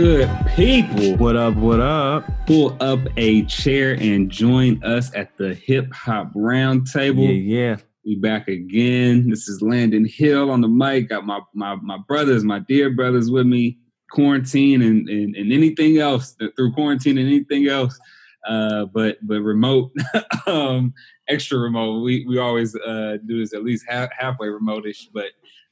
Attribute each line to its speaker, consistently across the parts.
Speaker 1: good people?
Speaker 2: What up? What up?
Speaker 1: Pull up a chair and join us at the Hip Hop Roundtable.
Speaker 2: Yeah, yeah.
Speaker 1: We back again. This is Landon Hill on the mic. Got my my my brothers, my dear brothers with me. Quarantine and and, and anything else through quarantine and anything else. Uh, but but remote, um, extra remote. We we always uh, do this at least half, halfway remote-ish, but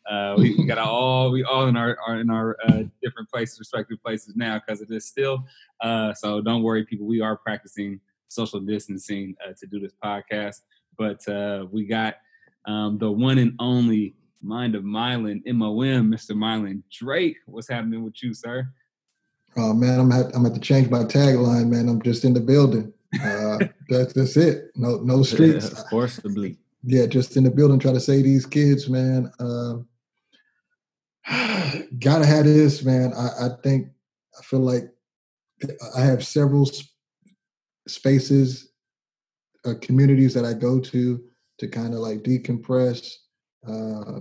Speaker 1: uh, we, we, got all we all in our, our in our uh, different places, respective places now because it is still. Uh, so don't worry, people. We are practicing social distancing uh, to do this podcast, but uh, we got um, the one and only Mind of Mylan, MOM, Mr. Mylan Drake. What's happening with you, sir?
Speaker 3: Oh man, I'm at, I'm at to change my tagline, man. I'm just in the building. Uh, that's that's it. No no streets.
Speaker 2: Yeah, forcibly.
Speaker 3: Yeah, just in the building, trying to say these kids, man. Uh, gotta have this, man. I, I think I feel like I have several sp- spaces, uh, communities that I go to to kind of like decompress, uh,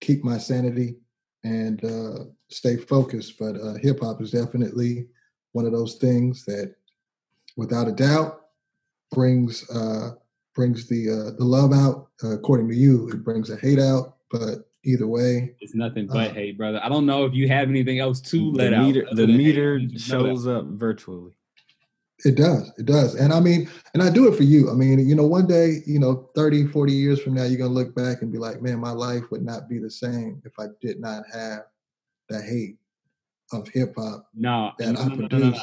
Speaker 3: keep my sanity, and uh, stay focused. But uh, hip hop is definitely one of those things that, without a doubt, brings uh, brings the uh, the love out. according to you, it brings the hate out. But either way.
Speaker 1: It's nothing but uh, hate, brother. I don't know if you have anything else to
Speaker 2: let
Speaker 1: the
Speaker 2: meter, The meter shows up virtually.
Speaker 3: It does. It does. And I mean, and I do it for you. I mean, you know, one day, you know, 30, 40 years from now, you're going to look back and be like, man, my life would not be the same if I did not have the hate of hip hop
Speaker 1: no,
Speaker 3: that
Speaker 1: no,
Speaker 3: I
Speaker 1: no,
Speaker 3: produced.
Speaker 1: No,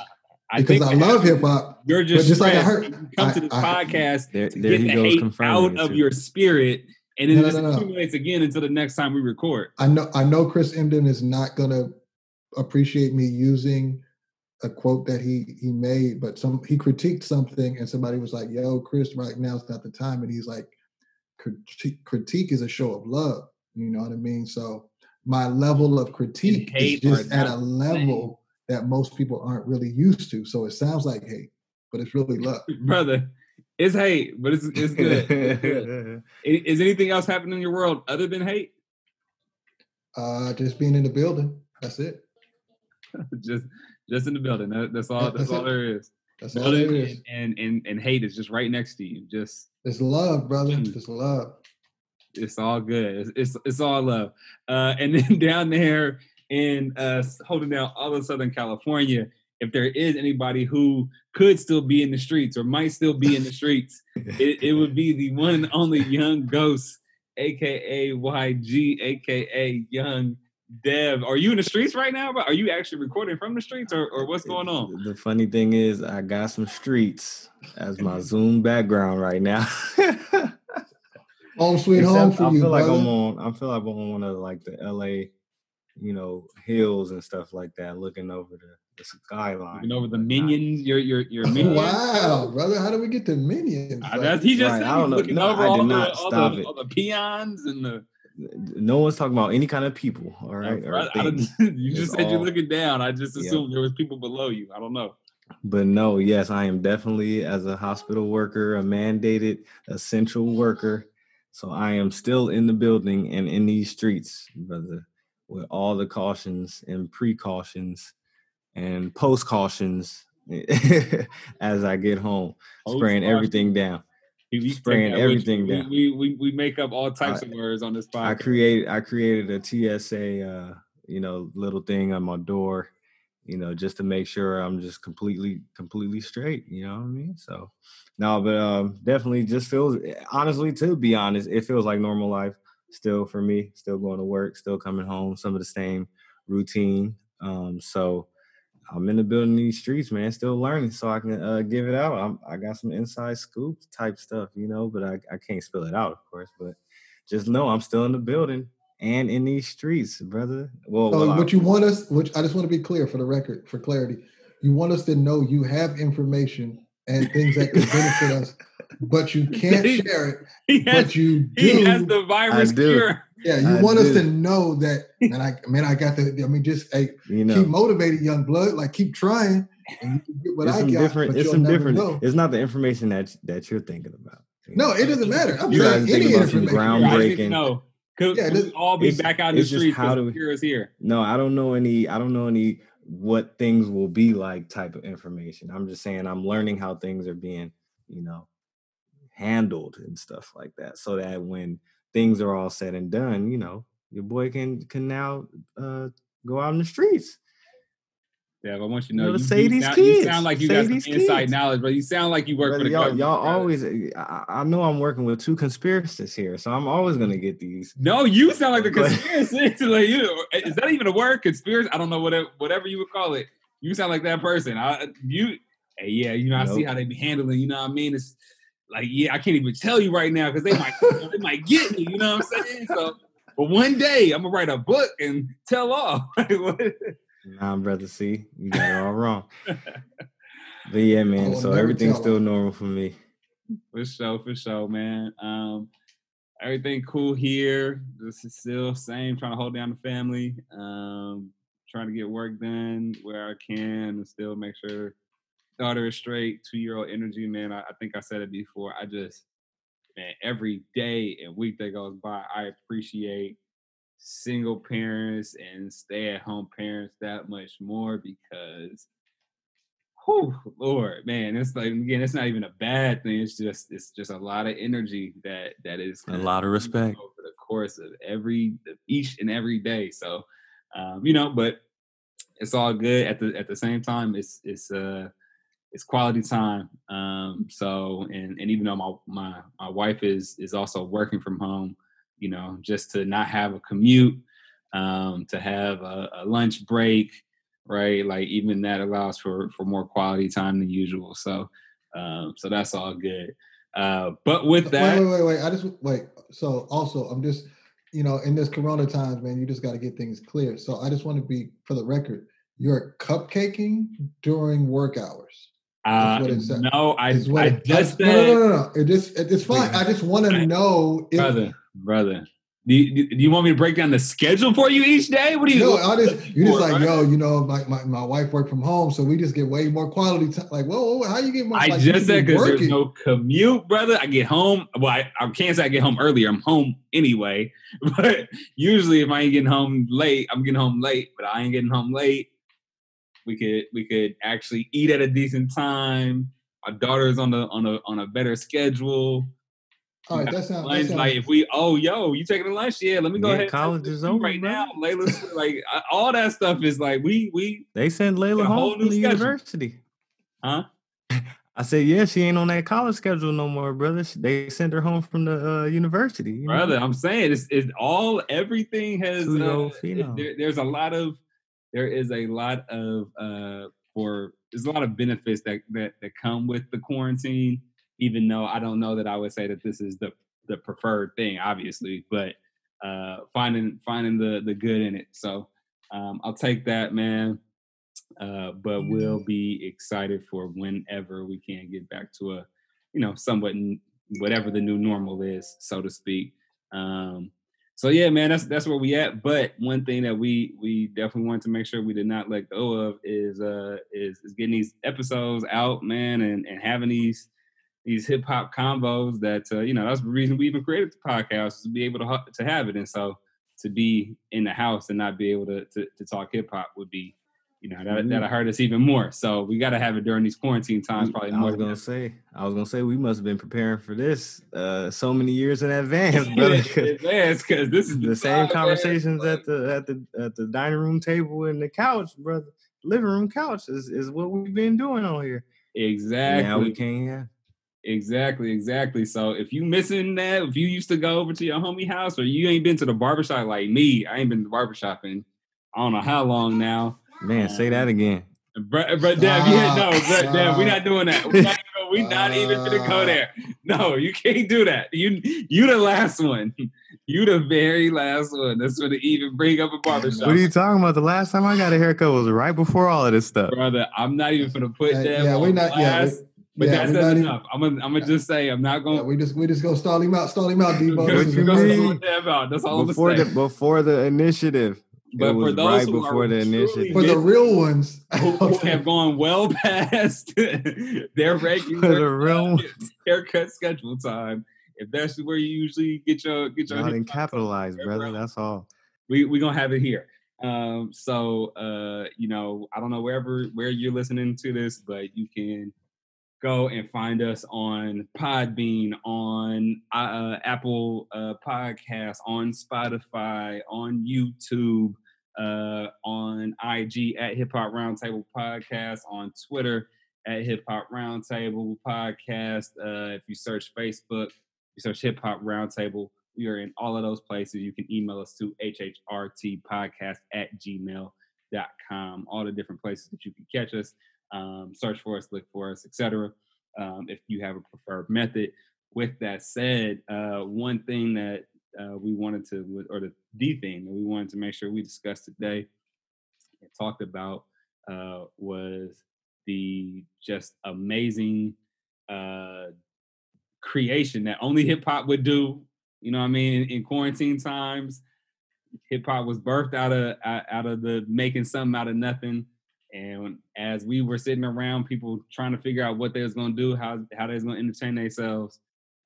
Speaker 3: I because I love hip hop.
Speaker 1: You're just, just like I heard. come I, to this I, podcast
Speaker 2: there,
Speaker 1: to
Speaker 2: there
Speaker 1: get the hate out of your spirit and then no, it just no, no, accumulates again until the next time we record.
Speaker 3: I know I know Chris Emdin is not gonna appreciate me using a quote that he he made, but some he critiqued something and somebody was like, "Yo, Chris, right now it's not the time," and he's like, "Critique, critique is a show of love." You know what I mean? So my level of critique is just at a level that most people aren't really used to. So it sounds like hate, but it's really love,
Speaker 1: brother. It's hate, but it's it's good. it's good. Is anything else happening in your world other than hate?
Speaker 3: Uh, just being in the building. That's it.
Speaker 1: just just in the building. That, that's all. That's, that's all there is.
Speaker 3: That's all there is.
Speaker 1: And, and and hate is just right next to you. Just
Speaker 3: it's love, brother. It's love.
Speaker 1: It's all good. It's it's, it's all love. Uh, and then down there in uh, holding down all of Southern California, if there is anybody who could still be in the streets or might still be in the streets, it, it would be the one and only Young Ghost, aka YG, aka Young Dev. Are you in the streets right now? Are you actually recording from the streets, or, or what's going on?
Speaker 2: The funny thing is, I got some streets as my Zoom background right now.
Speaker 3: home sweet Except home for
Speaker 2: I
Speaker 3: you. I
Speaker 2: feel
Speaker 3: brother.
Speaker 2: like I'm on. I feel like I'm on one of like the LA, you know, hills and stuff like that, looking over the the skyline.
Speaker 1: Looking over the minions, your your your minions.
Speaker 3: wow, brother, how do we get to minions?
Speaker 1: Uh, that's, he just right, said I don't know. looking no, over I all, the, all, the, all the peons and the.
Speaker 2: No one's talking about any kind of people. All right,
Speaker 1: you just said all, you're looking down. I just assumed yeah. there was people below you. I don't know.
Speaker 2: But no, yes, I am definitely as a hospital worker, a mandated essential worker. So I am still in the building and in these streets, brother, with all the cautions and precautions and post cautions as I get home, post spraying caution. everything down. We, spraying everything
Speaker 1: we,
Speaker 2: down.
Speaker 1: We, we we make up all types I, of words on this podcast.
Speaker 2: I created I created a TSA uh, you know, little thing on my door, you know, just to make sure I'm just completely completely straight, you know what I mean? So no, but um definitely just feels honestly to be honest, it feels like normal life still for me, still going to work, still coming home, some of the same routine. Um so I'm in the building these streets, man, still learning, so I can uh, give it out. I'm, i got some inside scoop type stuff, you know, but I, I can't spill it out, of course. But just know I'm still in the building and in these streets, brother. Well,
Speaker 3: so
Speaker 2: well
Speaker 3: what I, you want us, which I just want to be clear for the record, for clarity, you want us to know you have information and things that can benefit us, but you can't share it. Has, but you do.
Speaker 1: He has the virus cure.
Speaker 3: Yeah, you I want do. us to know that, and I, man, I got the. I mean, just hey, you know, keep motivated, young blood. Like keep trying, and you get what
Speaker 2: it's
Speaker 3: I
Speaker 2: some
Speaker 3: got.
Speaker 2: Different, it's some different. Know. It's not the information that that you're thinking about.
Speaker 3: No, it doesn't matter. I'm saying about some
Speaker 2: Groundbreaking.
Speaker 1: No, could yeah, we all be back out in the streets? How do we? Here is here.
Speaker 2: No, I don't know any. I don't know any what things will be like type of information. I'm just saying I'm learning how things are being, you know, handled and stuff like that. So that when things are all said and done, you know, your boy can can now uh go out in the streets
Speaker 1: yeah, but once you know,
Speaker 2: You know,
Speaker 1: you,
Speaker 2: say
Speaker 1: you
Speaker 2: these
Speaker 1: sound,
Speaker 2: kids.
Speaker 1: you sound like you
Speaker 2: Say
Speaker 1: got some inside
Speaker 2: kids.
Speaker 1: knowledge, but you sound like you work for the
Speaker 2: y'all,
Speaker 1: government.
Speaker 2: y'all always eh, I, I know I'm working with two conspiracists here, so I'm always gonna get these.
Speaker 1: No, you sound like the
Speaker 2: But-
Speaker 1: conspiracy. like you, eh, is that even a word? Conspiracy? I don't know whatever whatever you would call it. You sound like that person. I you, hey, yeah, you know I see how they be handling. You know what I mean? It's like yeah, I can't even tell you right now because they might they might get me. You know what I'm saying? So, but one day I'm gonna write a book and tell all. Like, what?
Speaker 2: Nah, brother, see, you got it all wrong. But yeah, man.
Speaker 3: will
Speaker 2: So everything's still
Speaker 3: on.
Speaker 2: normal for me.
Speaker 1: For sure, for sure, man. Um, everything cool here. This is still same. Trying to hold down the family. Um, trying to get work done where I can, and still make sure daughter is straight. Two year old energy, man. I, I think I said it before. I just, man, every day and week that goes by, I appreciate single parents and stay at home parents that much more because whew, Lord, man, it's like again, it's not even a bad thing. It's just it's just a lot of energy that that is
Speaker 2: A lot of respect.
Speaker 1: over the course of every each and every day. So um, you know, but it's all good at the at the same time. It's it's uh it's quality time. Um, so and and even though my my my wife is is also working from home, you know, just to not have a commute, um, to have a, a lunch break, right? Like even that allows for for more quality time than usual. So um, so that's all good. Uh, but with that,
Speaker 3: Wait, wait, wait, wait. I just wait. So also, I'm just, you know, in this Corona times, man, you just got to get things clear. So I just want to be for the record. You're cupcaking during work hours.
Speaker 1: Uh,
Speaker 3: said.
Speaker 1: no, I I
Speaker 3: it-
Speaker 1: just
Speaker 3: no, no,
Speaker 1: said,
Speaker 3: no, no, no. It just, it- it's fine. I just want to know if.
Speaker 1: brother, brother. Do you, do you want me to break down the schedule for you each day? What do you?
Speaker 3: No, I just you just like
Speaker 1: right?
Speaker 3: yo, you know, my, my, my wife worked from home, so we just get way more quality time. Like, whoa, whoa, how you get more?
Speaker 1: I
Speaker 3: like,
Speaker 1: just said because there's no commute, brother. I get home. Well, I, I can't say I get home earlier. I'm home anyway. But usually, if I ain't getting home late, I'm getting home late. But I ain't getting home late. We could we could actually eat at a decent time. Our daughter's on the on a on a better schedule.
Speaker 3: All right, that sounds. That
Speaker 1: Lunch,
Speaker 3: sounds
Speaker 1: like if we oh yo, you taking a lunch? Yeah, let me go
Speaker 2: Yeah,
Speaker 1: ahead.
Speaker 2: college is over,
Speaker 1: right
Speaker 2: brother.
Speaker 1: now. Layla's like all that stuff is like we we
Speaker 2: They sent Layla
Speaker 1: a whole
Speaker 2: home
Speaker 1: new
Speaker 2: from the
Speaker 1: schedule.
Speaker 2: university.
Speaker 1: huh.
Speaker 2: I said, yeah, she ain't on that college schedule no more, brother. They sent her home from the uh, university. you know?
Speaker 1: brother i'm saying it's, it's all everything has uh,
Speaker 2: Two-year-old
Speaker 1: it-
Speaker 2: phenom.
Speaker 1: there- there's a lot of there is a lot of uh for there's a lot of benefits that that that come with the quarantine even though i don't know that i would say that this is the the preferred thing obviously but uh finding finding the the good in it. So um i'll take that man uh but we'll be excited for whenever we can get back to a you know somewhat whatever the new normal is so to speak. Um so yeah man that's that's where we at. But one thing that we we definitely want to make sure we did not let go of is uh is, is getting these episodes out man and and having these these hip hop combos that uh, you know that's the reason we even created the podcast to be able to to have it. And so to be in the house and not be able to to, to talk hip hop would be you know that that'll hurt us even more so we got to have it during these quarantine times probably
Speaker 2: I was gonna
Speaker 1: ever.
Speaker 2: say, I was gonna say, we must have been preparing for this uh, so many years in advance, brother. 'cause
Speaker 1: because this is
Speaker 2: the same
Speaker 1: time,
Speaker 2: conversations at the at the at the dining room table and the couch, brother. Living room couch is, is what we've been doing on here.
Speaker 1: exactly
Speaker 2: Now we can't have.
Speaker 1: Exactly, exactly. So if you missing that, if you used to go over to your homie house or you ain't been to the barbershop like me, I ain't been to the barbershop in I don't know how long now.
Speaker 2: Man, say that again.
Speaker 1: But but Deb, yeah, no,
Speaker 3: Stop,
Speaker 1: but Deb, we're not doing that. We're not, we not even gonna go there. No, you can't do that. You you the last one. You the very last one. That's gonna even bring up a barbershop.
Speaker 2: What are you talking about? The last time I got a haircut was right before all of this stuff.
Speaker 1: Brother, I'm not even gonna put
Speaker 3: Uh,
Speaker 1: Deb
Speaker 3: yeah, we're not. Yeah,
Speaker 1: blast,
Speaker 3: we,
Speaker 1: but
Speaker 3: yeah,
Speaker 1: that's
Speaker 3: we're not even-
Speaker 1: enough. I'm gonna I'm gonna just say I'm not gonna
Speaker 3: yeah, we just we just go stall him out, stall him out, Debo.
Speaker 1: Go-
Speaker 3: This
Speaker 2: you
Speaker 1: go
Speaker 3: enough.
Speaker 2: mean?
Speaker 1: out. That's all
Speaker 2: Before
Speaker 1: I'm
Speaker 2: the
Speaker 1: gonna say.
Speaker 2: before the initiative.
Speaker 1: But
Speaker 2: it
Speaker 1: for those
Speaker 2: right
Speaker 1: who
Speaker 2: before
Speaker 1: are
Speaker 2: the initiative.
Speaker 3: For the real ones,
Speaker 1: who, who have gone well past their regular
Speaker 2: For the real
Speaker 1: haircut schedule time. If that's where you usually get your get your
Speaker 2: Y'all didn't capitalize, brother.
Speaker 1: bro.
Speaker 2: That's all.
Speaker 1: we we gonna have it here. Um, so uh, you know, I don't know wherever where you're listening to this, but you can go and find us on Podbean, on uh, Apple uh, Podcasts, on Spotify, on YouTube, uh, on IG at Hip Hop Roundtable Podcast, on Twitter at Hip Hop Roundtable Podcast. Uh, if you search Facebook, you search Hip Hop Roundtable. We are in all of those places. You can email us to hhrtpodcast at gmail.com. All the different places that you can catch us. Um, search for us, look for us, etc. Um, if you have a preferred method. With that said, uh, one thing that uh, we wanted to, or the D thing that we wanted to make sure we discussed today and talked about uh, was the just amazing uh, creation that only hip hop would do. You know what I mean? In quarantine times, hip hop was birthed out of out of the making something out of nothing. And as we were sitting around, people trying to figure out what they was gonna do, how how they was gonna entertain themselves,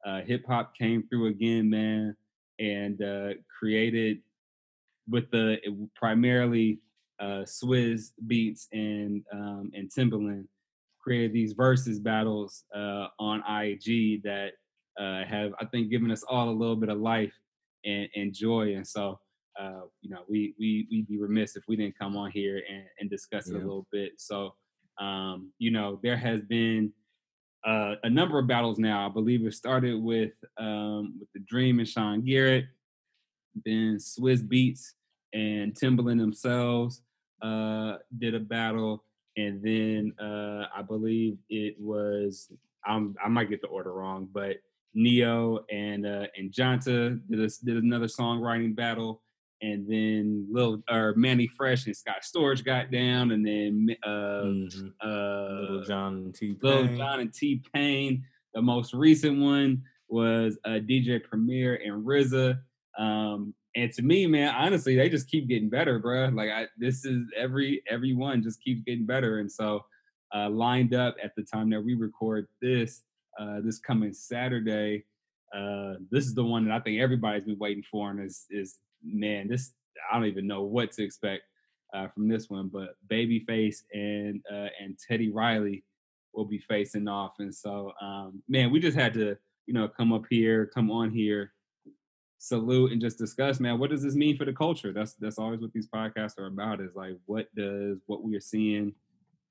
Speaker 1: uh, hip hop came through again, man, and uh, created with the primarily uh, Swizz Beatz and um, and Timbaland created these versus battles uh, on IG that uh, have I think given us all a little bit of life and, and joy. And so uh, you know we we we'd be remiss if we didn't come on here and, and discuss it yeah. a little bit. So um, you know there has been uh, a number of battles now. I believe it started with um, with the Dream and Sean Garrett, then Swizz Beatz and Timbaland themselves uh, did a battle, and then uh, I believe it was I'm, I might get the order wrong, but Ne-Yo and uh, and Johnta did a, did another songwriting battle, and then little or Mannie Fresh and Scott Storch got down, and then uh, mm-hmm. uh,
Speaker 2: Lil Jon and T
Speaker 1: Lil Jon and T Pain. The most recent one was uh, DJ Premier and RZA. Um, and to me, man, honestly, they just keep getting better, bro. Like I, this is every every one just keeps getting better, and so uh, lined up at the time that we record this, uh, this coming Saturday. Uh, this is the one that I think everybody's been waiting for, and is is man, this I don't even know what to expect uh, from this one, but Babyface and uh, and Teddy Riley will be facing off, and so um, man, we just had to you know come up here, come on here salute and just discuss, man, what does this mean for the culture? That's that's always what these podcasts are about. Is like, what does what we are seeing,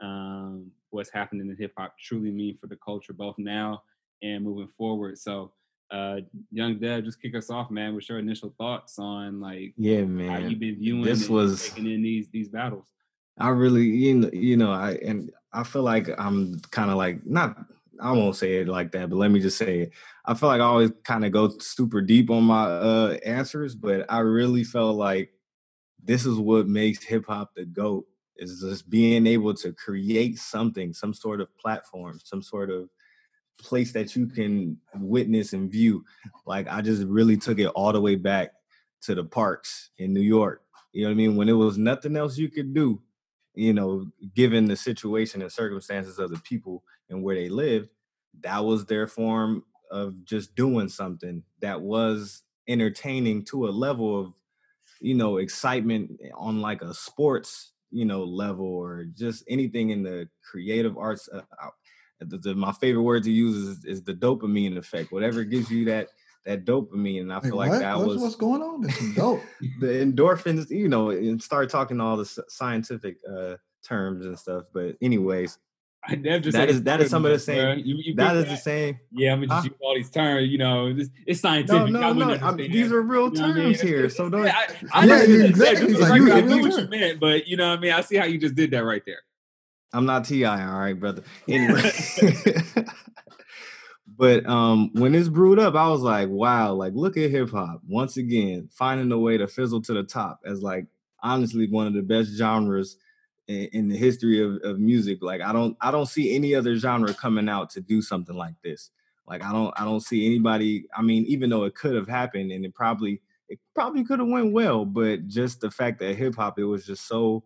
Speaker 1: um, what's happening in hip hop truly mean for the culture, both now and moving forward? So, uh, young Dev, just kick us off, man, with your initial thoughts on like,
Speaker 2: yeah, man,
Speaker 1: how you been viewing this was taking in these these battles.
Speaker 2: I really, you know, you know, I and I feel like I'm kind of like not I won't say it like that, but let me just say it. I feel like I always kind of go super deep on my uh, answers, but I really felt like this is what makes hip hop the GOAT is just being able to create something, some sort of platform, some sort of place that you can witness and view. Like I just really took it all the way back to the parks in New York. You know what I mean? When it was nothing else you could do, you know, given the situation and circumstances of the people and where they lived, that was their form of just doing something that was entertaining to a level of, you know, excitement on like a sports, you know, level or just anything in the creative arts. Uh, the, the, my favorite word to use is, is the dopamine effect. Whatever gives you that that dopamine. And I feel like that
Speaker 3: what's,
Speaker 2: was
Speaker 3: what's going on. That's dope.
Speaker 2: the endorphins, you know, and start talking all the scientific uh, terms and stuff. But anyways,
Speaker 1: I never just
Speaker 2: that is that is some of the same. You, you that is that? the same.
Speaker 1: Yeah, I'm just huh? all these terms. You know, it's, it's scientific.
Speaker 2: No, no, no. I mean, these are real terms I mean? here. So don't. Yeah,
Speaker 1: I, I yeah, exactly. Like, you, I know what you meant, but you know, what I mean, I see how you just did that right there.
Speaker 2: I'm not Ti, all right, brother. Anyway. But um, when it's brewed up, I was like, wow, like look at hip hop once again finding a way to fizzle to the top as like honestly one of the best genres in, in the history of, of music. Like I don't I don't see any other genre coming out to do something like this. Like I don't I don't see anybody. I mean, even though it could have happened and it probably it probably could have went well, but just the fact that hip hop it was just so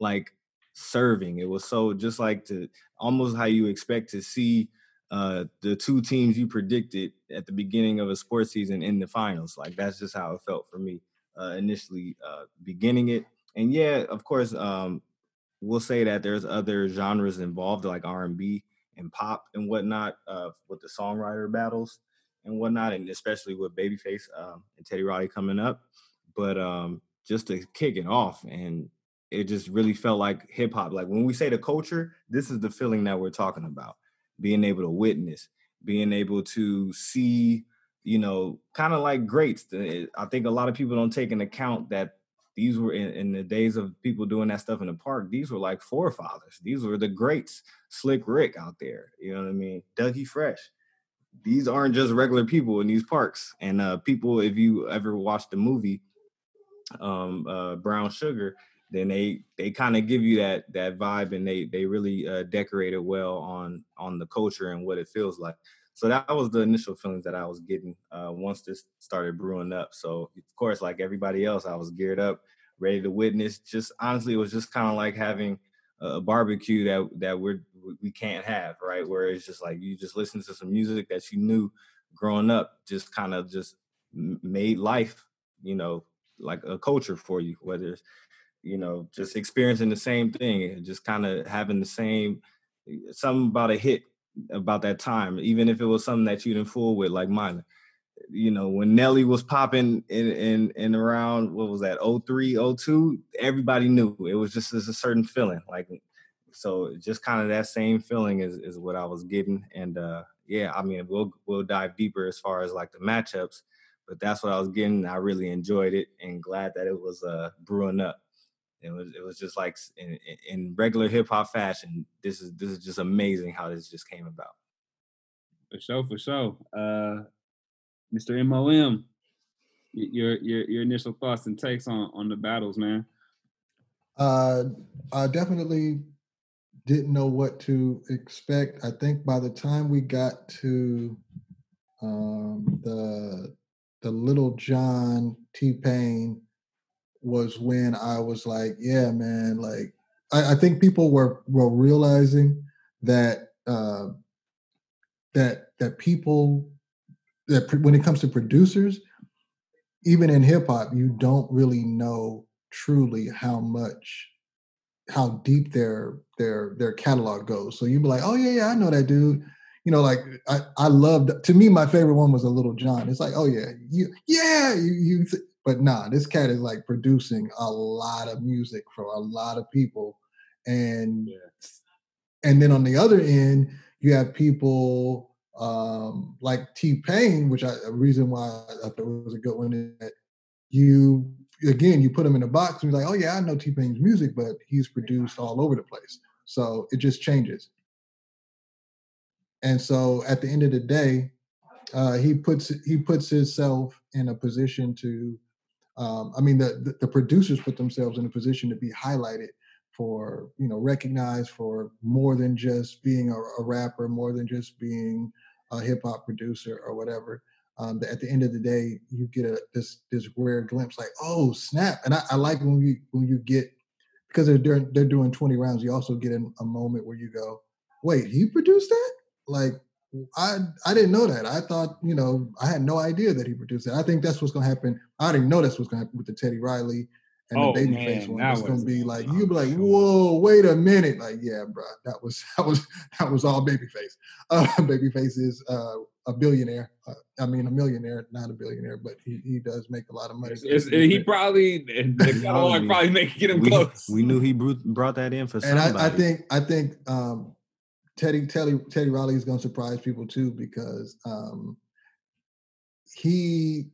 Speaker 2: like serving. It was so just like to almost how you expect to see uh, the two teams you predicted at the beginning of a sports season in the finals. Like that's just how it felt for me uh, initially uh, beginning it and yeah, of course, um, we'll say that there's other genres involved like R&B and pop and whatnot uh, with the songwriter battles and whatnot, and especially with Babyface um, and Teddy Riley coming up. But um, just to kick it off, and it just really felt like hip hop. Like when we say the culture, this is the feeling that we're talking about. Being able to witness, being able to see, you know, kind of like greats. I think a lot of people don't take into account that these were in, in, the days of people doing that stuff in the park. These were like forefathers. These were the greats. Slick Rick out there. You know what I mean? Dougie Fresh. These aren't just regular people in these parks. And uh, people, if you ever watched the movie um, uh, Brown Sugar, then they they kind of give you that that vibe, and they they really uh, decorate it well on on the culture and what it feels like. So that was the initial feelings that I was getting uh, once this started brewing up. So of course, like everybody else, I was geared up, ready to witness. Just honestly, it was just kind of like having a barbecue that that we're we can't have, right? Where it's just like you just listen to some music that you knew growing up, just kind of just made life, you know, like a culture for you. Whether it's you know just experiencing the same thing, just kind of having the same something about a hit about that time, even if it was something that you didn't fool with, like mine. You know, when Nelly was popping in in in around what was that 03, 02, everybody knew it was just as a certain feeling. Like so just kind of that same feeling is is what I was getting. And uh yeah, I mean we'll we'll dive deeper as far as like the matchups, but that's what I was getting. I really enjoyed it and glad that it was uh brewing up. It was it was just like in, in regular hip hop fashion. This is this is just amazing how this just came about.
Speaker 1: For sure, for sure. Uh, Mr. MOM, your your your initial thoughts and takes on on the battles, man.
Speaker 3: Uh, I definitely didn't know what to expect. I think by the time we got to um, the the Lil Jon T Pain was when I was like, yeah, man, like I, I think people were were realizing that uh, that that people that when it comes to producers, even in hip hop, you don't really know truly how much how deep their their their catalog goes. So you'd be like, oh yeah, yeah, I know that dude. You know, like I, I loved to me, my favorite one was a Lil Jon. It's like, oh yeah, you yeah, you, you but nah, this cat is like producing a lot of music for a lot of people. And and then on the other end, you have people um, like T Pain, which I a reason why I thought it was a good one is that you again you put him in a box and you're like, oh yeah, I know T Pain's music, but he's produced all over the place. So it just changes. And so at the end of the day, uh, he puts he puts himself in a position to um, I mean, the, the, producers put themselves in a position to be highlighted for you know recognized for more than just being a, a rapper, more than just being a hip hop producer or whatever. Um, at the end of the day, you get a this this rare glimpse, like oh snap! And I, I like when you when you get because they're doing they're doing twenty rounds. You also get in a moment where you go, wait, he produced that? Like I I didn't know that. I thought, you know, I had no idea that he produced it. I think that's what's gonna happen. I didn't know that's what's gonna happen with the Teddy Riley and oh, the babyface one. It's gonna be like you'll be like, whoa, wait a minute. Like, yeah, bro, that was that was that was all babyface. Uh, babyface is uh, a billionaire. Uh, I mean, a millionaire, not a billionaire, but he, he does make a lot of money.
Speaker 1: It's, it's, he probably the catalog probably make get him
Speaker 2: we,
Speaker 1: close.
Speaker 2: We knew he brought that in for somebody.
Speaker 3: And I, I think I think um, Teddy Teddy Teddy Riley is going to surprise people too because um, he,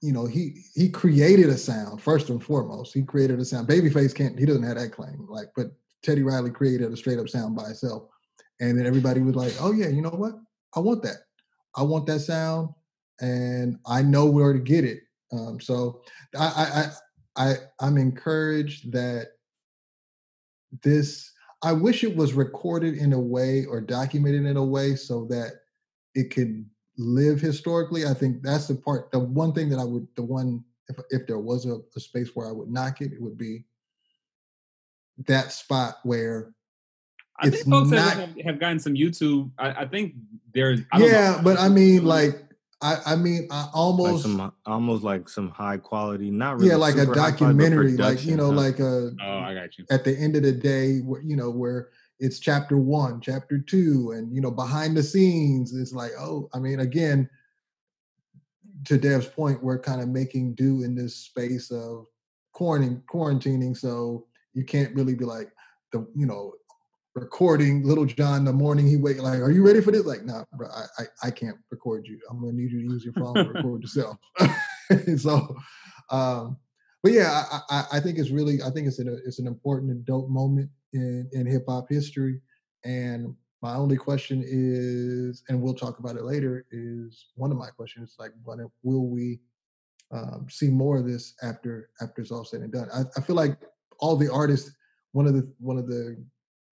Speaker 3: you know, he he created a sound first and foremost. He created a sound. Babyface can't. He doesn't have that claim. Like, but Teddy Riley created a straight up sound by himself, and then everybody was like, "Oh yeah, you know what? I want that. I want that sound, and I know where to get it." Um, so I I I I'm encouraged that this I wish it was recorded in a way or documented in a way so that it could live historically. I think that's the part. The one thing that I would, the one if if there was a, a space where I would knock it, it would be that spot where
Speaker 1: I think folks not, have, have gotten some YouTube. I, I think there's. I
Speaker 3: yeah, but I mean, like I, I mean, I almost
Speaker 2: like some almost like some high quality, not really
Speaker 3: yeah, like a documentary, like you know,
Speaker 2: huh?
Speaker 3: like a
Speaker 1: Oh, I got you.
Speaker 3: at the end of the day, you know, where it's chapter one, chapter two, and you know, behind the scenes, it's like, oh, I mean, again, to Dev's point, we're kind of making do in this space of quarantining, quarantining. So you can't really be like the, you know, recording Lil Jon the morning he wake like, are you ready for this? Like, nah, bro, I, I, I can't record you. I'm gonna need you to use your phone to record yourself. so, um, but yeah, I, I, I think it's really, I think it's an it's an important and dope moment in in hip hop history. And my only question is, and we'll talk about it later, is one of my questions like, when will we um, see more of this after after it's all said and done? I, I feel like all the artists, one of the one of the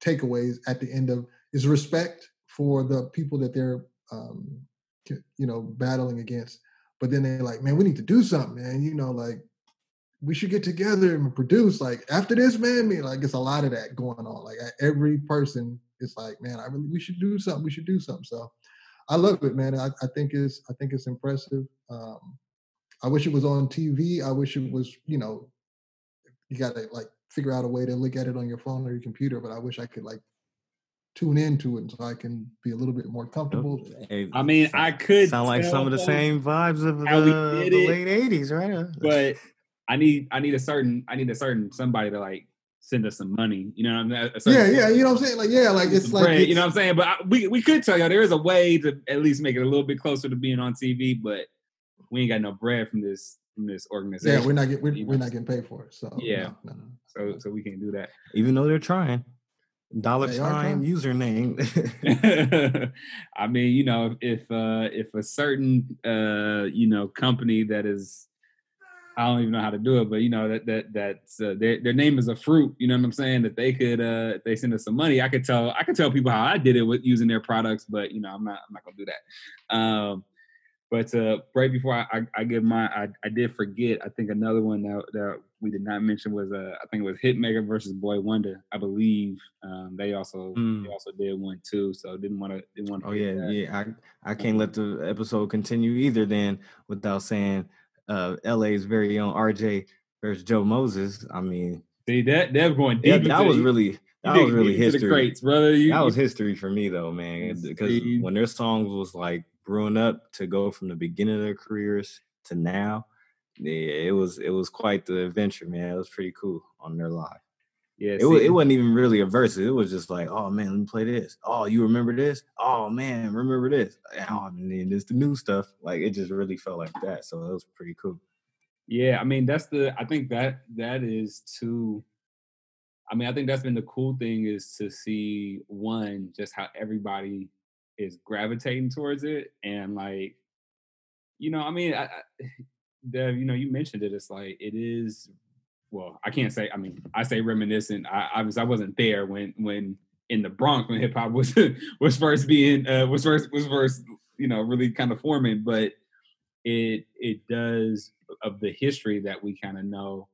Speaker 3: takeaways at the end of is respect for the people that they're um, you know battling against. But then they're like, man, we need to do something, man. You know, like we should get together and produce. Like after this, man, me like it's a lot of that going on. Like every person is like, man, I really we should do something. We should do something. So I love it, man. I, I think it's I think it's impressive. Um, I wish it was on TV. I wish it was, you know, you got to like figure out a way to look at it on your phone or your computer. But I wish I could like tune into it so I can be a little bit more comfortable.
Speaker 2: Hey,
Speaker 1: I mean,
Speaker 2: sound-
Speaker 1: I could
Speaker 2: sound like some of the same vibes of
Speaker 1: how
Speaker 2: the,
Speaker 1: did
Speaker 2: the
Speaker 1: it,
Speaker 2: late '80s, right?
Speaker 1: Uh, but I need I need a certain I need a certain somebody to like send us some money. You know what I'm saying?
Speaker 3: Yeah, yeah, you know what I'm saying? Like, yeah, like it's
Speaker 1: some
Speaker 3: like
Speaker 1: bread, you know what I'm saying. But I, we we could tell y'all there is a way to at least make it a little bit closer to being on TV, but we ain't got no bread from this from this organization.
Speaker 3: yeah, we're not getting we're, we're not getting paid for it. So
Speaker 1: Yeah.
Speaker 3: no, no, no.
Speaker 1: so so we can't do that.
Speaker 2: Even though they're trying, dollar
Speaker 3: They are
Speaker 2: sign
Speaker 3: trying.
Speaker 2: username.
Speaker 1: I mean, you know, if uh if a certain uh you know company that is I don't even know how to do it, but you know that that that's uh, their their name is a fruit. You know what I'm saying? That they could uh if they send us some money. I could tell I could tell people how I did it with using their products, but you know I'm not I'm not gonna do that. Um, but uh, right before I, I, I give my I, I did forget. I think another one that, that we did not mention was uh I think it was Hitmaker versus Boy Wonder. I believe um, they also
Speaker 2: Mm.
Speaker 1: they also did one too. So didn't want to didn't want to
Speaker 2: Oh yeah, yeah. I I can't let the episode continue either then without saying uh LA's very own RJ versus Joe Moses. I mean,
Speaker 1: See that they're going deep.
Speaker 2: that, that was
Speaker 1: you-
Speaker 2: really that was really history.
Speaker 1: crates, brother. You,
Speaker 2: that was history for me though, man. Because when their songs was like brewing up to go from the beginning of their careers to now, yeah, it was it was quite the adventure, man. It was pretty cool on their live.
Speaker 1: yeah.
Speaker 2: It, wa- it wasn't even really a verse. It was just like, oh man, let me play this. Oh, you remember this? Oh man, remember this? Oh, and then there's the new stuff. Like it just really felt like that. So it was pretty cool.
Speaker 1: Yeah, I mean that's the I think that that is too I mean I think that's been the cool thing is to see one just how everybody is gravitating towards it and like you know I mean I, I Dev, you know you mentioned it it's like it is well I can't say I mean I say reminiscent I was I wasn't there when when in the Bronx when hip hop was was first being uh was first was first you know really kind of forming but it it does of the history that we kind of know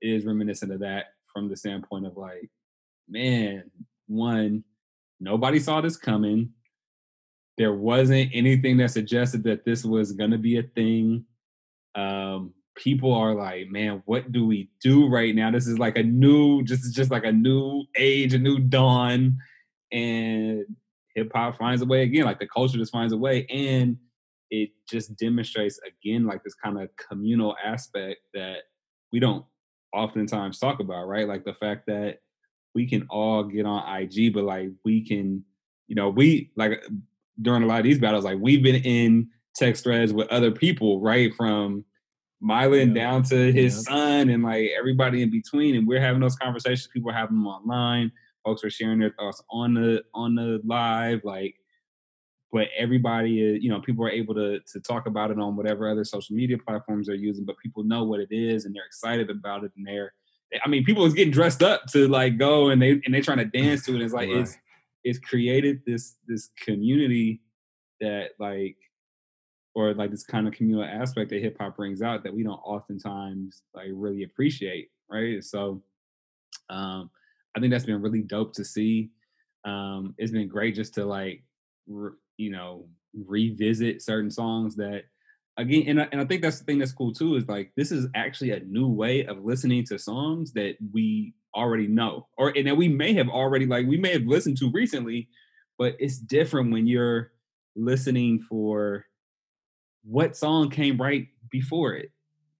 Speaker 1: is reminiscent of that from the standpoint of like man one nobody saw this coming there wasn't anything that suggested that this was going to be a thing um people are like man what do we do right now this is like a new just just like a new age a new dawn and hip hop finds a way again like the culture just finds a way and it just demonstrates again like this kind of communal aspect that we don't oftentimes talk about, right? Like the fact that we can all get on IG, but like we can, you know, we like during a lot of these battles, like we've been in text threads with other people, right? From Mylan
Speaker 2: Yeah.
Speaker 1: down to his
Speaker 2: Yeah.
Speaker 1: son and like everybody in between. And we're having those conversations. People are having them online. Folks are sharing their thoughts on the on the live. Like but everybody is, you know, people are able to to talk about it on whatever other social media platforms they're using, but people know what it is and they're excited about it and they're I mean, people is getting dressed up to like go and they and they're trying to dance to it. It's like
Speaker 2: Right.
Speaker 1: it's created this this community that like or like this kind of communal aspect that hip hop brings out that we don't oftentimes like really appreciate, right? So um I think that's been really dope to see. Um it's been great just to like re- you know revisit certain songs that again, and I, and I think that's the thing that's cool too is like this is actually a new way of listening to songs that we already know, or and that we may have already like we may have listened to recently, but it's different when you're listening for what song came right before it.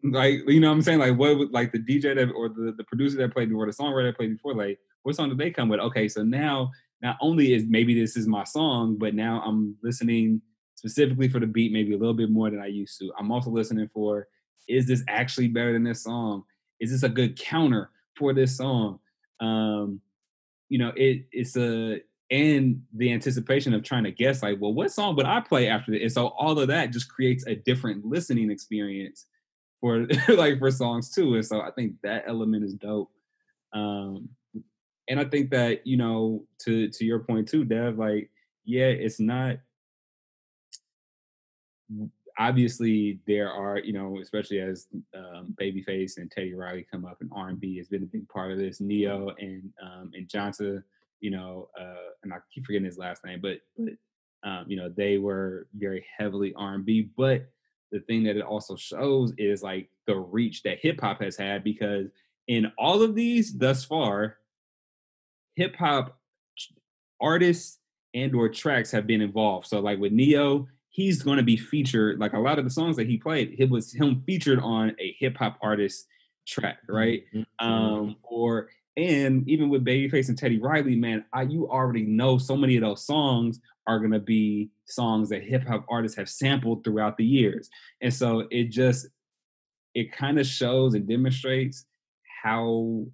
Speaker 1: Like, you know what I'm saying? Like what like the DJ that or the, the producer that played or the songwriter that played before, like what song did they come with? Okay, so now not only is maybe this is my song, but now I'm listening specifically for the beat maybe a little bit more than I used to. I'm also listening for is this actually better than this song? Is this a good counter for this song? Um, you know, it it's a and the anticipation of trying to guess like, well, what song would I play after this? And so all of that just creates a different listening experience for like for songs too. And so I think that element is dope. Um, and I think that you know, to to your point too, Dev, like, yeah, it's not obviously there are you know especially as um, babyface and teddy riley come up and r&b has been a big part of this. Ne-Yo and um, and johnson you know uh, and i keep forgetting his last name but but um, you know they were very heavily r&b but the thing that it also shows is like the reach that hip-hop has had because in all of these thus far hip-hop artists and or tracks have been involved. So like with Ne-Yo he's going to be featured like a lot of the songs that he played it was him featured on a hip hop artist track right? Mm-hmm. um or and even with babyface and teddy riley man I, you already know so many of those songs are going to be songs that hip hop artists have sampled throughout the years. And so it just it kind of shows and demonstrates how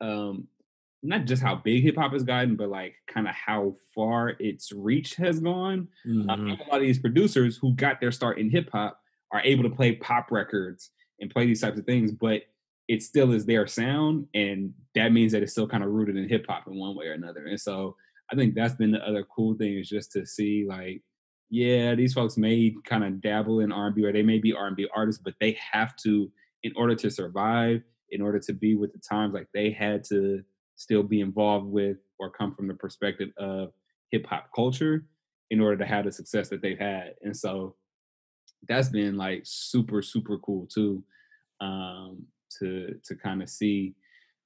Speaker 1: um not just how big hip hop has gotten, but like kind of how far its reach has gone. Mm-hmm. Um, a lot of these producers who got their start in hip hop are able to play pop records and play these types of things, but it still is their sound, and that means that it's still kind of rooted in hip hop in one way or another. And so I think that's been the other cool thing is just to see like, yeah, these folks may kind of dabble in R&B or they may be R&B artists, but they have to, in order to survive, in order to be with the times, like they had to still be involved with or come from the perspective of hip hop culture in order to have the success that they've had. And so that's been like super, super cool too, um, to to kind of see.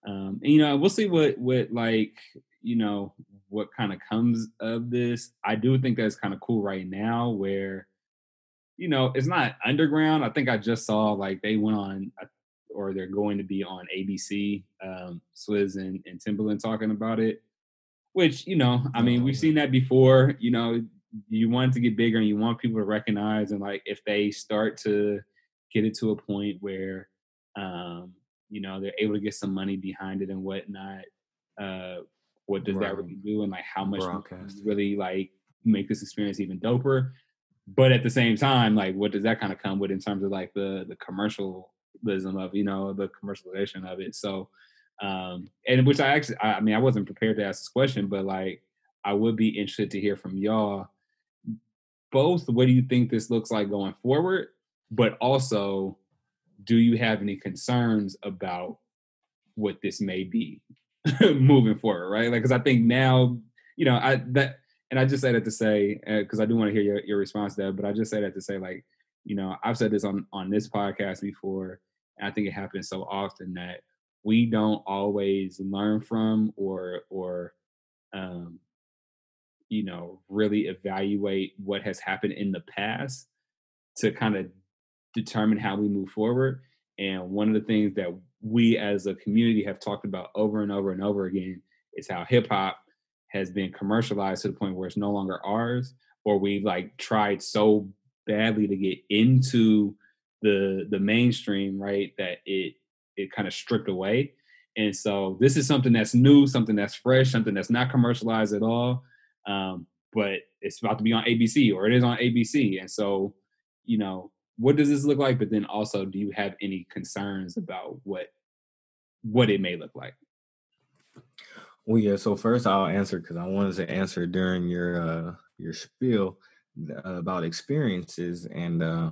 Speaker 1: Um, and you know, we'll see what what like, you know, what kind of comes of this. I do think that's kind of cool right now where you know, it's not underground. I think I just saw like they went on or they're going to be on ABC. Um, Swizz and, and Timbaland talking about it, which you know, I mean, we've seen that before. You know, you want to get bigger and you want people to recognize, and like if they start to get it to a point where, um, you know, they're able to get some money behind it and whatnot. Uh, what does right. that really do, and like how much really like make this experience even doper? But at the same time, like what does that kind of come with in terms of like the the commercial of you know the commercialization of it. So, um, and which I actually, I, I mean, I wasn't prepared to ask this question, but like, I would be interested to hear from y'all. Both, what do you think this looks like going forward? But also, do you have any concerns about what this may be moving forward? Right? Like, because I think now, you know, I that, and I just say that to say because uh, I do want to hear your your response there, but I just say that to say like you know, I've said this on on this podcast before, and I think it happens so often that we don't always learn from or or um, you know really evaluate what has happened in the past to kind of determine how we move forward. And one of the things that we as a community have talked about over and over and over again is how hip hop has been commercialized to the point where it's no longer ours, or we've like tried so badly to get into the the mainstream, right? That it it kind of stripped away. And so this is something that's new, something that's fresh, something that's not commercialized at all. Um, but it's about to be on ABC or it is on ABC. And so, you know, what does this look like? But then also, do you have any concerns about what what it may look like?
Speaker 2: Well, yeah. So first, I'll answer because I wanted to answer during your uh, your spiel about experiences and uh,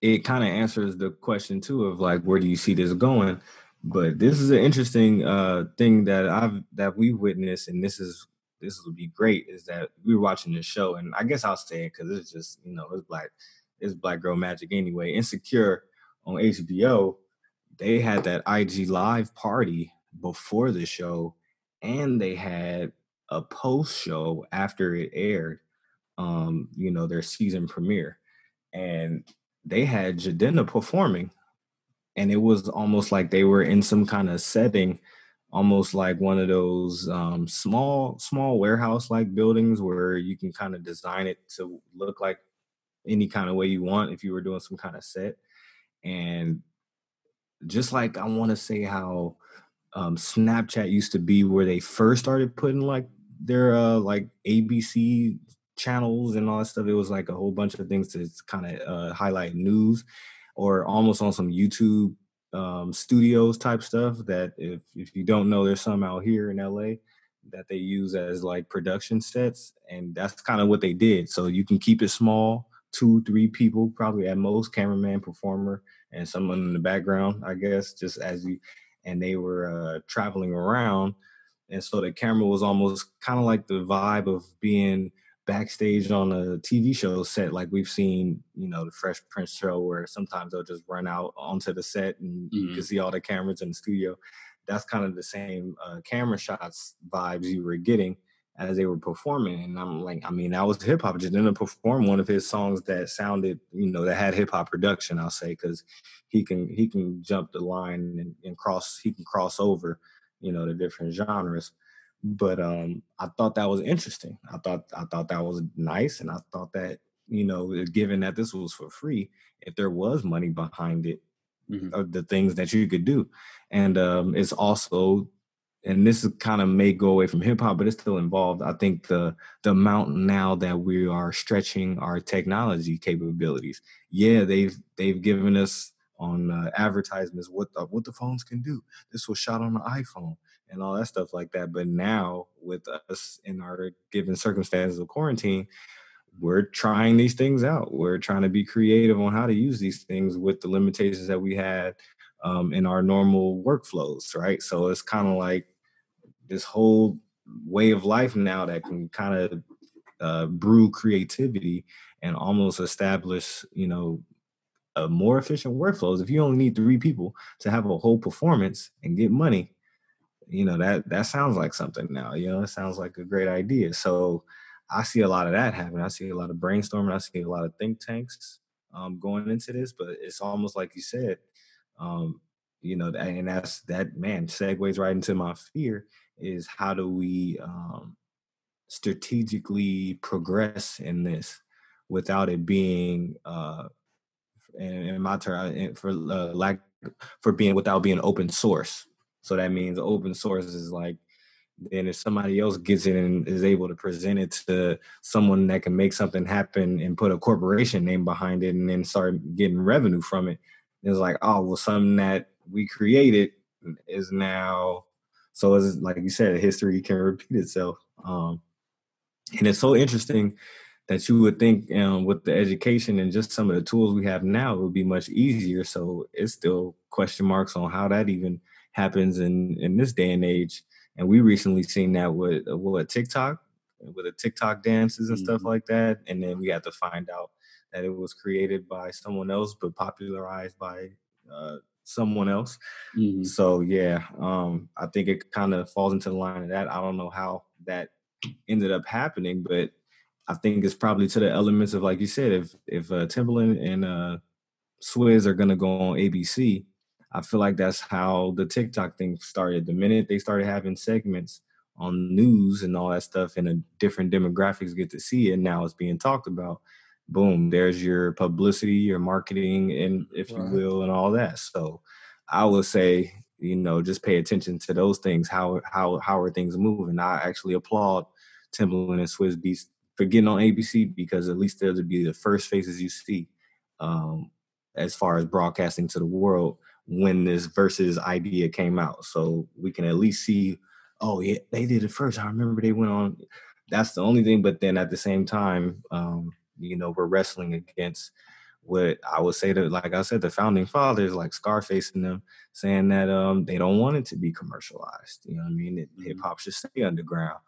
Speaker 2: it kind of answers the question too of like where do you see this going but this is an interesting uh, thing that i've that we witnessed and this is this would be great is that we were watching this show and i guess i'll say it because it's just you know it's black it's Black Girl Magic anyway. Insecure on HBO, they had that IG live party before the show, and they had a post show after it aired. Um, you know, their season premiere, and they had Jidenna performing, and it was almost like they were in some kind of setting almost like one of those um, small small warehouse like buildings where you can kind of design it to look like any kind of way you want if you were doing some kind of set. And just like i want to say how um, snapchat used to be where they first started putting like their uh like abc channels and all that stuff it was like a whole bunch of things to kind of uh, highlight news or almost on some youtube um, studios type stuff that if if you don't know, there's some out here in LA that they use as like production sets, and that's kind of what they did. So you can keep it small, two, three people, probably at most, cameraman, performer, and someone in the background, I guess, just as you. And they were uh, traveling around, and so the camera was almost kind of like the vibe of being backstage on a TV show set, like we've seen, you know, the Fresh Prince show, where sometimes they'll just run out onto the set and mm-hmm. you can mm-hmm. see all the cameras in the studio. That's kind of the same uh, camera shots vibes you were getting as they were performing. And I'm like, I mean, I was hip hop. Just didn't perform one of his songs that sounded, you know, that had hip hop production. I'll say because he can he can jump the line and, and cross he can cross over, you know, the different genres but um i thought that was interesting. I thought i thought that was nice and i thought that you know given that this was for free if there was money behind it mm-hmm. Uh, the things that you could do. And um it's also and this is kind of may go away from hip hop but it's still involved. I think the the amount now that we are stretching our technology capabilities. Yeah they've they've given us on uh, advertisements what the, what the phones can do. This was shot on the iphone and all that stuff like that. But now, with us in our given circumstances of quarantine, we're trying these things out. We're trying to be creative on how to use these things with the limitations that we had um, in our normal workflows, right? So it's kind of like this whole way of life now that can kind of uh, brew creativity and almost establish, you know, a more efficient workflows. If you only need three people to have a whole performance and get money, you know that that sounds like something now you know it sounds like a great idea. So i see a lot of that happening i see a lot of brainstorming i see a lot of think tanks um, going into this but it's almost like you said um, you know and that's that man segues right into my fear is how do we um, strategically progress in this without it being uh in, my turn for uh, lack for being without being open source so that means open source is like then if somebody else gets it and is able to present it to someone that can make something happen and put a corporation name behind it and then start getting revenue from it, it's like, oh well something that we created is now so it's like you said, history can repeat itself. Um, and it's so interesting that you would think um, with the education and just some of the tools we have now it would be much easier. So it's still question marks on how that even happens in in this day and age. And we recently seen that with uh, what TikTok, with the TikTok dances and mm-hmm. stuff like that. And then we had to find out that it was created by someone else, but popularized by uh, someone else. Mm-hmm. So yeah, um, I think it kind of falls into the line of that. I don't know how that ended up happening, but I think it's probably to the elements of like you said, if if uh, Timbaland and uh, Swizz are gonna go on ABC, I feel like that's how the TikTok thing started. The minute they started having segments on news and all that stuff, and a different demographics get to see it, now it's being talked about. Boom, there's your publicity, your marketing, and if right. you will, and all that. So, I would say, you know, just pay attention to those things. How how how are things moving? I actually applaud Timbaland and Swizz Beatz for getting on ABC because at least they'll be the first faces you see um, as far as broadcasting to the world when this versus idea came out. So we can at least see, oh yeah, they did it first. I remember they went on. That's the only thing. But then at the same time, um, you know, we're wrestling against what I would say that, like I said, the founding fathers, like Scarface and them, saying that um, they don't want it to be commercialized. You know what I mean? Mm-hmm. Hip hop should stay underground.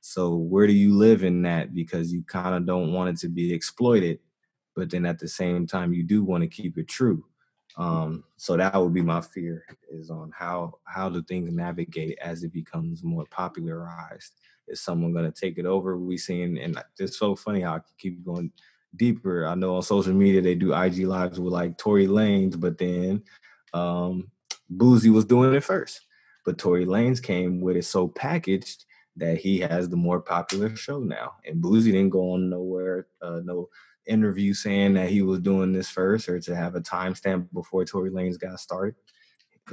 Speaker 2: So where do you live in that? Because you kind of don't want it to be exploited but then at the same time you do want to keep it true. Um, so that would be my fear is on how how do things navigate as it becomes more popularized. Is someone going to take it over? We seen, and it's so funny how I keep going deeper. I know on social media they do IG lives with like Tory Lanez, but then um, Boosie was doing it first. But Tory Lanez came with it so packaged that he has the more popular show now. And Boosie didn't go on nowhere, uh, no interview saying that he was doing this first or to have a timestamp before Tory Lanez got started.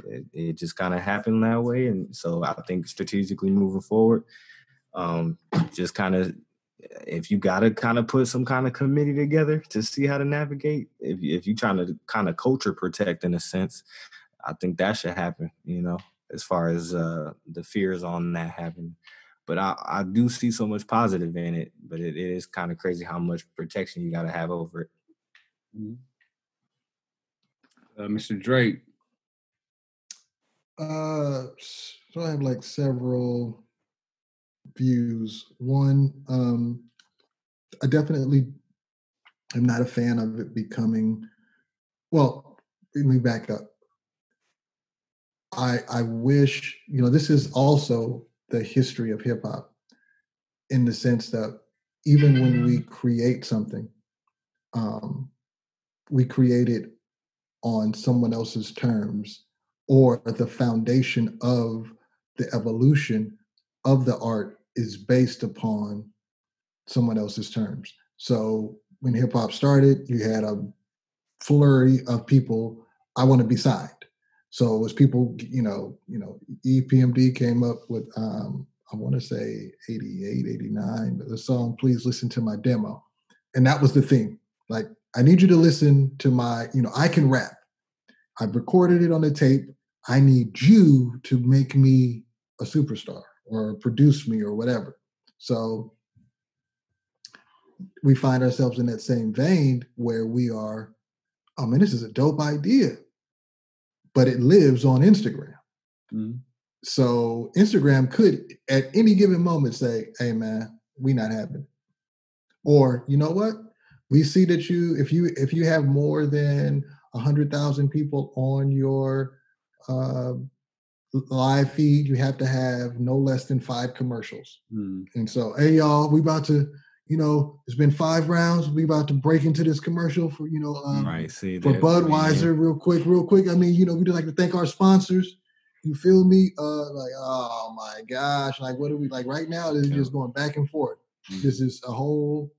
Speaker 2: It, it just kind of happened that way. And so I think strategically moving forward, um, just kind of if you got to kind of put some kind of committee together to see how to navigate, if, if you're trying to kind of culture protect in a sense, I think that should happen, you know, as far as uh, the fears on that happening. But I, I do see so much positive in it, but it, it is kind of crazy how much protection you got to have over it.
Speaker 1: Mm-hmm. Uh, Mr. Drake.
Speaker 3: Uh, so I have like several views. One, um, I definitely am not a fan of it becoming. Well, let me back up. I I wish you know this is also the history of hip hop, in the sense that even when we create something, um, we create it on someone else's terms or the foundation of the evolution of the art is based upon someone else's terms. So when hip hop started, you had a flurry of people. I want to be signed. So was people, you know, you know, EPMD came up with um, I want to say 88, 89, the song Please Listen to My Demo. And that was the thing. Like, I need you to listen to my, you know, I can rap. I've recorded it on the tape. I need you to make me a superstar or produce me or whatever. So we find ourselves in that same vein where we are, oh man, this is a dope idea, but it lives on Instagram. Mm-hmm. So Instagram could at any given moment say, hey man, we not having it. Or you know what? We see that you if you if you have more than a hundred thousand people on your uh, live feed, you have to have no less than five commercials. Mm. And so, hey y'all, we about to, you know, it's been five rounds. We about to break into this commercial for, you know, um, right. See, for Budweiser, real quick, real quick. I mean, you know, we just like to thank our sponsors. You feel me? Uh, like, oh my gosh, like what are we like right now? This is just going back and forth. Mm. This is a whole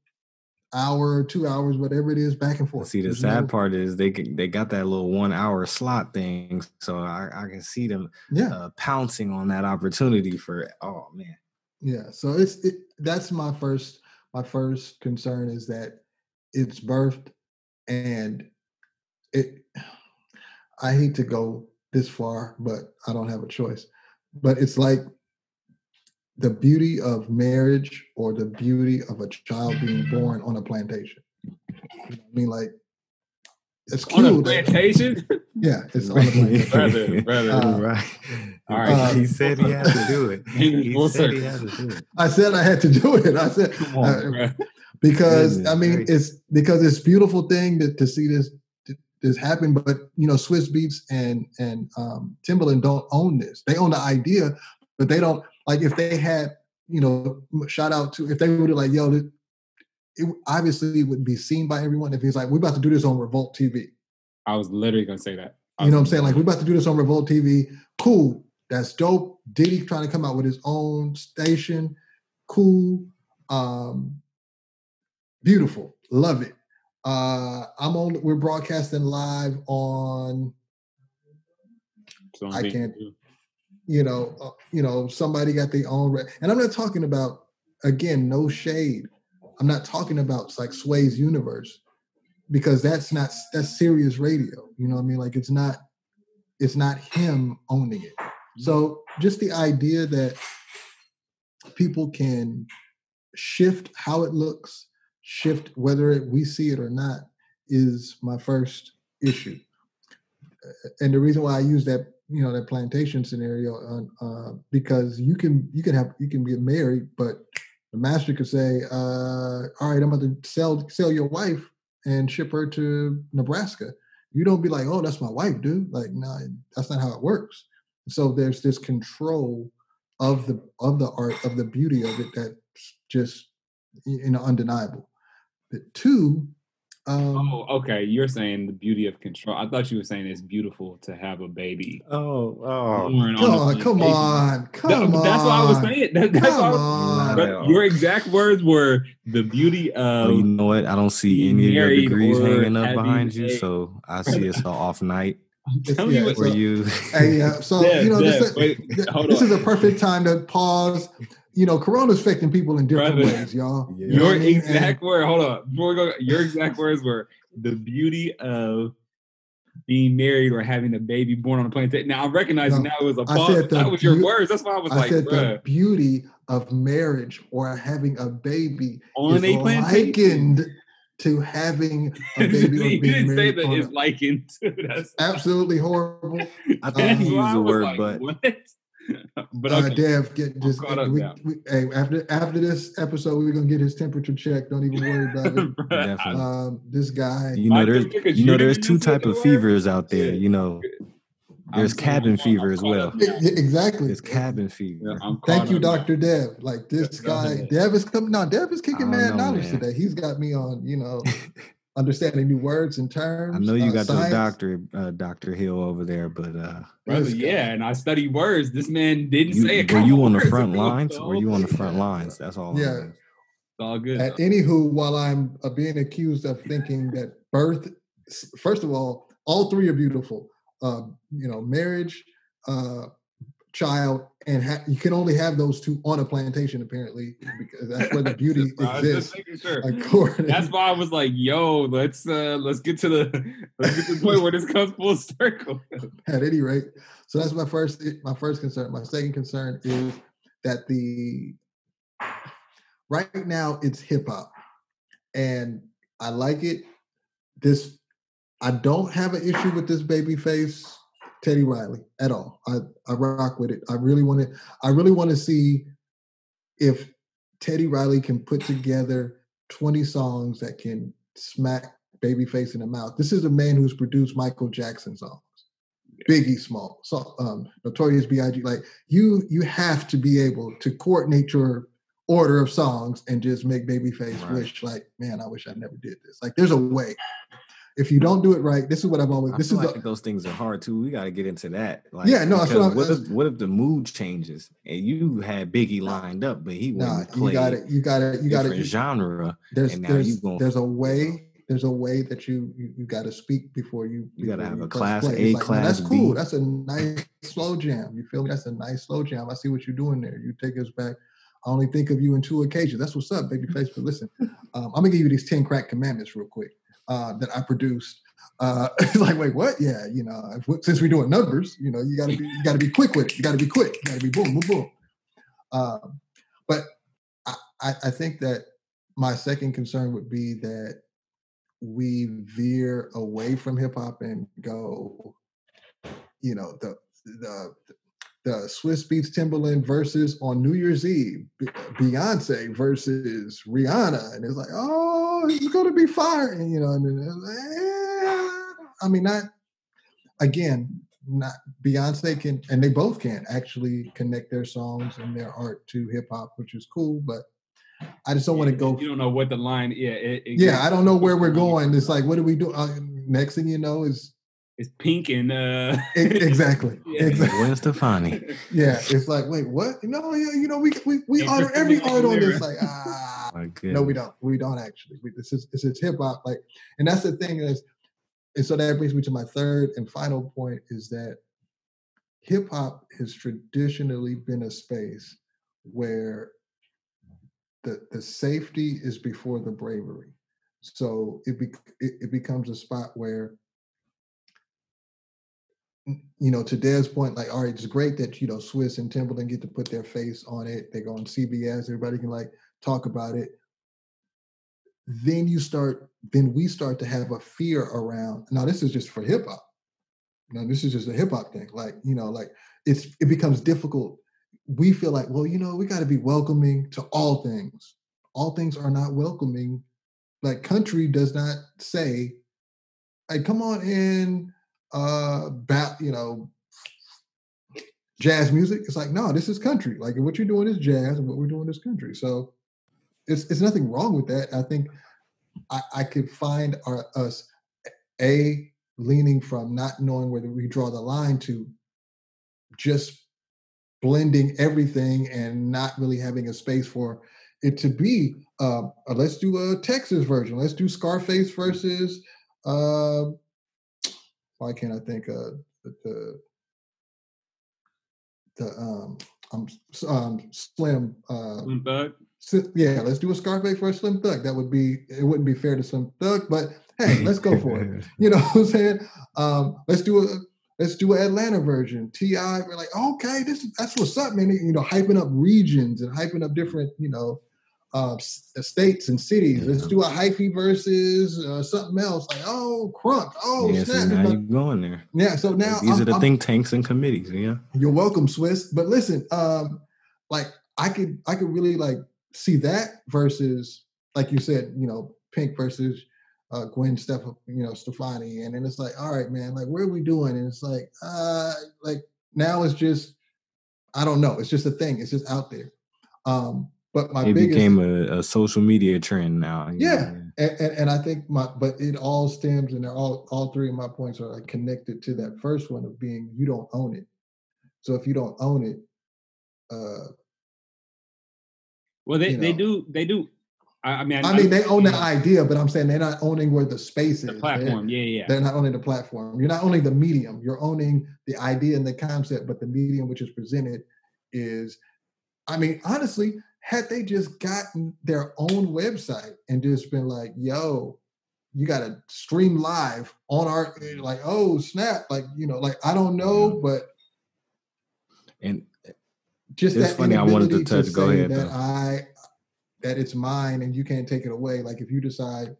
Speaker 3: hour, two hours, whatever it is, back and forth.
Speaker 2: See, the There's sad no... part is they they got that little one hour slot thing, so I, I can see them yeah. Uh, pouncing on that opportunity for oh man.
Speaker 3: Yeah, so it's it, that's my first my first concern is that it's birthed and it. I hate to go this far, but I don't have a choice. But it's like the beauty of marriage or the beauty of a child being mm-hmm. born on a plantation. I mean, like it's cute.
Speaker 1: On a plantation?
Speaker 3: Yeah, it's on a plantation.
Speaker 2: brother, brother. Uh, right. All right. Uh, he said he had to do it. He, he said he had to do it.
Speaker 3: I said I had to do it. I said on, uh, because Goodness I mean great. it's because it's beautiful thing to, to see this this happen. But you know, Swizz Beatz and and um, Timbaland don't own this. They own the idea, but they don't like if they had, you know, shout out to if they would have like, yo, it, it obviously would be seen by everyone if he's like, we're about to do this on Revolt TV.
Speaker 1: I was literally gonna say that.
Speaker 3: You know what I'm saying? Like, we're about to do this on Revolt TV. Cool. That's dope. Diddy trying to come out with his own station. Cool. Um, beautiful. Love it. Uh, I'm on. We're broadcasting live on. I can't you know, uh, you know, somebody got their own, re- and I'm not talking about again, no shade. I'm not talking about like Sway's universe because that's not that's Sirius radio. You know what I mean? Like it's not it's not him owning it. So just the idea that people can shift how it looks, shift whether it, we see it or not, is my first issue. And the reason why I use that you know that plantation scenario uh, uh, because you can you can have you can get married but the master could say uh, all right i'm about to sell sell your wife and ship her to Nebraska. You don't be like, oh, that's my wife, dude. Like, no, nah, that's not how it works. So there's this control of the of the art of the beauty of it that's just you know undeniable. But two, um,
Speaker 1: oh, okay. You're saying the beauty of control. I thought you were saying it's beautiful to have a baby.
Speaker 2: Oh, oh.
Speaker 3: Come on, come on, come that, on.
Speaker 1: That's what I was saying. That, that's come on. your exact words were the beauty of.
Speaker 2: you know what? I don't see any of your degrees hanging up behind you, so I see it's an off night.
Speaker 1: Tell yeah, me what
Speaker 2: so, you.
Speaker 3: Hey, uh, so yeah, you know, yeah, this, wait, this is a perfect time to pause you know, Corona's affecting people in different Brother, ways, y'all.
Speaker 1: Yeah. Your exact word, hold on, before we go, your exact words were the beauty of being married or having a baby born on a plane. Now I'm recognizing no, now it was a pause. That was your words. That's why I was I like, said Bruh.
Speaker 3: the beauty of marriage or having a baby on is a likened to having a baby.
Speaker 1: you didn't say that it's likened.
Speaker 3: That's absolutely horrible.
Speaker 2: I think um, he used the word, like, but what?
Speaker 3: but uh, Dev, get just we, we, hey, after after this episode, we're gonna get his temperature checked. Don't even worry about it. um, this guy,
Speaker 2: you know, there's you know, there's two type of fevers out there. You know, there's cabin fever as well.
Speaker 3: Exactly,
Speaker 2: it's cabin fever.
Speaker 3: Yeah, Thank you, Doctor Dev. Like this guy, Dev is coming. No, Dev is kicking mad know, knowledge man. today. He's got me on. You know. Understanding new words and terms.
Speaker 2: I know you uh, got science. your doctor, uh, Doctor Hill over there, but uh,
Speaker 1: brother, yeah, and I study words. This man didn't
Speaker 2: you,
Speaker 1: say it.
Speaker 2: Were you on the front lines? Were you on the front lines? That's all.
Speaker 3: Yeah,
Speaker 1: it's all good.
Speaker 3: At anywho, while I'm uh, being accused of thinking that birth, first of all, all three are beautiful. Uh, you know, marriage, uh, child and ha- you can only have those two on a plantation apparently because that's where the beauty exists
Speaker 1: sure. that's why i was like yo let's uh let's get to the let's get to the point where this comes full circle.
Speaker 3: At any rate so that's my first my first concern. My second concern is that the right now it's hip-hop and i like it. This i don't have an issue with this Babyface Teddy Riley at all. I, I rock with it. I really want to. I really want to see if Teddy Riley can put together 20 songs that can smack Babyface in the mouth. This is a man who's produced Michael Jackson songs, Biggie Small, so um, Notorious B.I.G. Like you, you have to be able to coordinate your order of songs and just make Babyface right. wish like, man, I wish I never did this. Like, there's a way if you don't do it right, this is what I've always. This is
Speaker 2: like the, those things are hard too. We got to get into that.
Speaker 3: Like, yeah, no.
Speaker 2: What, what, if, what if the mood changes and you had Biggie lined up, but he nah,
Speaker 3: you got it. You got it. You got it.
Speaker 2: Genre.
Speaker 3: There's there's, there's a way. There's a way that you you, you got to speak before you.
Speaker 2: You got to have a class A, like, class
Speaker 3: That's cool. That's a nice slow jam. You feel me? That's a nice slow jam. I see what you're doing there. You take us back. I only think of you in two occasions. That's what's up, Babyface. But listen, um, I'm gonna give you these ten crack commandments real quick uh, that I produced uh, it's like, wait, what? Yeah, you know, since we're doing numbers, you know, you gotta be, you gotta be quick with it. You gotta be quick. You gotta be boom, boom, boom. Um, but I, I think that my second concern would be that we veer away from hip hop and go, you know, the the the Swizz Beatz Timbaland versus on New Year's Eve, Beyonce versus Rihanna, and it's like, oh, it's going to be fire, and you know, and, eh, I mean, not again, not Beyonce can, and they both can actually connect their songs and their art to hip hop, which is cool, but. I just don't want to go.
Speaker 1: You don't know what the line. Yeah, it,
Speaker 3: it yeah. I don't know where we're going. It's like, what do we do? Uh, next thing you know is
Speaker 1: it's pink and uh
Speaker 3: exactly
Speaker 2: yeah. exactly Gwen Stefani.
Speaker 3: Yeah, it's like wait, what? No, yeah, you know we we, we honor every art on this. Like ah, no, we don't. We don't actually. We, this is this is hip hop. Like, and that's the thing is, and so that brings me to my third and final point is that hip hop has traditionally been a space where the the safety is before the bravery. So it, be, it, it becomes a spot where you know, to Dad's point, like, all right, it's great that you know Swizz and Timbaland get to put their face on it. They go on CBS, everybody can like talk about it. Then you start, then we start to have a fear around. Now, this is just for hip hop. Now, this is just a hip hop thing. Like, you know, like it's it becomes difficult. We feel like, well, you know, we got to be welcoming to all things. All things are not welcoming Like country does not say, "Hey, come on in, uh, bat, you know, jazz music." It's like, no, this is country. Like what you're doing is jazz, and what we're doing is country. So it's it's nothing wrong with that. I think I, I could find our, us a leaning from not knowing whether we draw the line to just blending everything and not really having a space for it to be uh, let's do a texas version let's do scarface versus uh, why can't i think uh, the, the the um um, um slim uh
Speaker 1: Slim Thug.
Speaker 3: yeah let's do a scarface versus slim thug that would be it wouldn't be fair to slim thug but hey let's go for it you know what i'm saying um let's do a let's do an Atlanta version. T.I., we're like, okay, this that's what's up, man. You know, hyping up regions and hyping up different, you know, uh, states and cities. Yeah. Let's do a hyphy versus uh, something else. Like, oh, crunk. Oh,
Speaker 2: yeah, snap. So now you going there.
Speaker 3: Yeah. So now
Speaker 2: these
Speaker 3: I'm,
Speaker 2: are the
Speaker 3: I'm,
Speaker 2: think tanks and committees. Yeah.
Speaker 3: You're welcome, Swizz. But listen, um, like I could I could really like see that versus like you said, you know, Pink versus uh, Gwen Steph, you know, Stefani, and then it's like, all right, man, like, where are we doing? And it's like, uh, like now it's just, I don't know, it's just a thing, it's just out there. Um, but my
Speaker 2: it
Speaker 3: biggest,
Speaker 2: became a, a, social media trend now.
Speaker 3: Yeah, and, and, and I think my, but it all stems, and all all three of my points are like connected to that first one of being you don't own it. So if you don't own it, uh,
Speaker 1: well, they, you know, they do they do I, mean,
Speaker 3: I, I mean, they own the idea, but I'm saying they're not owning where the space
Speaker 1: the
Speaker 3: is.
Speaker 1: Platform,
Speaker 3: they're,
Speaker 1: yeah, yeah.
Speaker 3: They're not owning the platform. You're not owning the medium. You're owning the idea and the concept, but the medium which is presented is, I mean, honestly, had they just gotten their own website and just been like, "Yo, you got to stream live on our," like, "Oh snap!" Like, you know, like I don't know, but
Speaker 2: and
Speaker 3: just
Speaker 2: it's
Speaker 3: that
Speaker 2: funny. I wanted to touch.
Speaker 3: To
Speaker 2: go ahead.
Speaker 3: That though. I that it's mine and you can't take it away. Like if you decide,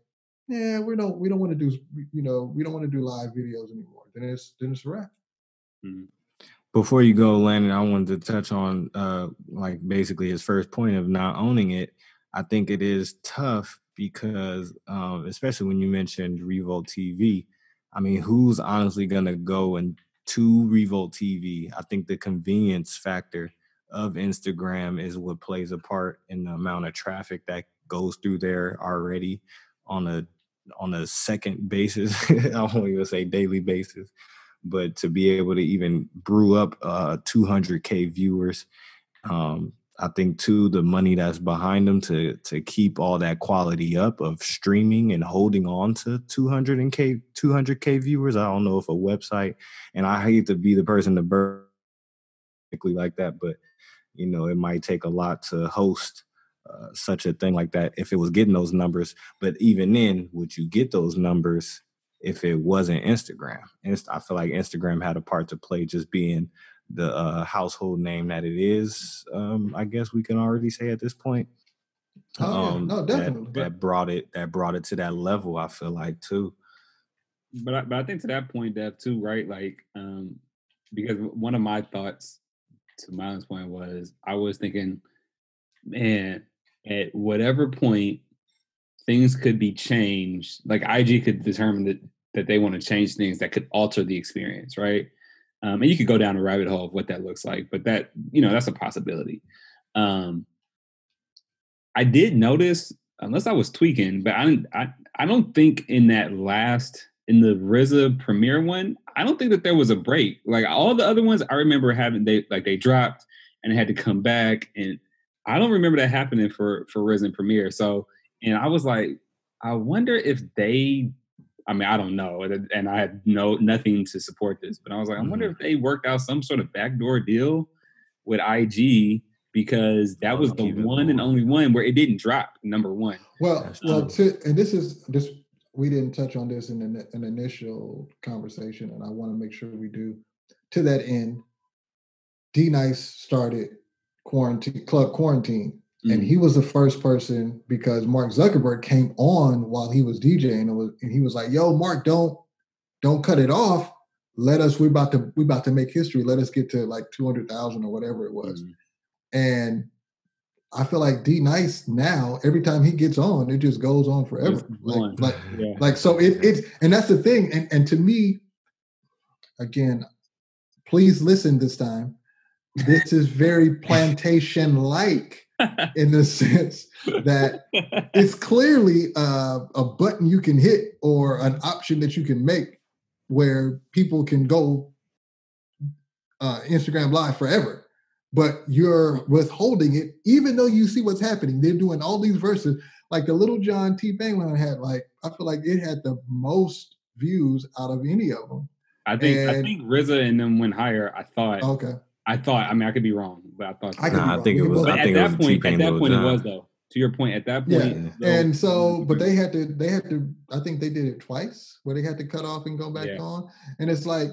Speaker 3: yeah, we don't we don't want to do you know we don't want to do live videos anymore, then it's then it's a wrap.
Speaker 2: Mm-hmm. Before you go, Landon, I wanted to touch on uh like basically his first point of not owning it. I think it is tough because um, especially when you mentioned Revolt TV. I mean, who's honestly gonna go and to Revolt TV? I think the convenience factor of Instagram is what plays a part in the amount of traffic that goes through there already on a on a second basis. I won't even say daily basis, but to be able to even brew up uh 200k viewers, um, I think too the money that's behind them to to keep all that quality up of streaming and holding on to 200k 200k viewers. I don't know if a website, and I hate to be the person to burn like that, but you know, it might take a lot to host uh, such a thing like that if it was getting those numbers. But even then, would you get those numbers if it wasn't Instagram? And I feel like Instagram had a part to play, just being the uh, household name that it is. Um, I guess we can already say at this point.
Speaker 3: Oh, um, yeah. no, definitely.
Speaker 2: That, that, brought it. That brought it to that level. I feel like too.
Speaker 1: But I, but I think to that point, Dev, too, right? Like, um, because one of my thoughts to Miles' point was I was thinking, man, at whatever point things could be changed, like IG could determine that that they want to change things that could alter the experience, right? Um, and you could go down a rabbit hole of what that looks like, but that you know that's a possibility. Um, I did notice, unless I was tweaking, but I didn't I I don't think in that last in the RZA premiere one, I don't think that there was a break. Like all the other ones, I remember having they like they dropped and had to come back, and I don't remember that happening for for RZA premiere. So, and I was like, I wonder if they. I mean, I don't know, and I had no nothing to support this, but I was like, I wonder mm-hmm. if they worked out some sort of backdoor deal with IG because that was the one and only one where it didn't drop number one.
Speaker 3: Well, well, to, and this is this we didn't touch on this in an, an initial conversation, and I want to make sure we do. To that end, D Nice started quarantine club quarantine, mm-hmm. and he was the first person because Mark Zuckerberg came on while he was DJing, and, was, and he was like, "Yo, Mark, don't don't cut it off. Let us. We're about to we're about to make history. Let us get to like two hundred thousand or whatever it was." Mm-hmm. And I feel like D Nice now, every time he gets on, it just goes on forever. Like, like, yeah. like, so it, it's, and that's the thing. And, and to me, again, please listen this time. This is very plantation like in the sense that it's clearly uh, a button you can hit or an option that you can make where people can go uh, Instagram live forever but you're withholding it, even though you see what's happening. They're doing all these verses, like the Lil Jon T Pain one had. Like I feel like it had the most views out of any of them.
Speaker 1: I think and, I think RZA and them went higher. I thought.
Speaker 3: Okay.
Speaker 1: I thought. I mean, I could be wrong, but I thought.
Speaker 2: I, nah, I think it was.
Speaker 1: But
Speaker 2: at
Speaker 1: that point, at that point, it was though. To your point, at that point,
Speaker 3: yeah. and so, but they had to, they had to. I think they did it twice, where they had to cut off and go back yeah. on, and it's like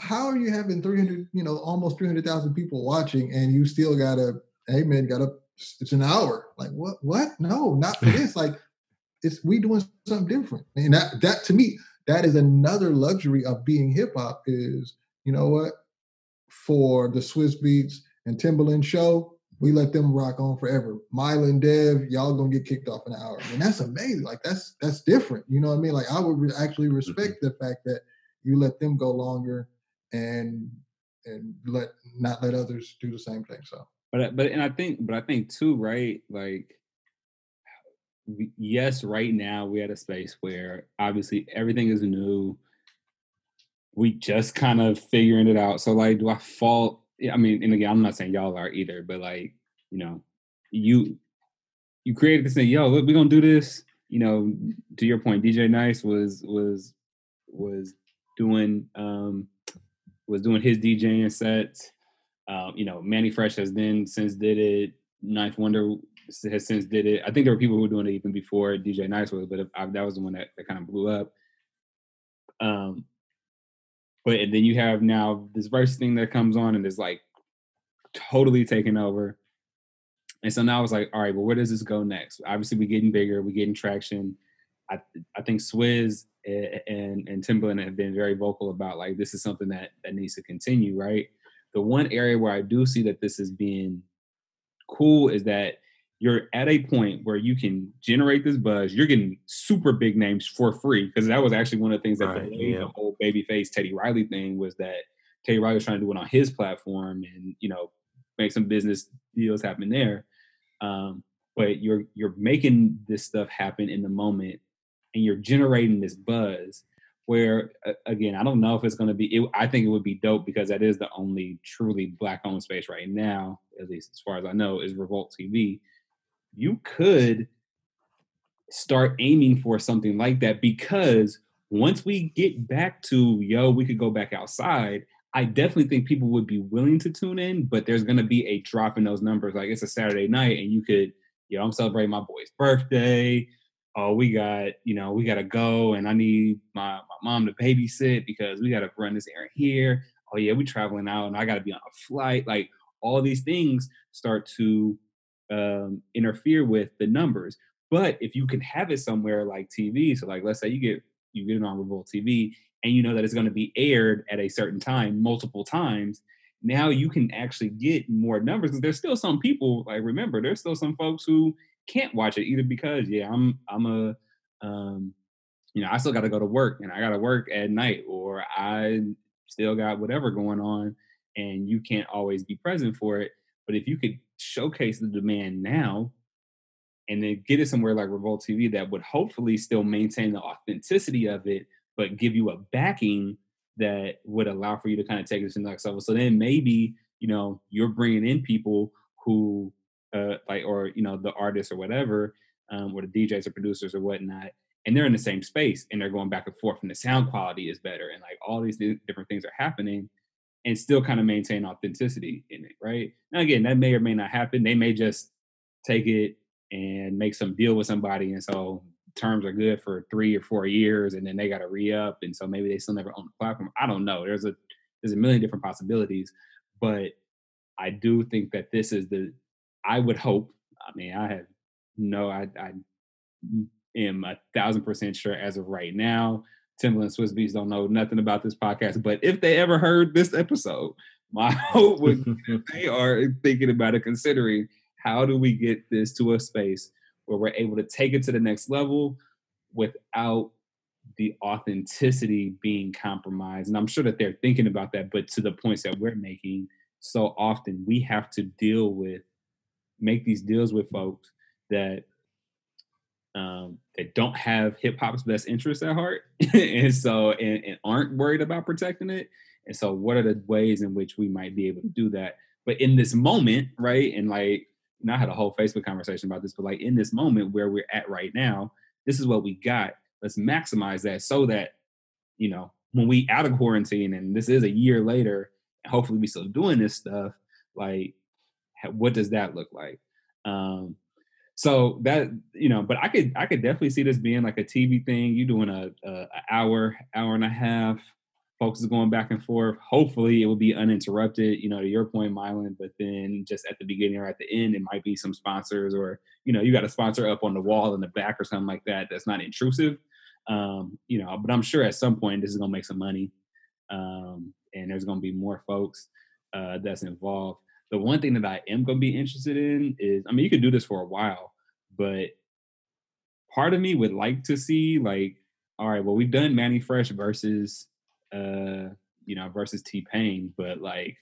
Speaker 3: how are you having 300, you know, almost 300,000 people watching and you still got a, hey man, got a, it's an hour. Like what, what? No, not for this. Like it's, we doing something different. And that, that to me, that is another luxury of being hip hop is, you know what, for the Swizz Beatz and Timbaland show, we let them rock on forever. Mila and Dev, y'all gonna get kicked off in an hour. And that's amazing. Like that's, that's different. You know what I mean? Like I would re- actually respect mm-hmm. the fact that you let them go longer and and let not let others do the same thing so
Speaker 1: but but and i think but i think too right like yes right now we're at a space where obviously everything is new we just kind of figuring it out so like do i fault i mean and again i'm not saying y'all are either but like you know you you created this thing yo look, we're gonna do this you know to your point dj nice was was was doing um, was doing his DJing sets. Um, you know, Mannie Fresh has then since did it. Ninth Wonder has since did it. I think there were people who were doing it even before DJ Nice was, but I, that was the one that, that kind of blew up. Um, but and then you have now this verse thing that comes on and is like totally taken over. And so now I was like, all right, well, where does this go next? Obviously, we're getting bigger, we're getting traction. I I think Swizz and and Timbaland have been very vocal about like this is something that that needs to continue, right? The one area where I do see that this is being cool is that you're at a point where you can generate this buzz. You're getting super big names for free because that was actually one of the things that right, yeah. the whole babyface Teddy Riley thing was that Teddy Riley was trying to do it on his platform and you know make some business deals happen there. Um, but you're you're making this stuff happen in the moment and you're generating this buzz where again i don't know if it's going to be it, i think it would be dope because that is the only truly black owned space right now at least as far as i know is revolt tv you could start aiming for something like that because once we get back to yo we could go back outside i definitely think people would be willing to tune in but there's going to be a drop in those numbers like it's a saturday night and you could you know i'm celebrating my boy's birthday oh, we got, you know, we got to go and I need my, my mom to babysit because we got to run this errand here. Oh, yeah, we traveling out and I got to be on a flight. Like all these things start to um, interfere with the numbers. But if you can have it somewhere like TV, so like let's say you get you get it on Revolt TV and you know that it's going to be aired at a certain time multiple times, now you can actually get more numbers. Because there's still some people like remember there's still some folks who can't watch it either because yeah, I'm I'm a um, you know, I still got to go to work and I got to work at night or I still got whatever going on and you can't always be present for it. But if you could showcase the demand now and then get it somewhere like Revolt TV that would hopefully still maintain the authenticity of it, but give you a backing that would allow for you to kind of take it to the next level. So then maybe, you know, you're bringing in people who uh, like or you know the artists or whatever, um, or the DJs or producers or whatnot, and they're in the same space and they're going back and forth, and the sound quality is better, and like all these different things are happening, and still kind of maintain authenticity in it, right? Now again, that may or may not happen. They may just take it and make some deal with somebody, and so terms are good for three or four years, and then they got to re up, and so maybe they still never own the platform. I don't know. There's a there's a million different possibilities, but I do think that this is the I would hope. I mean, I have no, I, I mm, am a thousand percent sure as of right now. Timbaland Swizz Beatz don't know nothing about this podcast, but if they ever heard this episode, my hope would they are thinking about it, considering how do we get this to a space where we're able to take it to the next level without the authenticity being compromised? And I'm sure that they're thinking about that, but to the points that we're making, so often we have to deal with, make these deals with folks that um, that don't have hip hop's best interests at heart, and so and, and, aren't worried about protecting it. And so, what are the ways in which we might be able to do that? But in this moment, right, and like, and I had a whole Facebook conversation about this, but like in this moment where we're at right now, this is what we got. Let's maximize that so that you know when we out of quarantine and this is a year later, hopefully we still doing this stuff. Like, what does that look like? Um, so that you know but i could i could definitely see this being like a tv thing you doing a, a, a hour hour and a half folks is going back and forth. Hopefully it will be uninterrupted you know to your point mylan but then just at the beginning or at the end it might be some sponsors or you know you got a sponsor up on the wall in the back or something like that that's not intrusive. Um you know but i'm sure at some point this is going to make some money um and there's going to be more folks uh that's involved the one thing that I am going to be interested in is, I mean, you could do this for a while, but part of me would like to see like, all right, well, we've done Mannie Fresh versus, uh, you know, versus T Pain, but like,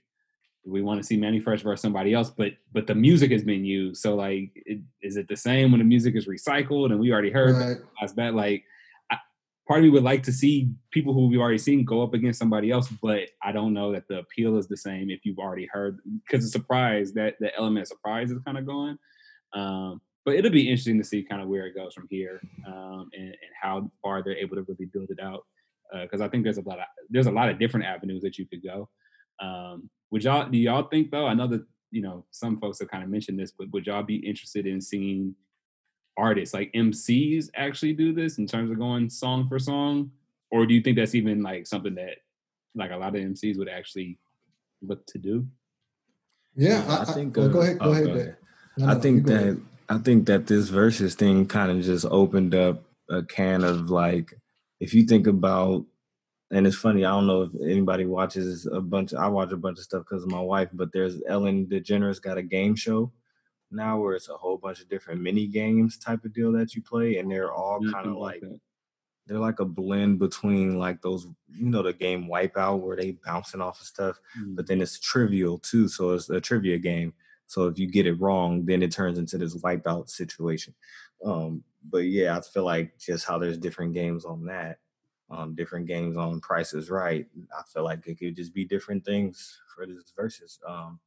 Speaker 1: we want to see Mannie Fresh versus somebody else, but but the music has been used. So like, it, is it the same when the music is recycled? And we already heard right. that's bad. Like, part of me would like to see people who we've already seen go up against somebody else, but I don't know that the appeal is the same if you've already heard because the surprise that the element of surprise is kind of gone. Um, but it'll be interesting to see kind of where it goes from here um, and, and, how far they're able to really build it out. Because uh, I think there's a lot of there's a lot of different avenues that you could go. Um, would y'all do y'all think though? I know that you know some folks have kind of mentioned this, but would y'all be interested in seeing artists like MCs actually do this in terms of going song for song, or do you think that's even like something that like a lot of MCs would actually look to do?
Speaker 3: Yeah, I, I think. Uh, go ahead. Go oh, ahead. Go ahead.
Speaker 2: No, no, I think that ahead. I think that this versus thing kind of just opened up a can of like, if you think about, and it's funny. I don't know if anybody watches a bunch. I watch a bunch of stuff because of my wife, but there's Ellen DeGeneres got a game show now where it's a whole bunch of different mini games type of deal that you play, and they're all kind of like they're like a blend between like those you know the game Wipeout where they bouncing off of stuff, mm-hmm. but then it's trivial too. So it's a trivia game. So if you get it wrong, then it turns into this wipeout situation. Um, but yeah, I feel like just how there's different games on that, um, different games on Price is Right. I feel like it could just be different things for this versus. Um,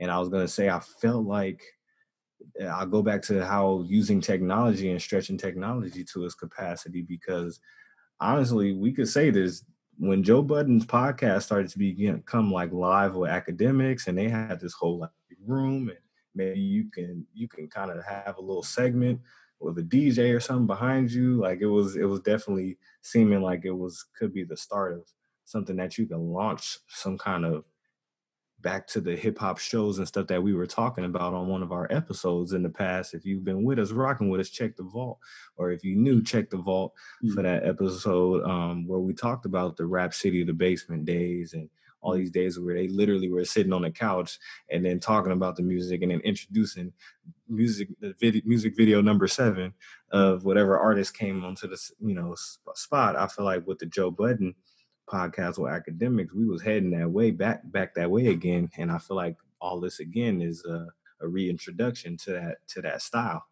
Speaker 2: and I was gonna say I felt like I'll go back to how using technology and stretching technology to its capacity because honestly, we could say this when Joe Budden's podcast started to become like live with Akademiks and they had this whole like, room and maybe you can you can kind of have a little segment with a DJ or something behind you. Like it was it was definitely seeming like it was could be the start of something that you can launch some kind of back to the hip hop shows and stuff that we were talking about on one of our episodes in the past. If you've been with us, rocking with us, check the vault. Or if you knew, check the vault mm-hmm. for that episode um, where we talked about the Rap City, the basement days, and all these days where they literally were sitting on the couch and then talking about the music and then introducing music, the video, music video number seven of whatever artist came onto the you know spot. I feel like with the Joe Budden podcast with Akademiks, we was heading that way back back that way again. And I feel like all this again is a, a reintroduction to that to that style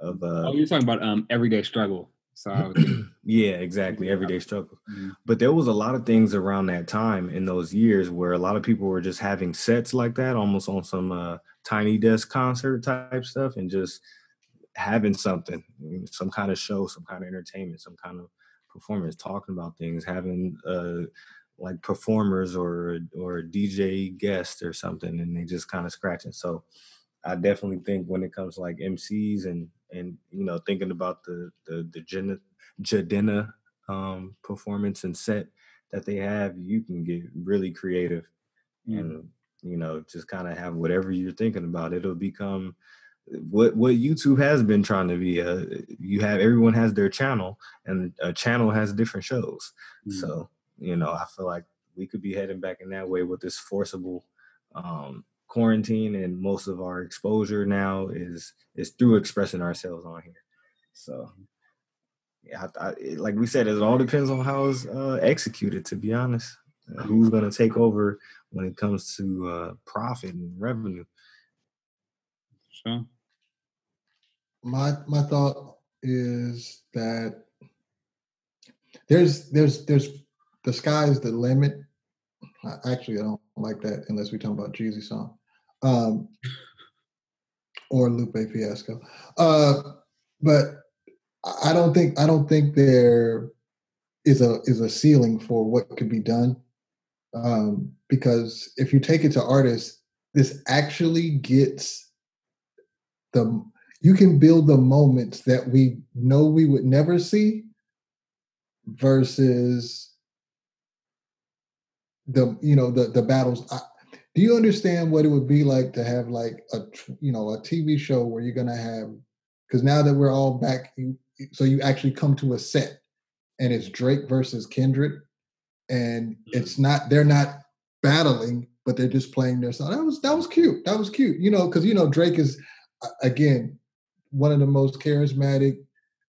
Speaker 2: of uh
Speaker 1: Oh, you're talking about um everyday struggle. So
Speaker 2: yeah, exactly. Everyday struggle. Mm-hmm. But there was a lot of things around that time in those years where a lot of people were just having sets like that, almost on some uh, tiny desk concert type stuff, and just having something, some kind of show, some kind of entertainment, some kind of performance, talking about things, having uh, like performers or or DJ guest or something, and they just kind of scratching. So I definitely think when it comes to like MCs and and you know thinking about the the the Jenna, Jidenna um, performance and set that they have, you can get really creative mm. and you know just kind of have whatever you're thinking about. It'll become what what YouTube has been trying to be. Uh, you have everyone has their channel, and a channel has different shows. Mm. So you know, I feel like we could be heading back in that way with this forcible um, quarantine and most of our exposure now is is through expressing ourselves on here. So yeah, I, I, like we said, it all depends on how it's uh, executed. To be honest, uh, who's going to take over when it comes to uh, profit and revenue?
Speaker 1: Sure.
Speaker 3: My my thought is that there's there's there's the sky's the limit. Actually, I don't like that unless we talk about Jeezy song um, or Lupe Fiasco. Uh, but I don't think I don't think there is a is a ceiling for what could be done um, because if you take it to artists, this actually gets the you can build the moments that we know we would never see versus the you know the the battles. I, do you understand what it would be like to have like a you know a tv show where you're gonna have because now that we're all back you, so you actually come to a set and it's drake versus kendrick and mm-hmm. it's not they're not battling but they're just playing their song. That was that was cute. That was cute you know because you know drake is again one of the most charismatic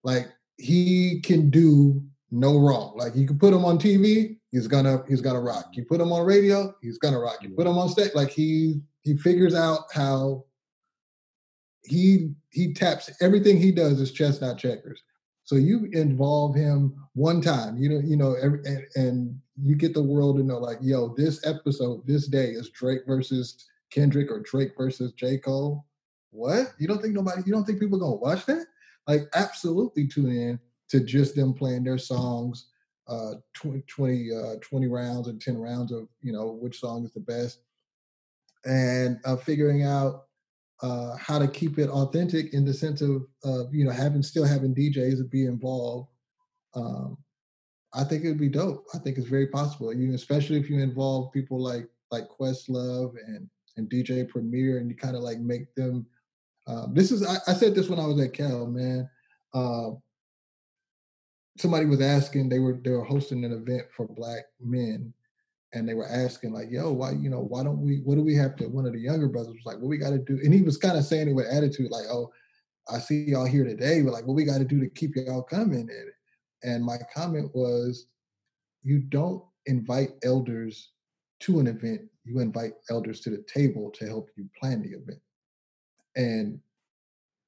Speaker 3: like he can do no wrong like you can put him on tv he's gonna he's gonna rock. You put him on radio, he's gonna rock. You put him on stage, like he he figures out how he he taps everything he does is chestnut checkers. So you involve him one time, you know, you know, every, and, and you get the world to know, like, yo, this episode, this day is Drake versus Kendrick or Drake versus J. Cole. What? You don't think nobody? You don't think people gonna watch that? Like, absolutely tune in to just them playing their songs uh, 20, 20, uh, 20 rounds and 10 rounds of, you know, which song is the best. And uh, figuring out uh, how to keep it authentic in the sense of, of, you know, having still having DJs be involved. Um, I think it would be dope. I think it's very possible. You, especially if you involve people like like Questlove and and DJ Premier, and you kind of like make them. Um, this is I, I, said this when I was at Cal, man. Uh, somebody was asking they were they were hosting an event for black men and they were asking like yo why you know why don't we what do we have to one of the younger brothers was like what we got to do and he was kind of saying it with attitude like oh i see y'all here today but like what we got to do to keep y'all coming and and my comment was you don't invite elders to an event you invite elders to the table to help you plan the event and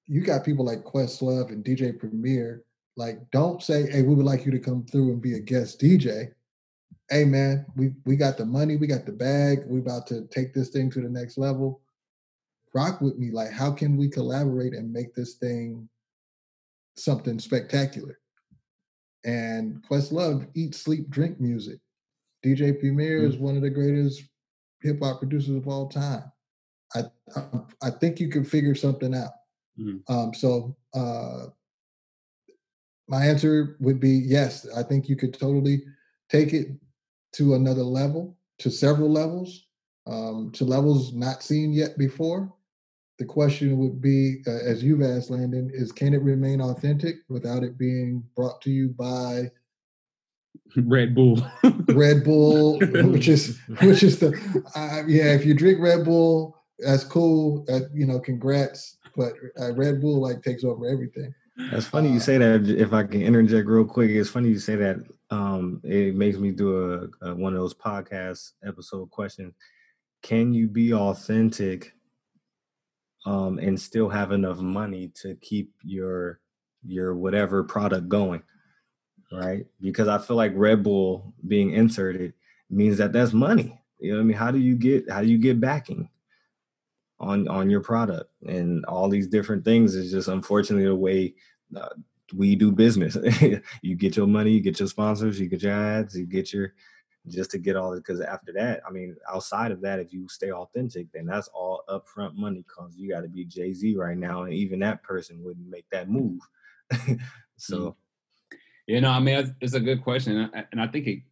Speaker 3: you got people like questlove and dj premier like, don't say, "Hey, we would like you to come through and be a guest DJ." Hey, man, we we got the money, we got the bag, we about to take this thing to the next level. Rock with me. Like, how can we collaborate and make this thing something spectacular? And Questlove eat, sleep, drink music. DJ Premier mm-hmm. is one of the greatest hip hop producers of all time. I, I, I think you can figure something out. Mm-hmm. Um, so uh, my answer would be yes. I think you could totally take it to another level, to several levels, um, to levels not seen yet before. The question would be, uh, as you've asked, Landon, is can it remain authentic without it being brought to you by
Speaker 1: Red Bull?
Speaker 3: Red Bull, which is which is the uh, yeah. If you drink Red Bull, that's cool. Uh, you know, congrats. But uh, Red Bull like takes over everything.
Speaker 2: That's funny you uh, say that. If I can interject real quick, it's funny you say that. Um, it makes me do a, a one of those podcast episode questions. Can you be authentic um, and still have enough money to keep your your whatever product going? Right? Because I feel like Red Bull being inserted means that that's money. You know what I mean? How do you get how do you get backing? On on your product. And all these different things is just unfortunately the way uh, we do business. You get your money you get your sponsors you get your ads you get your just to get all it because after that i mean outside of that if you stay authentic then that's all upfront money because you got to be jay-z right now and even that person wouldn't make that move. So mm.
Speaker 1: you know i mean it's a good question and i think it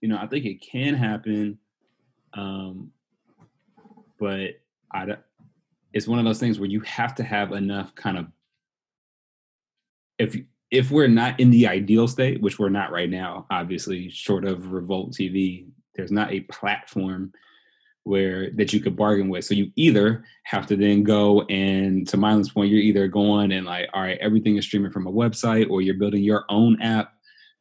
Speaker 1: you know i think it can happen um but i it's one of those things where you have to have enough kind of if if we're not in the ideal state, which we're not right now, obviously, short of Revolt TV, there's not a platform where that you could bargain with. So you either have to then go and to Mylan's point, you're either going and like, all right, everything is streaming from a website, or you're building your own app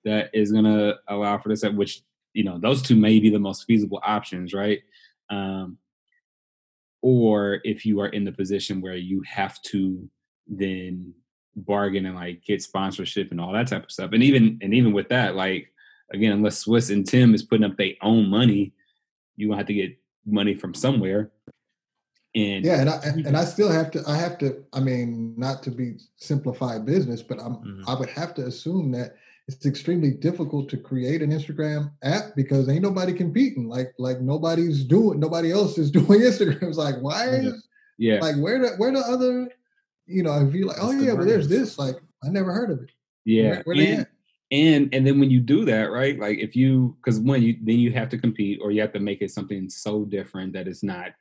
Speaker 1: that is gonna allow for this, At which you know those two may be the most feasible options, right? Um, or if you are in the position where you have to then bargain and like get sponsorship and all that type of stuff, and even and even with that, like again, unless Swizz and Tim is putting up their own money, you gonna have to get money from somewhere. And
Speaker 3: yeah, and I and I still have to. I have to. I mean, not to be simplified business, but I'm. Mm-hmm. I would have to assume that it's extremely difficult to create an Instagram app because ain't nobody competing. Like like nobody's doing. Nobody else is doing Instagram. It's like why is
Speaker 1: yeah.
Speaker 3: Like where the where the other. You know, if you like, oh yeah, but there's this. Like I never heard of it.
Speaker 1: Yeah. Where, where and, and and then when you do that right like if you because when you then you have to compete or you have to make it something so different that it's not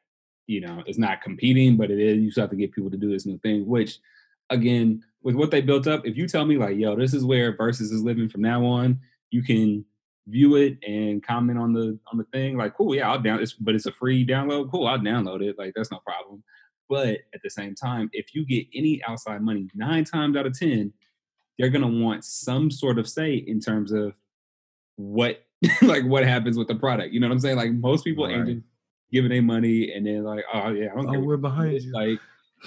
Speaker 1: you know it's not competing but it is you still have to get people to do this new thing which again with what they built up if you tell me like yo this is where Verzuz is living from now on you can view it and comment on the on the thing like cool yeah i'll down it's but it's a free download cool i'll download it like that's no problem but at the same time if you get any outside money nine times out of ten they're going to want some sort of say in terms of what like what happens with the product. You know what I'm saying? Like most people right. ain't just giving their money and then like, oh yeah, I don't
Speaker 2: oh, we're behind you.
Speaker 1: Like,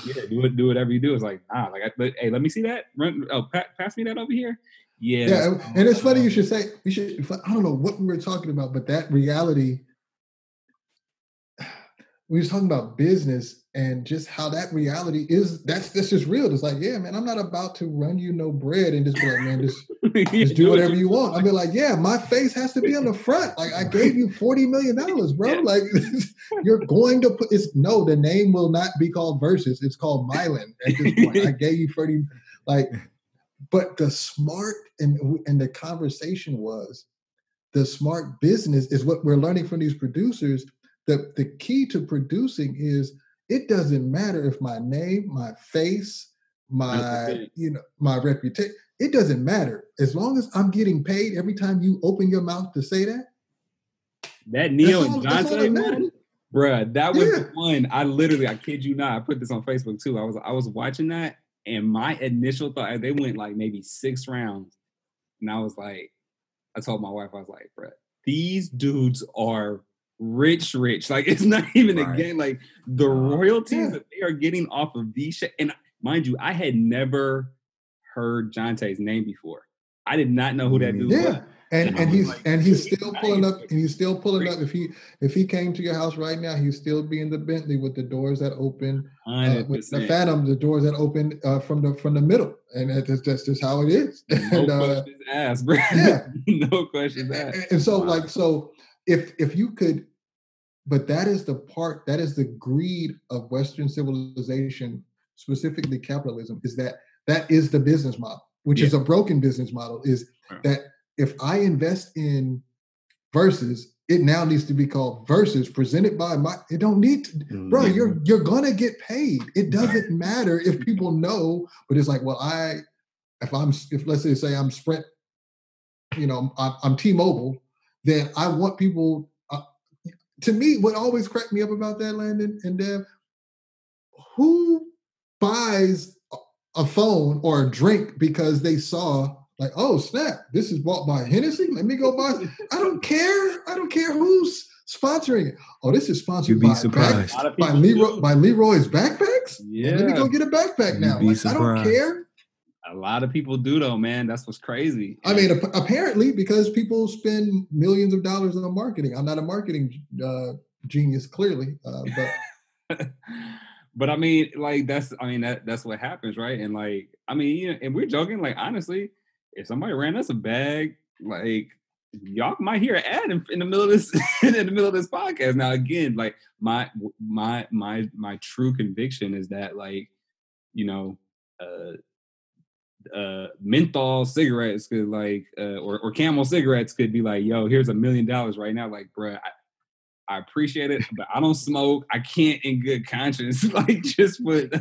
Speaker 1: yeah, do it, do whatever you do. It's like, nah, like, I, hey, let me see that. Run, oh, pa- pass me that over here. Yeah,
Speaker 3: yeah, and it's funny you should say we should. I don't know what we were talking about, but that reality. We was talking about business and just how that reality is that's that's just real. It's like, yeah, man, I'm not about to run you no bread and just be like, man, just, just do whatever you want. I'll be like, yeah, my face has to be on the front. Like I gave you $40 million, bro. Like you're going to put it's no, the name will not be called Verzuz. It's called Mylan at this point. I gave you 30, like, but the smart and and the conversation was the smart business is what we're learning from these producers. The the key to producing is it doesn't matter if my name, my face, my you know my reputation. It doesn't matter as long as I'm getting paid every time you open your mouth to say that.
Speaker 1: That Ne-Yo and Johntá one, bruh, that was yeah. the one. I literally, I kid you not, I put this on Facebook too. I was I was watching that, and my initial thought, they went like maybe six rounds, and I was like, I told my wife, I was like, bruh, these dudes are rich, rich. Like it's not even right. a game. Like the royalties yeah. that they are getting off of these sh- and mind you, I had never heard Johntá's name before. I did not know who that dude yeah. was.
Speaker 3: And, and, and he's like, and he's still pulling up and he's still pulling up. If he if he came to your house right now, he's still be in the Bentley with the doors that open, uh, with the Phantom, the doors that open uh, from the from the middle, and that's, that's just how it is.
Speaker 1: No and, uh, questions asked, bro. Yeah, no questions asked.
Speaker 3: And, and so, wow. like, so if if you could but that is the part that is the greed of western civilization specifically capitalism is that that is the business model which yeah. is a broken business model is that if i invest in Verzuz it now needs to be called Verzuz presented by my it don't need to mm-hmm. bro you're you're gonna get paid it doesn't matter if people know but it's like well i if i'm if let's say say i'm sprint you know i'm, I'm t-mobile then i want people uh, to me, what always cracked me up about that, Landon and Dev, who buys a phone or a drink because they saw like, oh snap, this is bought by Hennessy. Let me go buy. I don't care. I don't care who's sponsoring it. Oh, this is sponsored by, back, by Leroy by Leroy's backpacks. Yeah, let me go get a backpack now. Like, I don't care.
Speaker 1: A lot of people do though, man. That's what's crazy.
Speaker 3: I mean, apparently because people spend millions of dollars on marketing. I'm not a marketing uh, genius, clearly, uh,
Speaker 1: but. but I mean, like that's I mean that that's what happens, right? And like I mean, you know, and we're joking. Like honestly, if somebody ran us a bag, like y'all might hear an ad in, in, the middle of this in the middle of this podcast. Now again, like my my my my true conviction is that like you know uh uh, menthol cigarettes could like uh, or, or camel cigarettes could be like yo here's a million dollars right now. Like bruh I, I appreciate it but i don't smoke. I can't in good conscience like just put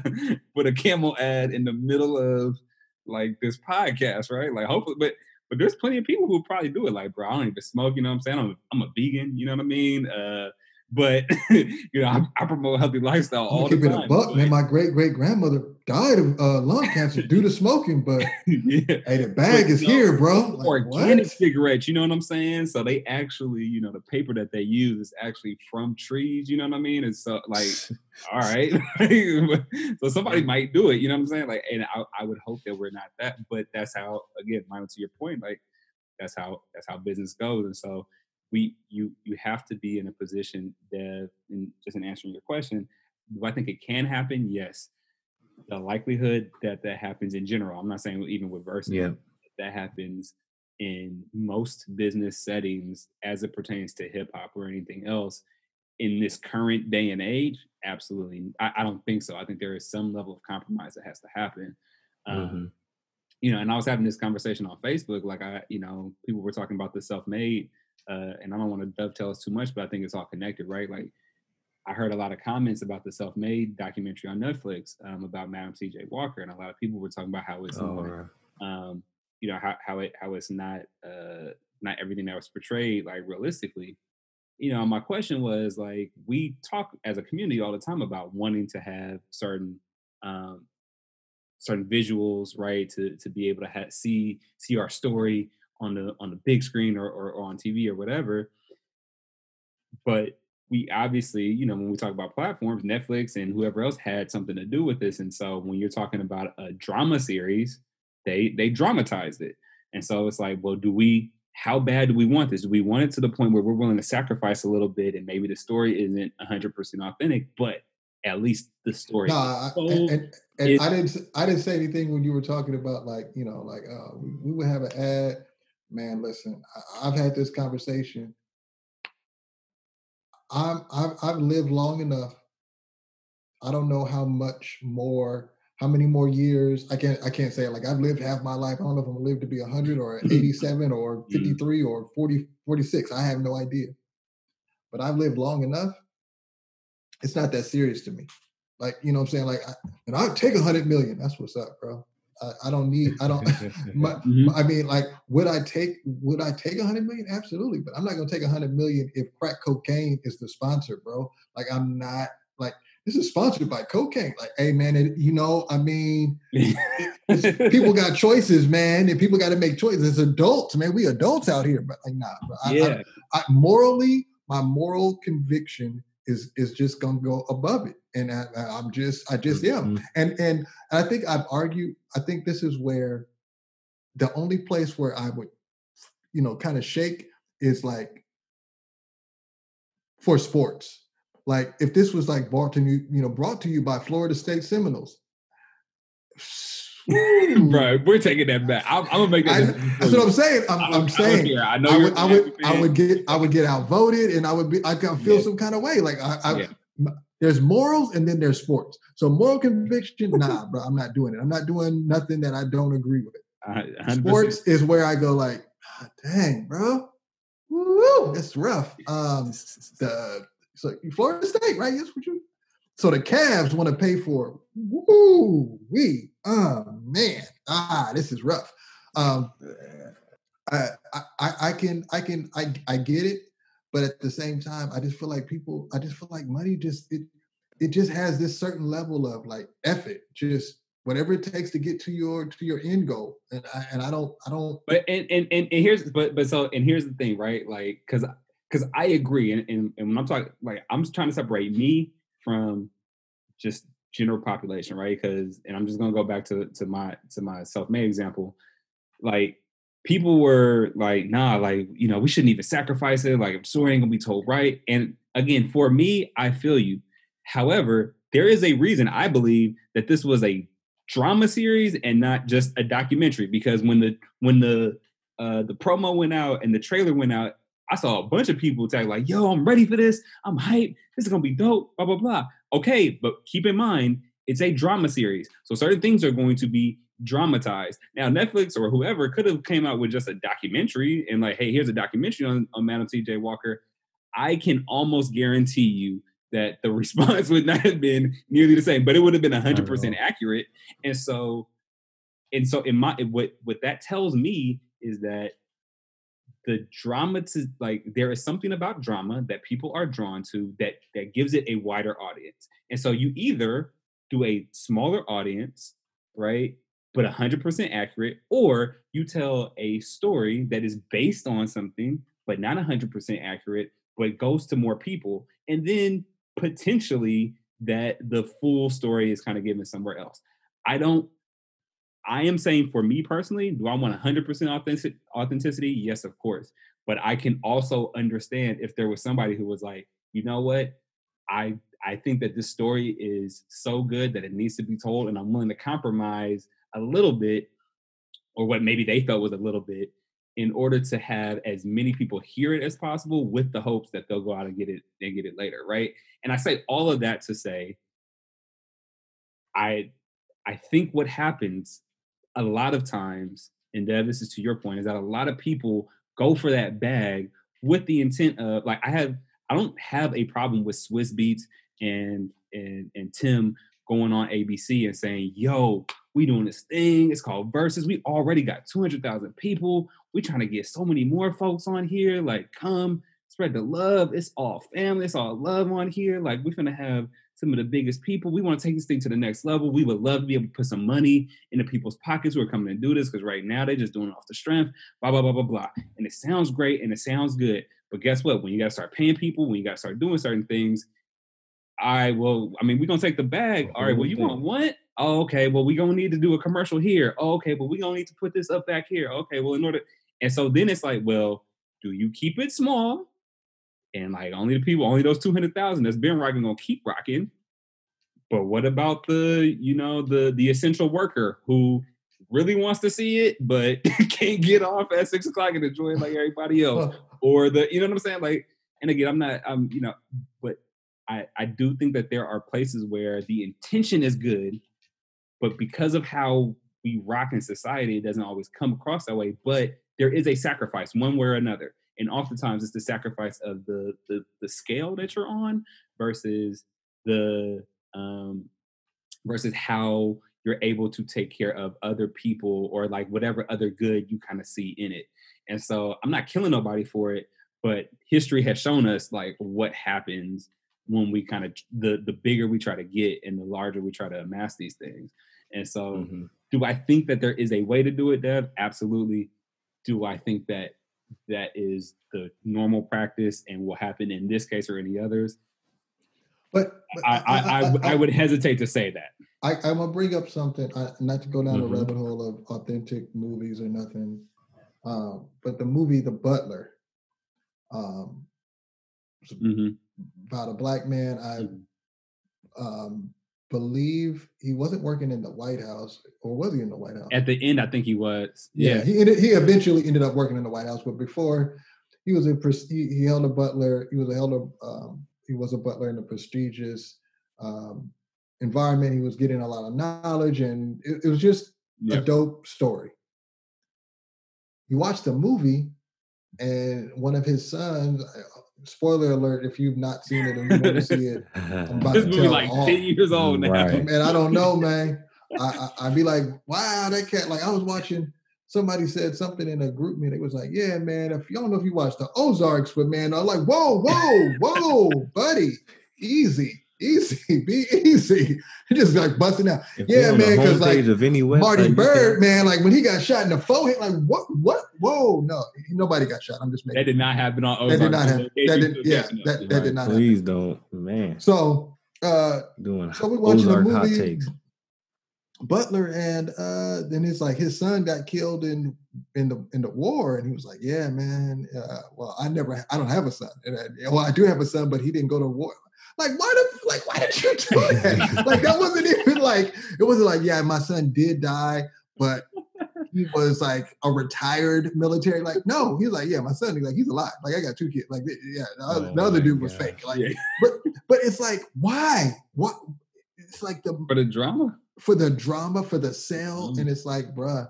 Speaker 1: put a camel ad in the middle of like this podcast right? Like hopefully but but there's plenty of people who probably do it like bro i don't even smoke you know what i'm saying? I'm, I'm a vegan you know what i mean? Uh but you know, I, I promote healthy lifestyle all the time.
Speaker 3: it a buck, man. My great great grandmother died of uh, lung cancer due to smoking, but
Speaker 1: yeah.
Speaker 3: hey, the bag
Speaker 1: But,
Speaker 3: is
Speaker 1: you know,
Speaker 3: here, bro. Like,
Speaker 1: organic
Speaker 3: what?
Speaker 1: cigarettes, you know what I'm saying? So they actually, you know, the paper that they use is actually from trees, you know what I mean? It's so like, all right. so somebody might do it, you know what I'm saying? Like, and I, I would hope that we're not that, but that's how, again, Milo, to your point, like that's how that's how business goes. And so we you you have to be in a position that and just in answering your question, do I think it can happen? Yes. The likelihood that that happens in general, I'm not saying even with Verzuz,
Speaker 2: Yeah.
Speaker 1: that happens in most business settings as it pertains to hip hop or anything else in this current day and age absolutely I, I don't think so i think there is some level of compromise that has to happen um,
Speaker 2: Mhm.
Speaker 1: you know and i was having this conversation on facebook like i you know people were talking about the self-made uh, and i don't want to dovetail us too much but i think it's all connected right like i heard a lot of comments about the self-made documentary on netflix um, about madam C.J. walker and a lot of people were talking about how it's
Speaker 2: Oh,
Speaker 1: not um, you know how how it how it's not uh, not everything that was portrayed like realistically. You know, my question was like we talk as a community all the time about wanting to have certain um, certain visuals, right? To to be able to ha- see see our story on the on the big screen or, or, or on TV or whatever. But we obviously, you know, when we talk about platforms, Netflix and whoever else had something to do with this. And so when you're talking about a drama series, they they dramatized it. And so it's like, well, do we how bad do we want this? Do we want it to the point where we're willing to sacrifice a little bit and maybe the story isn't 100% authentic, but at least the story.
Speaker 3: No, I, and, and, and I didn't. I didn't say anything when you were talking about like you know like uh, we, we would have an ad. Man, listen, I've had this conversation. I'm I've, I've lived long enough. I don't know how much more, how many more years. I can't I can't say it. Like I've lived half my life. I don't know if I'm gonna live to be 100 or mm. 87 or mm. 53 or 40 46. I have no idea. But I've lived long enough. It's not that serious to me. Like you know what I'm saying. Like I, and I'd take 100 million. That's what's up, bro. I, I don't need. I don't. my,
Speaker 1: Mhm.
Speaker 3: I mean, like, would I take would I take a hundred million? Absolutely, but I'm not gonna take a hundred million if crack cocaine is the sponsor, bro. Like, I'm not like this is sponsored by cocaine. Like, hey man, it, you know, I mean, people got choices, man, and people got to make choices. It's adults, man. We adults out here, but like, nah, bro. I, I-
Speaker 1: yeah.
Speaker 3: I, morally, my moral conviction is is just gonna go above it, and I, I'm just, I just am
Speaker 2: Mhm.
Speaker 3: and and I think I've argued. I think this is where the only place where I would, you know, kind of shake is like for sports. Like if this was like brought to you, you know, brought to you by Florida State Seminoles.
Speaker 1: Bro, we're taking that back. I'm, I'm gonna make that.
Speaker 3: I- That's what. I'm saying. I'm,
Speaker 1: I don't-
Speaker 3: I'm saying.
Speaker 1: care. I know
Speaker 3: I would, I would, I would get, I would get outvoted, and I would be, I could feel
Speaker 1: Yeah.
Speaker 3: some kind of way. Like I, I
Speaker 1: Yeah.
Speaker 3: there's morals, and then there's sports. So moral conviction, nah, bro, I'm not doing it. I'm not doing nothing that I don't agree with.
Speaker 1: Uh, 100%.
Speaker 3: Sports is where I go, like, "Ah, dang, bro, woo, it's rough. Um, the so Florida State, right? That's what you. So the Cavs want to pay for. it. Woo, we, oh man, ah, this is rough. Um, I, I, I can, I can, I, I get it, but at the same time, I just feel like people, I just feel like money just it, it just has this certain level of like effort, just whatever it takes to get to your to your end goal, and I, and I don't, I don't.
Speaker 1: But and, and and and here's but but so and here's the thing, right? Like because because I agree, and, and and when I'm talking, like I'm just trying to separate me from just general population, right? Because and I'm just gonna go back to to my to my self-made example, like. People were like, nah, like, you know, we shouldn't even sacrifice it. Like, story ain't gonna be told right. And again, for me, I feel you. However, there is a reason I believe that this was a drama series and not just a documentary because when the when the uh the promo went out and the trailer went out i saw a bunch of people tag like yo i'm ready for this. I'm hyped. This is gonna be dope blah blah blah. Okay but keep in mind it's a drama series so certain things are going to be dramatized. Now netflix or whoever could have came out with just a documentary and like hey here's a documentary on, on madam C.J. walker. I can almost guarantee you that the response would not have been nearly the same, but it would have been
Speaker 2: at
Speaker 1: 100% accurate. And so, and so in my what what that tells me is that the drama to like there is something about drama that people are drawn to that that gives it a wider audience. And so you either do a smaller audience, right? But 100% accurate, or you tell a story that is based on something, but not 100% accurate, but goes to more people. And then potentially that the full story is kind of given somewhere else. I don't I am saying for me personally, do I want 100% authentic, authenticity? Yes, of course. But I can also understand if there was somebody who was like, you know what, I I think that this story is so good that it needs to be told, and I'm willing to compromise a little bit, or what maybe they felt was a little bit, in order to have as many people hear it as possible, with the hopes that they'll go out and get it and get it later, right? And I say all of that to say, I I think what happens a lot of times, and Dev, this is to your point, is that a lot of people go for that bag with the intent of like I have I don't have a problem with Swizz Beatz and and and Tim going on ABC and saying, "Yo, we doing this thing. It's called Verzuz. We already got two hundred thousand people. We trying to get so many more folks on here. Like, come spread the love. It's all family. It's all love on here. Like, we're gonna have some of the biggest people. We want to take this thing to the next level. We would love to be able to put some money into people's pockets who are coming to do this because right now they're just doing it off the strength, blah, blah, blah, blah, blah. And it sounds great and it sounds good. But guess what? When you got to start paying people, when you got to start doing certain things, I will, I mean, we're to take the bag. All right, well, you want what? Oh, okay. Well, we're going to need to do a commercial here. Oh, okay. Well, we're going to need to put this up back here. Okay. Well, in order, and so then it's like, well, do you keep it small? And like only the people, only those 200,000 that's been rocking gonna keep rocking. But what about the, you know, the the essential worker who really wants to see it but can't get off at six o'clock and enjoy it like everybody else? Or the, you know what I'm saying? Like, and again, I'm not, I'm, you know, but I I do think that there are places where the intention is good, but because of how we rock in society, it doesn't always come across that way. But there is a sacrifice, one way or another, and oftentimes it's the sacrifice of the the, the scale that you're on versus the um, versus how you're able to take care of other people or like whatever other good you kind of see in it. And so I'm not killing nobody for it, but history has shown us like what happens when we kind of the the bigger we try to get and the larger we try to amass these things. And so mm-hmm. do I think that there is a way to do it, Dev? Absolutely. Do I think that that is the normal practice and will happen in this case or any others?
Speaker 3: But,
Speaker 1: but I, I, I, I, would hesitate to say that.
Speaker 3: I, I'm gonna bring up something, not to go down mm-hmm. the rabbit hole of authentic movies or nothing, um, but the movie The Butler, um, mm-hmm. about a black man. I mm-hmm. um, believe he wasn't working in the White House, or was he in the White House?
Speaker 1: At the end, I think he was. Yeah,
Speaker 3: yeah. he ended, he eventually ended up working in the White House, but before he was a he, he held a butler. He was a held a um, he was a butler in a prestigious um, environment. He was getting a lot of knowledge, and it, it was just a dope story. He watched the movie, and one of his sons. Spoiler alert! If you've not seen it and you want to see it,
Speaker 1: I'm about this to movie like all. ten years old now.
Speaker 3: Right. Man, I don't know, man. I, I would be like, wow, that cat. Like I was watching somebody said something in a group meeting. It was like, yeah, man, if you don't know if you watched the Ozarks, but man, I'm like, whoa, whoa, whoa, buddy, easy. Easy, be easy. just like busting out. If yeah, man, because like of any Marty Byrde, man, like when he got shot in the forehead, like what, what? Whoa, no, nobody got shot. I'm just making.
Speaker 1: That did not happen on
Speaker 3: Ozarks. That did not happen. That did, yeah, that, that did not.
Speaker 2: Please
Speaker 3: happen.
Speaker 2: don't, man.
Speaker 3: So, uh, doing so we watching Ozark the movie. Butler, and uh, then it's like his son got killed in in the in the war, and he was like, "Yeah, man. Uh, well, I never, I don't have a son. And I, well, I do have a son, but he didn't go to war. Like, why did like why did you do that? like that wasn't even like it wasn't like, yeah, my son did die, but he was like a retired military. Like, no, he's like, yeah, my son, he's like, he's alive. Like, I got two kids. Like, yeah, the, other, oh the other dude was fake. Like, yeah. but but it's like, why? What? It's like the
Speaker 1: for the drama
Speaker 3: for the drama, for the sale. Mm-hmm. And it's like, bruh,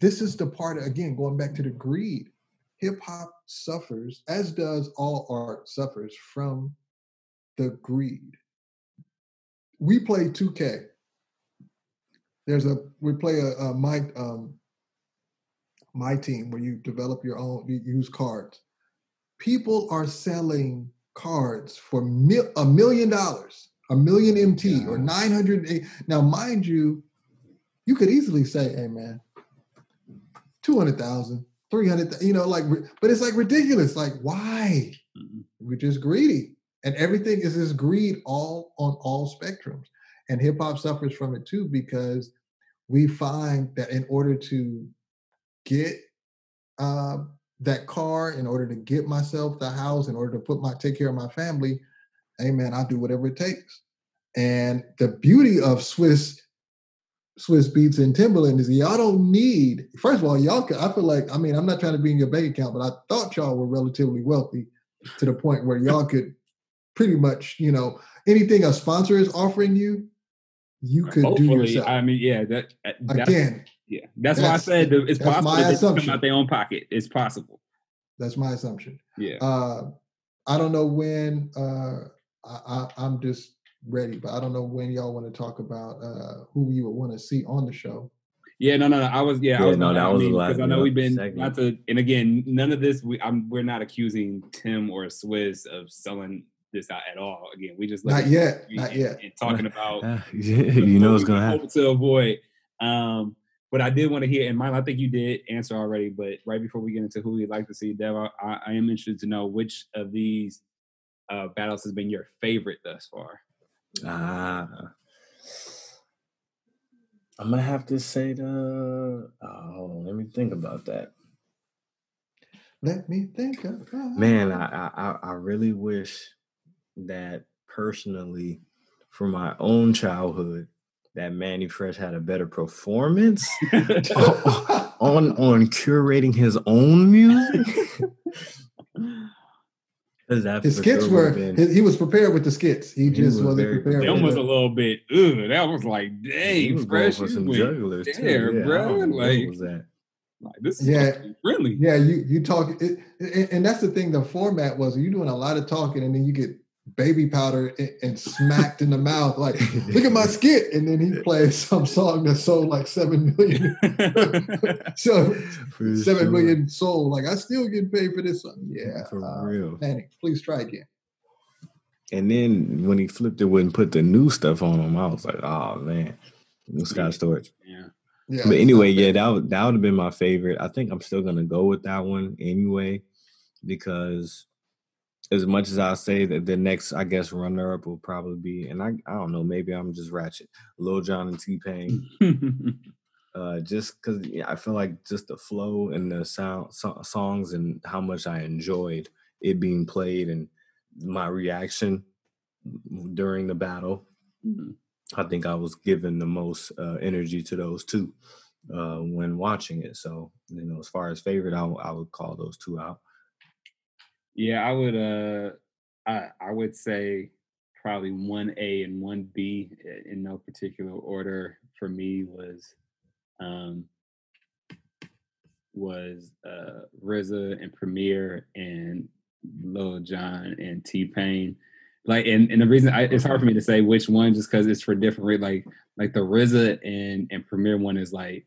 Speaker 3: this is the part, again, going back to the greed. Hip hop suffers, as does all art, suffers from the greed. We play 2K. There's a, we play a, a Mike, um, MyTEAM where you develop your own, you use cards. People are selling cards for mil- a million dollars, a million MT or 900. Now, mind you, you could easily say, hey man, 200,000, 300, you know, like, but it's like ridiculous. Like, why? Mm-hmm. We're just greedy. And everything is this greed all on all spectrums. And hip hop suffers from it too because we find that in order to get uh, that car, in order to get myself the house, in order to put my take care of my family, hey man, I'll do whatever it takes. And the beauty of Swizz Swizz Beatz and Timbaland is y'all don't need. First of all, y'all. Can, I feel like I mean I'm not trying to be in your bank account, but I thought y'all were relatively wealthy to the point where y'all could pretty much you know anything a sponsor is offering you, you could Hopefully, do yourself.
Speaker 1: I mean, yeah, that
Speaker 3: again.
Speaker 1: Yeah, that's, that's why I said it's possible that they come out their own pocket. It's possible.
Speaker 3: That's my assumption.
Speaker 1: Yeah. Uh,
Speaker 3: I don't know when. Uh, I, I, am just ready, but I don't know when y'all want to talk about uh, who you would want to see on the show.
Speaker 1: Yeah, no, no, no. I was, yeah, yeah I was, no, that was because I know we've been segment. not to, and again, none of this. We, I'm, we're not accusing Tim or Swizz of selling this out at all. Again, we just
Speaker 3: not yet, not
Speaker 1: and,
Speaker 3: yet,
Speaker 1: and talking about
Speaker 2: you know what's gonna happen
Speaker 1: to avoid. Um, but I did want to hear, and mine, I think you did answer already. But right before we get into who we'd like to see, Dev, I, I am interested to know which of these uh, battles has been your favorite thus far.
Speaker 2: Ah, uh, I'm gonna have to say the. Oh, let me think about that.
Speaker 3: Let me think about.
Speaker 2: Man, I I I really wish that personally, for my own childhood, that Mannie Fresh had a better performance on on curating his own music.
Speaker 3: his skits sure were been, he was prepared with the skits. He, he just was wasn't prepared.
Speaker 1: That was a little bit. Ugh, that was like, dang, fresh for some jugglers there, yeah, bro. Like, was that? Like this is yeah, really.
Speaker 3: Yeah, you you talk, it, and that's the thing. The format was you doing a lot of talking, and then you get baby powder and, and smacked in the mouth like look at my skit and then he plays some song that sold like seven million so for seven sure. million sold like i still get paid for this song. Yeah for uh, real. panic please try again.
Speaker 2: And then when he flipped it and put the new stuff on him i was like oh man new Scott Storch
Speaker 1: yeah.
Speaker 2: Yeah, but anyway, yeah, that would that would have been my favorite. I think I'm still gonna go with that one anyway, because as much as I say that the next, I guess, runner up will probably be, and I, I don't know, maybe I'm just ratchet, Lil Jon and T Pain. uh, just because yeah, I feel like just the flow and the sound so, songs and how much I enjoyed it being played and my reaction during the battle. Mm-hmm. I think I was given the most uh, energy to those two uh, when watching it. So, you know, as far as favorite, I, I would call those two out.
Speaker 1: Yeah, I would. Uh, I I would say probably one A and one B in no particular order for me was um, was uh, RZA and Premier and Lil Jon and T Pain. Like, and, and the reason I, it's hard for me to say which one, just because it's for different. Like, like the RZA and and Premier one is like,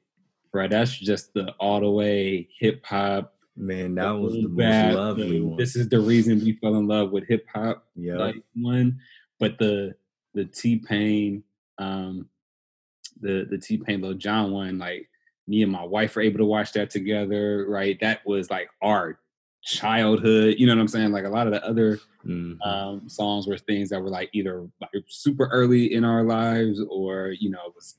Speaker 1: bro, that's just the all the way hip hop
Speaker 2: Man, that was the most lovely one.
Speaker 1: This is the reason we fell in love with hip hop. Yeah, like one, but the the T Pain, um, the the T Pain Lil Jon one, like me and my wife were able to watch that together. Right, that was like our childhood. You know what I'm saying? Like a lot of the other mm-hmm. um, songs were things that were like either like super early in our lives, or you know, was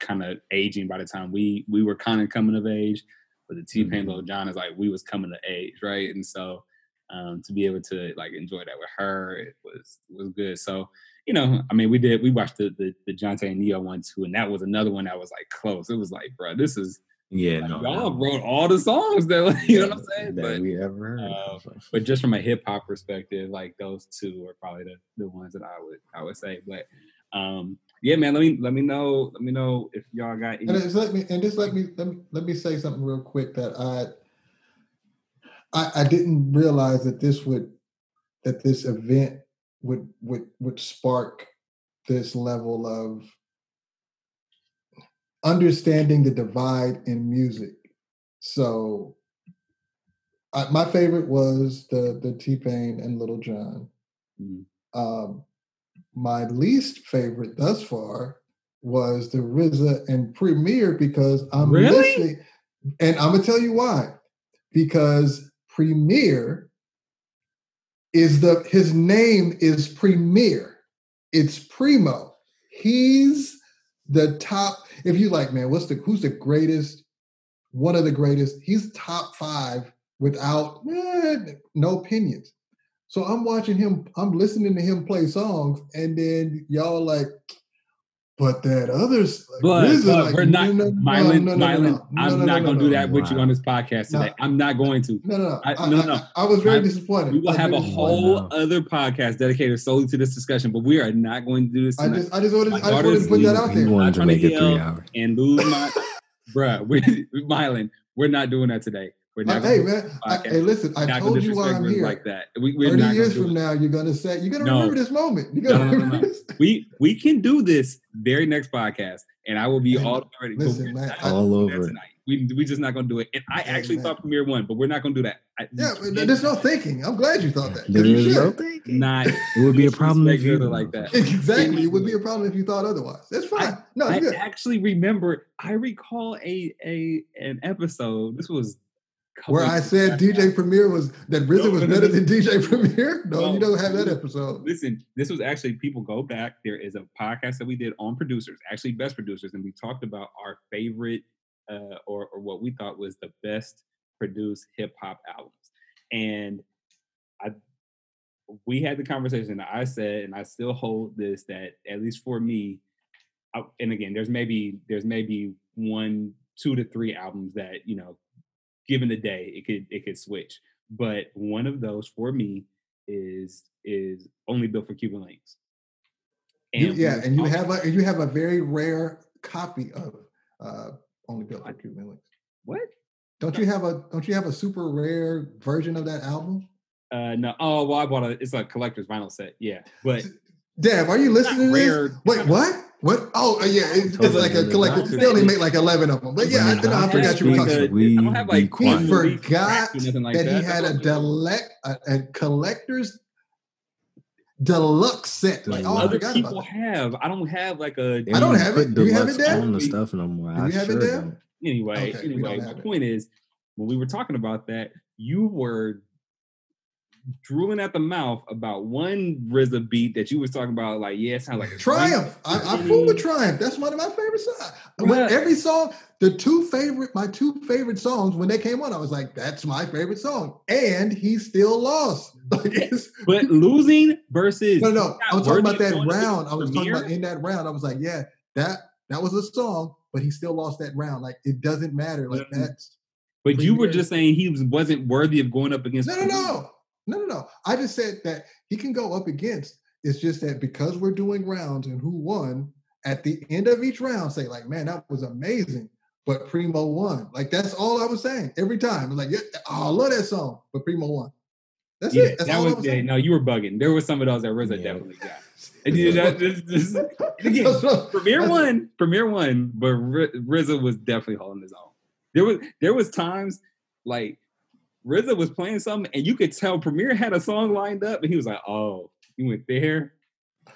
Speaker 1: kind of aging by the time we we were kind of coming of age. But the T Pain mm-hmm. Lil Jon is like we was coming to age, right? And so um, to be able to like enjoy that with her, it was was good. So you know, I mean, we did we watched the the, the Johntá and Ne-Yo one too, and that was another one that was like close. It was like, bro, this is
Speaker 2: yeah,
Speaker 1: like,
Speaker 2: no,
Speaker 1: y'all no. wrote all the songs that you know what I'm saying.
Speaker 2: That but, we ever heard. Uh,
Speaker 1: but just from a hip hop perspective, like those two are probably the, the ones that I would I would say. But um, yeah, man, let me let me know let me know if y'all got.
Speaker 3: Any- and just let me and just let me let me let me say something real quick that I I, I didn't realize that this would that this event would would would spark this level of understanding the divide in music So, I, my favorite was the the T Pain and Lil Jon.
Speaker 1: Mhm.
Speaker 3: Um, my least favorite thus far was the RZA and Premier because I'm
Speaker 1: Really?
Speaker 3: listening, and I'm gonna tell you why. Because Premier is the his name is Premier. It's Primo. He's the top. If you like, man, what's the who's the greatest? One of the greatest. He's top five without eh, no opinions. So I'm watching him, I'm listening to him play songs, and then y'all like, but that others, like,
Speaker 1: But, but
Speaker 3: like,
Speaker 1: we're not,
Speaker 3: no, no, no,
Speaker 1: Mylan,
Speaker 3: no, no, no,
Speaker 1: Mylan, I'm
Speaker 3: no, no,
Speaker 1: not going to
Speaker 3: no,
Speaker 1: do that with you on this podcast
Speaker 3: No.
Speaker 1: today. I'm not going to.
Speaker 3: No, no, no.
Speaker 1: I-
Speaker 3: I,
Speaker 1: no,
Speaker 3: I-
Speaker 1: no.
Speaker 3: I, was very
Speaker 1: I-
Speaker 3: disappointed.
Speaker 1: We will
Speaker 3: I
Speaker 1: have a whole
Speaker 2: Wow.
Speaker 1: other podcast dedicated solely to this discussion, but we are not going to do this
Speaker 3: I just, I just wanted,
Speaker 1: My
Speaker 3: I just wanted to put that out there.
Speaker 2: wanted
Speaker 1: Not
Speaker 2: to
Speaker 1: trying to
Speaker 2: make it three hours.
Speaker 1: and lose my, bruh, we, Mylan, we're not doing that today. We're
Speaker 3: Uh,
Speaker 1: not
Speaker 3: hey man, I, hey listen, I
Speaker 1: not
Speaker 3: told you why I'm here.
Speaker 1: like that. We, we're
Speaker 3: Thirty
Speaker 1: not
Speaker 3: years from
Speaker 1: it.
Speaker 3: now, you're gonna say, you're gonna
Speaker 1: No.
Speaker 3: remember this moment. You're gonna
Speaker 1: no, no,
Speaker 3: remember
Speaker 1: no.
Speaker 3: this.
Speaker 1: We we can do this very next podcast, and I will be
Speaker 3: Man,
Speaker 1: all ready. but
Speaker 3: listen, man,
Speaker 1: not
Speaker 3: I-
Speaker 2: All over it.
Speaker 1: tonight. We we just not gonna do it. And I
Speaker 3: Hey,
Speaker 1: actually
Speaker 3: man.
Speaker 1: thought Premier won, but we're not gonna do that. I,
Speaker 3: Yeah, but there's no thinking. I'm glad you thought that.
Speaker 2: There is no thinking.
Speaker 1: not.
Speaker 2: It would be a problem if you
Speaker 1: like that.
Speaker 3: Exactly. It would be a problem if you thought otherwise. That's fine. no,
Speaker 1: I
Speaker 3: good.
Speaker 1: actually remember. I recall a a an episode. This was a couple
Speaker 3: Where I said DJ. Premier was that RZA
Speaker 1: No,
Speaker 3: was better than DJ Premier. No,
Speaker 1: No,
Speaker 3: you don't have that episode.
Speaker 1: Listen, this was actually people go back. There is a podcast that we did on producers, actually best producers, and we talked about our favorite uh, or or what we thought was the best produced hip hop albums. And I we had the conversation. I said, and I still hold this that at least for me, I, and again, there's maybe there's maybe one, two to three albums that you know, given the day, it could it could switch. But one of those for me is is only built for Cuban Linx.
Speaker 3: You- yeah, and you have a you have a very rare copy of uh only built for Cuban Linx.
Speaker 1: what?
Speaker 3: Don't you have a don't you have a super rare version of that album?
Speaker 1: Uh, no. Oh, well, I bought a. It's a collector's vinyl set. Yeah, but
Speaker 3: Damn, are you listening to this? Wait, what? What? Oh, uh, yeah, it's,
Speaker 2: Told
Speaker 3: it's like a
Speaker 2: the
Speaker 3: collector. They only
Speaker 1: said-
Speaker 3: make like eleven of them. But yeah, I,
Speaker 2: When
Speaker 3: no, I forgot you were talking. About.
Speaker 2: we
Speaker 1: I don't have, like,
Speaker 3: He forgot
Speaker 1: cracks or nothing like
Speaker 3: that,
Speaker 1: that.
Speaker 3: he had a
Speaker 1: That's all.
Speaker 3: delect a, a collector's deluxe set. Like, oh, I
Speaker 1: Other
Speaker 3: forgot
Speaker 1: people
Speaker 3: about
Speaker 1: have. I don't have like a.
Speaker 2: They
Speaker 3: don't have it. Do you have
Speaker 2: deluxe
Speaker 3: it, Dad?
Speaker 2: on the stuff no more.
Speaker 3: Do
Speaker 2: I
Speaker 3: you have it,
Speaker 2: sure
Speaker 3: Dad?
Speaker 2: don't.
Speaker 1: Anyway,
Speaker 3: Okay,
Speaker 1: anyway, my point is, when we were talking about that, you were drooling at the mouth about one RZA beat that you was talking about. Like, yeah, it sounds like a
Speaker 3: Triumph. I, I fool with Triumph. That's one of my favorite songs. When
Speaker 1: Bruh.
Speaker 3: every song, the two favorite, my two favorite songs, when they came on, I was like, that's my favorite song. And he still lost.
Speaker 1: But losing versus
Speaker 3: no, no, I was talking about that
Speaker 1: of going to
Speaker 3: round. I was talking about in that round. I was like, yeah, that that was a song, but he still lost that round. Like, it doesn't matter. Like,
Speaker 1: Mhm.
Speaker 3: that's
Speaker 1: But you were just saying he was, wasn't worthy of going up against.
Speaker 3: no, no, no, no, no, no. I just said that he can go up against. It's just that because we're doing rounds and who won at the end of each round, say like, man, that was amazing. But Primo won. Like that's all I was saying every time. I was like, yeah, oh, I love that song, but Primo won. That's
Speaker 1: Yeah,
Speaker 3: it. That's
Speaker 1: that
Speaker 3: all I
Speaker 1: was,
Speaker 3: was
Speaker 1: yeah,
Speaker 3: saying.
Speaker 1: no, you were bugging. There was some of those that RZA
Speaker 2: Yeah.
Speaker 1: definitely got. And you know, this, this, again,
Speaker 3: what-
Speaker 1: Premier won, Premier won, but R- RZA was definitely holding his own. There was there was times like RZA was playing something, and you could tell Premier had a song lined up, and he was like, "Oh, you went there?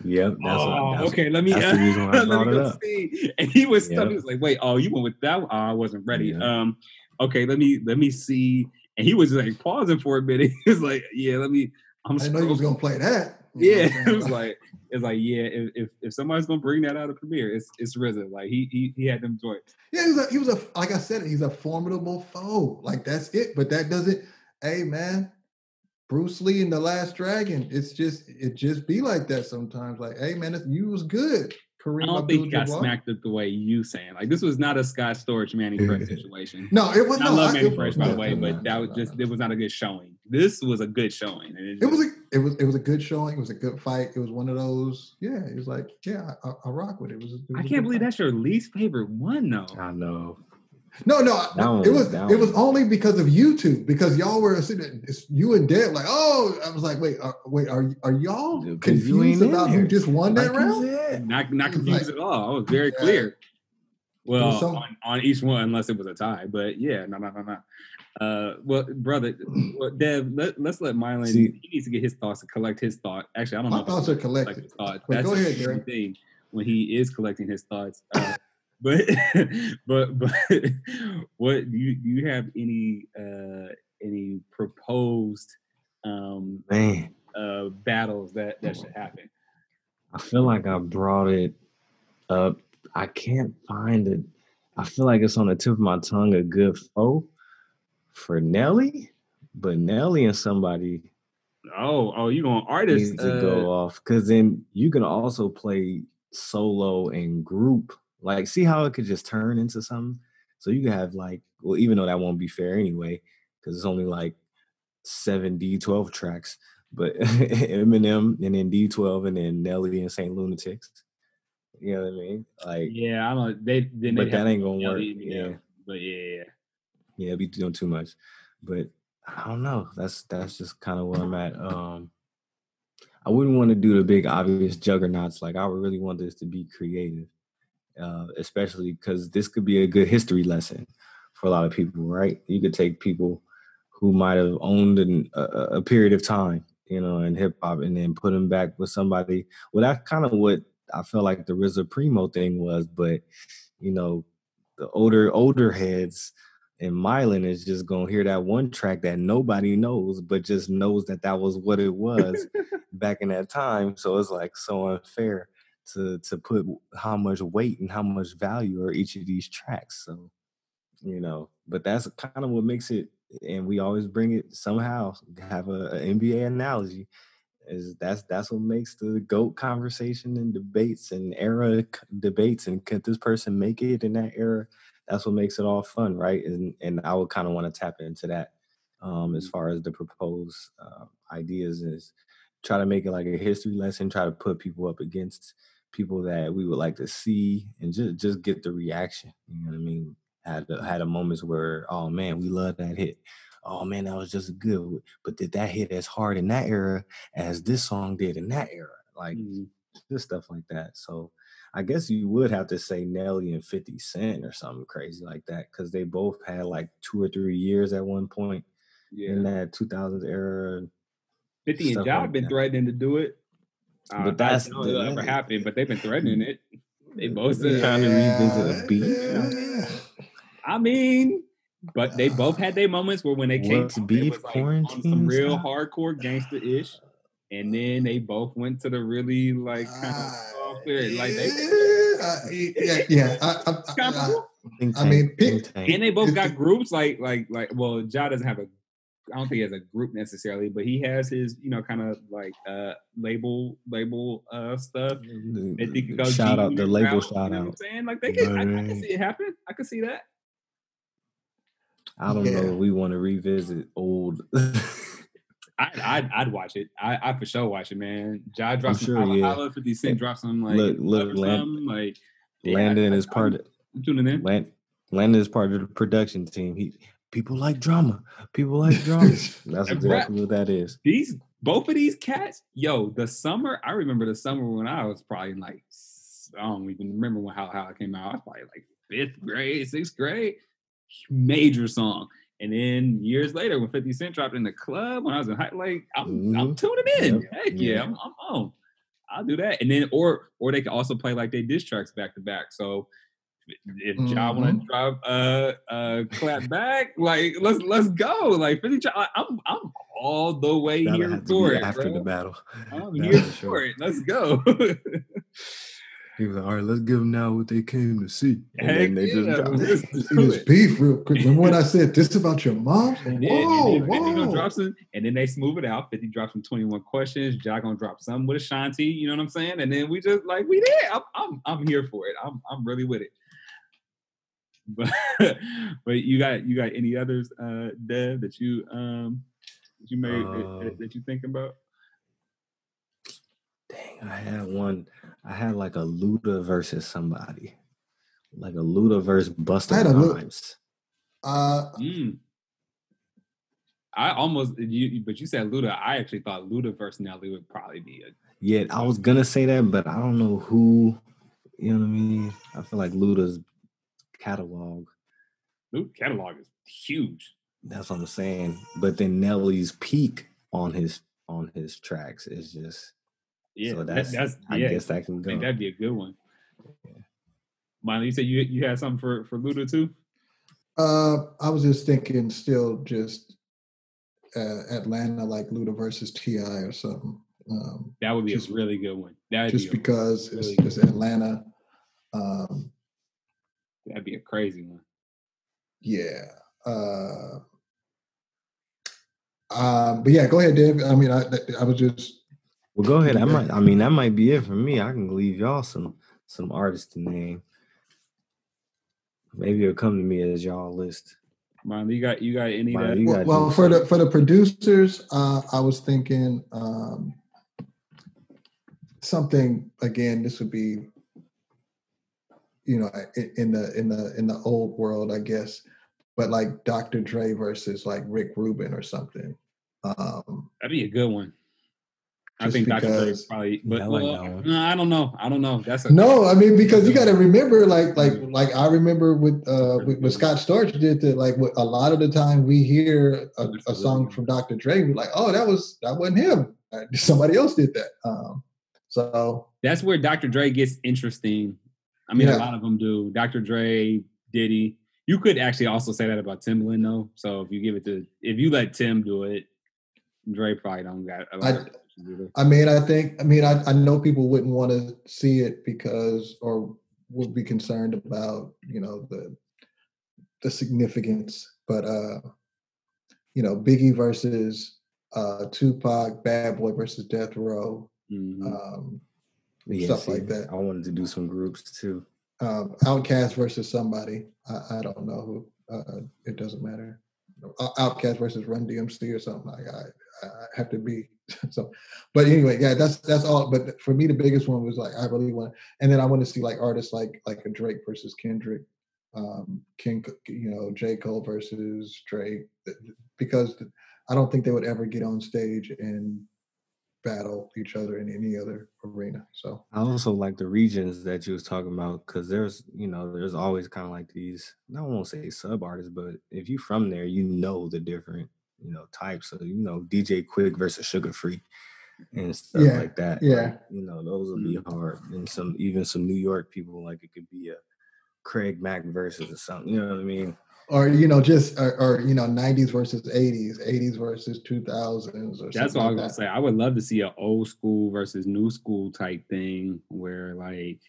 Speaker 2: Yep. That's,
Speaker 1: oh,
Speaker 2: what, that's,
Speaker 1: okay, let me
Speaker 2: that's the reason why I
Speaker 1: let
Speaker 2: brought
Speaker 1: me
Speaker 2: it
Speaker 1: go
Speaker 2: up.
Speaker 1: see." And he was stuck.
Speaker 2: Yep.
Speaker 1: He was like, "Wait, oh, you went with that? one? Oh, I wasn't ready.
Speaker 2: Yeah.
Speaker 1: Um, okay, let me let me see." And he was like pausing for a minute. He was like, "Yeah, let me." I'm
Speaker 3: I didn't know he was gonna play that. You
Speaker 1: Yeah,
Speaker 3: what
Speaker 1: it was like it's like yeah, if, if if somebody's gonna bring that out of Premier, it's it's RZA. Like he he he had them joints.
Speaker 3: Yeah, he was a, he was a like I said, he's a formidable foe. Like that's it. But that doesn't. Hey man, Bruce Lee and the Last Dragon. It's just it just be like that sometimes. Like, hey man, it's, you was good. Kareem
Speaker 1: I don't think he got
Speaker 3: Abdul-Jabbar.
Speaker 1: smacked it the way you saying. Like this was not a Scott Storch Mannie Fresh situation.
Speaker 3: No, it was. Not.
Speaker 1: I
Speaker 3: no,
Speaker 1: love Manny Fresh by the way, but that was just it was not a good showing. This was a good showing. and
Speaker 3: It was a it was it was a good showing. It was a good fight. It was one of those. Yeah, it was like yeah, I, I rock with it. It was. It was
Speaker 1: I
Speaker 3: a
Speaker 1: can't believe
Speaker 3: fight.
Speaker 1: that's your least favorite one though.
Speaker 2: I know.
Speaker 3: No, no,
Speaker 2: That one
Speaker 3: it
Speaker 2: was-
Speaker 3: was
Speaker 2: that
Speaker 3: it was only because of YouTube because y'all were sitting, it's you and Dev like, oh, I was like, wait, are, wait, are are y'all
Speaker 2: Dude, 'cause
Speaker 3: confused about who just won that
Speaker 2: Like
Speaker 3: round?
Speaker 2: said.
Speaker 1: Not not confused
Speaker 3: like-
Speaker 1: at all. I was very
Speaker 3: Yeah.
Speaker 1: clear. Well,
Speaker 3: some-
Speaker 1: on, on each one, unless it was a tie. But yeah, no, no, no, no. Uh, well, brother, well, Dev, let, let's let Mylan.
Speaker 2: See-
Speaker 1: he needs to get his thoughts to collect his thought. Actually, I don't know.
Speaker 3: My thoughts
Speaker 1: he
Speaker 3: are
Speaker 1: collect
Speaker 3: collected.
Speaker 1: his thoughts.
Speaker 3: But go ahead,
Speaker 1: interesting
Speaker 3: Derek.
Speaker 1: Thing when he is collecting his thoughts. Uh, but but but what do you do? You have any uh any proposed um
Speaker 2: Man,
Speaker 1: uh battles that that should happen?
Speaker 2: I feel like I brought it up. I can't find it. I feel like it's on the tip of my tongue. A good foe for Nelly, but Nelly and somebody
Speaker 1: Oh, oh, you going artist?
Speaker 2: needs to
Speaker 1: uh,
Speaker 2: go off because then you can also play solo and group. Like, see how it could just turn into something. So you can have like, well, even though that won't be fair anyway, because it's only like seven D12 tracks, but Eminem and then D12 and then Nelly and Saint Lunatics. You know what I mean? Like,
Speaker 1: Yeah, I don't. They then
Speaker 2: but that ain't gonna
Speaker 1: Nelly
Speaker 2: work. Yeah.
Speaker 1: But yeah, yeah,
Speaker 2: be doing too much. But I don't know. That's that's just kind of where I'm at. Um I wouldn't want to do the big obvious juggernauts. Like I would really want this to be creative. Uh, especially because this could be a good history lesson for a lot of people, right? You could take people who might have owned an, a, a a period of time, you know, in hip hop, and then put them back with somebody. Well, that's kind of what I felt like the RZA Primo thing was, but you know, the older older heads and Mylan is just gonna hear that one track that nobody knows, but just knows that that was what it was back in that time. So it's like so unfair to to put how much weight and how much value are each of these tracks. So you know, but that's kind of what makes it. And we always bring it somehow have a, a NBA analogy. Is that's that's what makes the goat conversation and debates and era debates and could this person make it in that era? That's what makes it all fun, right? And and I would kind of want to tap into that um, as far as the proposed uh, ideas is try to make it like a history lesson, try to put people up against people that we would like to see and just just get the reaction. You know what I mean? Had a, had a moments where, oh man, we love that hit. Oh man, that was just good. But did that hit as hard in that era as this song did in that era? Like
Speaker 1: Mhm.
Speaker 2: just stuff like that. So I guess you would have to say Nelly and 50 Cent or something crazy like that because they both had like two or three years at one point in that 2000s era.
Speaker 1: Fifty and
Speaker 2: stuff
Speaker 1: Job
Speaker 2: like
Speaker 1: been
Speaker 2: that.
Speaker 1: threatening to do it. Uh,
Speaker 2: But that's
Speaker 1: I don't know it'll ever happen, but they've been threatening it. They both
Speaker 2: Yeah. Trying to revisit a beat.
Speaker 3: Yeah.
Speaker 1: I mean, but they both had their moments where when they came,
Speaker 2: What's
Speaker 1: out, they
Speaker 2: beef,
Speaker 1: like, on some
Speaker 2: quarantine
Speaker 1: real hardcore gangster ish, and then they both went to the really like kind of Soft like they.
Speaker 3: yeah, yeah, yeah. I, I, I, I, I mean, pick-
Speaker 1: and they both got groups like like like well Ja doesn't have a I don't think he has a group necessarily, but he has his you know kind of like uh label label uh stuff.
Speaker 2: The-
Speaker 1: They think
Speaker 2: the
Speaker 1: goes
Speaker 2: shout out the label
Speaker 1: route,
Speaker 2: shout
Speaker 1: you know what I'm saying? Like they can, I, I can see it happen. I can see that.
Speaker 2: I don't know if we want to revisit old.
Speaker 1: I, I'd, I'd watch it. I, I for sure watch it, man. Ja drops some
Speaker 2: sure,
Speaker 1: holla,
Speaker 2: yeah.
Speaker 1: holla, 50 Cent drops some like
Speaker 2: Look- look,
Speaker 1: or
Speaker 2: Lan-
Speaker 1: something, like yeah,
Speaker 2: Landon
Speaker 1: I-
Speaker 2: is part
Speaker 1: I'm,
Speaker 2: of
Speaker 1: I'm tuning in.
Speaker 2: Land, Landon is part of the production team. He people like drama. People like drama. That's exactly what that is.
Speaker 1: These both of these cats, yo, the summer. I remember the summer when I was probably in like I don't even remember when how how it came out. I was probably like fifth grade, sixth grade. Major song. And then years later, when 50 Cent dropped in the club when I was in high, like I'm, I'm
Speaker 2: Mhm.
Speaker 1: tuning in.
Speaker 2: Yep.
Speaker 1: Heck yeah,
Speaker 2: Yeah.
Speaker 1: I'm, I'm on. I'll do that. And then or or they can also play like they diss tracks back to back. So if Ja want to drop uh uh clap back, like let's let's go. Like 50 Ja, I- I'm I'm all the way
Speaker 2: That'll
Speaker 1: here for it.
Speaker 2: after
Speaker 1: bro.
Speaker 2: the battle.
Speaker 1: I'm
Speaker 2: That's
Speaker 1: here
Speaker 2: for
Speaker 1: for
Speaker 2: sure.
Speaker 1: it. Let's go.
Speaker 2: He was like, "All right, let's give them now what they came to see." And
Speaker 1: Heck
Speaker 2: then they
Speaker 1: yeah,
Speaker 2: just dropped it.
Speaker 1: let's
Speaker 3: see
Speaker 1: do
Speaker 3: this beef real quick. Remember when I said this about your mom?
Speaker 1: And then,
Speaker 3: Whoa,
Speaker 1: and then 50 gonna
Speaker 3: whoa.
Speaker 1: drop some, and then they smooth it out. 50 drops some 21 questions. Ja gonna drop some with Ashanti, you know what I'm saying? And then we just like we did. I'm I'm, I'm here for it. I'm I'm really with it. But but you got you got any others, uh, Dev, that you um that you made that,
Speaker 2: Um,
Speaker 1: that, that you think about?
Speaker 2: Dang, I had one. I had like a Luda versus somebody, like a Luda versus Buster
Speaker 3: I had a Lu-
Speaker 2: Rhymes.
Speaker 3: Uh,
Speaker 1: Mm. I almost you, but you said Luda. I actually thought Luda versus Nelly would probably be a
Speaker 2: Yeah, I was gonna say that, but I don't know who. You know what I mean? I feel like Luda's catalog.
Speaker 1: Luke catalog is huge.
Speaker 2: That's what I'm saying. But then Nelly's peak on his on his tracks is just
Speaker 1: Yeah,
Speaker 2: so that's,
Speaker 1: that's
Speaker 2: I
Speaker 1: yeah,
Speaker 2: guess that can go.
Speaker 1: I think that'd be a good one. Miley, you said you you had something for for Luda too.
Speaker 3: Uh, I was just thinking, still just uh, Atlanta, like Luda versus T.I. or something. Um,
Speaker 1: That would be
Speaker 3: Just-
Speaker 1: a really good one. That'd
Speaker 3: just
Speaker 1: be
Speaker 3: because it's,
Speaker 1: really good
Speaker 3: it's Atlanta. Um,
Speaker 1: that'd be a crazy one.
Speaker 3: yeah. Uh, um, but yeah, go ahead, Dave. I mean, I, I was just
Speaker 2: Well, go ahead. I might. I mean, that might be it for me. I can leave y'all some some artists to name. Maybe it'll come to me as y'all list.
Speaker 1: Miley, you got you got any
Speaker 2: Miley,
Speaker 1: that
Speaker 2: you
Speaker 3: well,
Speaker 2: gotta
Speaker 3: well for the for the producers. Uh, I was thinking um, something again. This would be, you know, in the in the in the old world, I guess. But like Dr. Dre versus like Rick Rubin or something. Um,
Speaker 1: that'd be a good one. I think Dr. Dre probably, but well, no, I don't know. I don't know. That's a,
Speaker 3: No, I mean because you got to remember, like, like, like I remember with uh with, with Scott Storch did that. Like, a lot of the time we hear a, a song from Dr. Dre, we're like, oh, that was that wasn't him. Somebody else did that. Um, so
Speaker 1: that's where Dr. Dre gets interesting. I mean,
Speaker 3: Yeah.
Speaker 1: a lot of them do. Dr. Dre, Diddy. You could actually also say that about Timbaland, though. So if you give it to, if you let Tim do it, Dre probably don't got a lot
Speaker 3: I-
Speaker 1: of.
Speaker 3: I mean, I think, I mean, I, I know people wouldn't want to see it because, or would be concerned about, you know, the the significance. But uh, you know, Biggie versus uh Tupac, Bad Boy versus Death Row,
Speaker 1: Mhm.
Speaker 3: um,
Speaker 2: Yeah,
Speaker 3: stuff
Speaker 2: see,
Speaker 3: like that.
Speaker 2: I wanted to do some groups too.
Speaker 3: um, OutKast versus somebody. I, I don't know who. Uh, it doesn't matter. OutKast versus Run DMC or something. Like I, I have to be so. But anyway, yeah, that's that's all. But for me, the biggest one was like I really want, and then I want to see like artists like like a Drake versus Kendrick, um, King, you know, J Cole versus Drake, because I don't think they would ever get on stage and battle each other in any other arena. So
Speaker 2: I also like the regions that you was talking about because there's, you know, there's always kind of like these. I won't say sub artists, but if you from there, you know the different, you know, types of, you know, DJ Quik versus Suga Free and stuff
Speaker 3: Yeah,
Speaker 2: like that.
Speaker 3: yeah.
Speaker 2: Like, you know, those would be mm-hmm. hard. And some even some New York people, like it could be a Craig Mack versus or something. You know what I mean?
Speaker 3: or you know just or, or you know 90s versus 80s 80s versus 2000s or
Speaker 1: That's
Speaker 3: something
Speaker 1: what I
Speaker 3: like
Speaker 1: was gonna say. I would love to see an old school versus new school type thing where, like,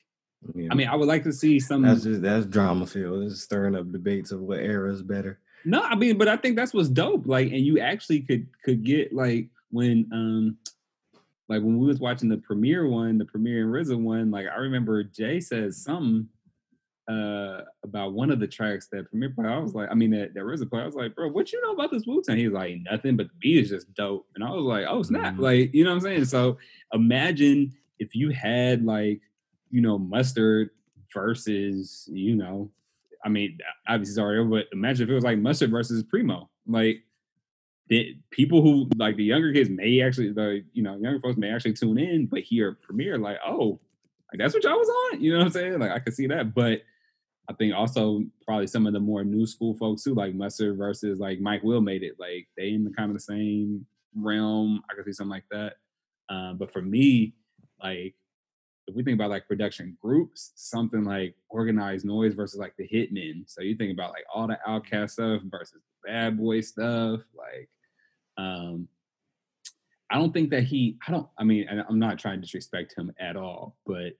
Speaker 2: Yeah.
Speaker 1: I mean, I would like to see some.
Speaker 2: that's just that's drama filled. It's stirring up debates of what era is better.
Speaker 1: No, I mean, but I think that's what's dope. Like, and you actually could could get like when um like when we was watching the Premier one, the Premier and RZA one. Like, I remember Jay says something uh about one of the tracks that Premier played. I was like, I mean, that that RZA played. I was like, bro, what you know about this Wu Tang? He was like, nothing, but the beat is just dope. And I was like, oh snap!
Speaker 2: Mhm.
Speaker 1: Like, you know what I'm saying? So imagine if you had like, you know, mustard versus, you know, I mean, obviously over, but imagine if it was like Mustard versus Primo. Like, the people who like the younger kids may actually, the you know, younger folks may actually tune in, but hear Premier like, oh, like that's what y'all was on. You know what I'm saying? Like, I could see that, but I think also probably some of the more new school folks too, like Mustard versus like Mike Will made it. Like they in the kind of the same realm. I could see something like that. Um, but for me, like if we think about like production groups, something like Organized Noize versus like the hitmen. So you think about like all the OutKast stuff versus the bad boy stuff. Like, um, I don't think that he, I don't, I mean, and I'm not trying to disrespect him at all, but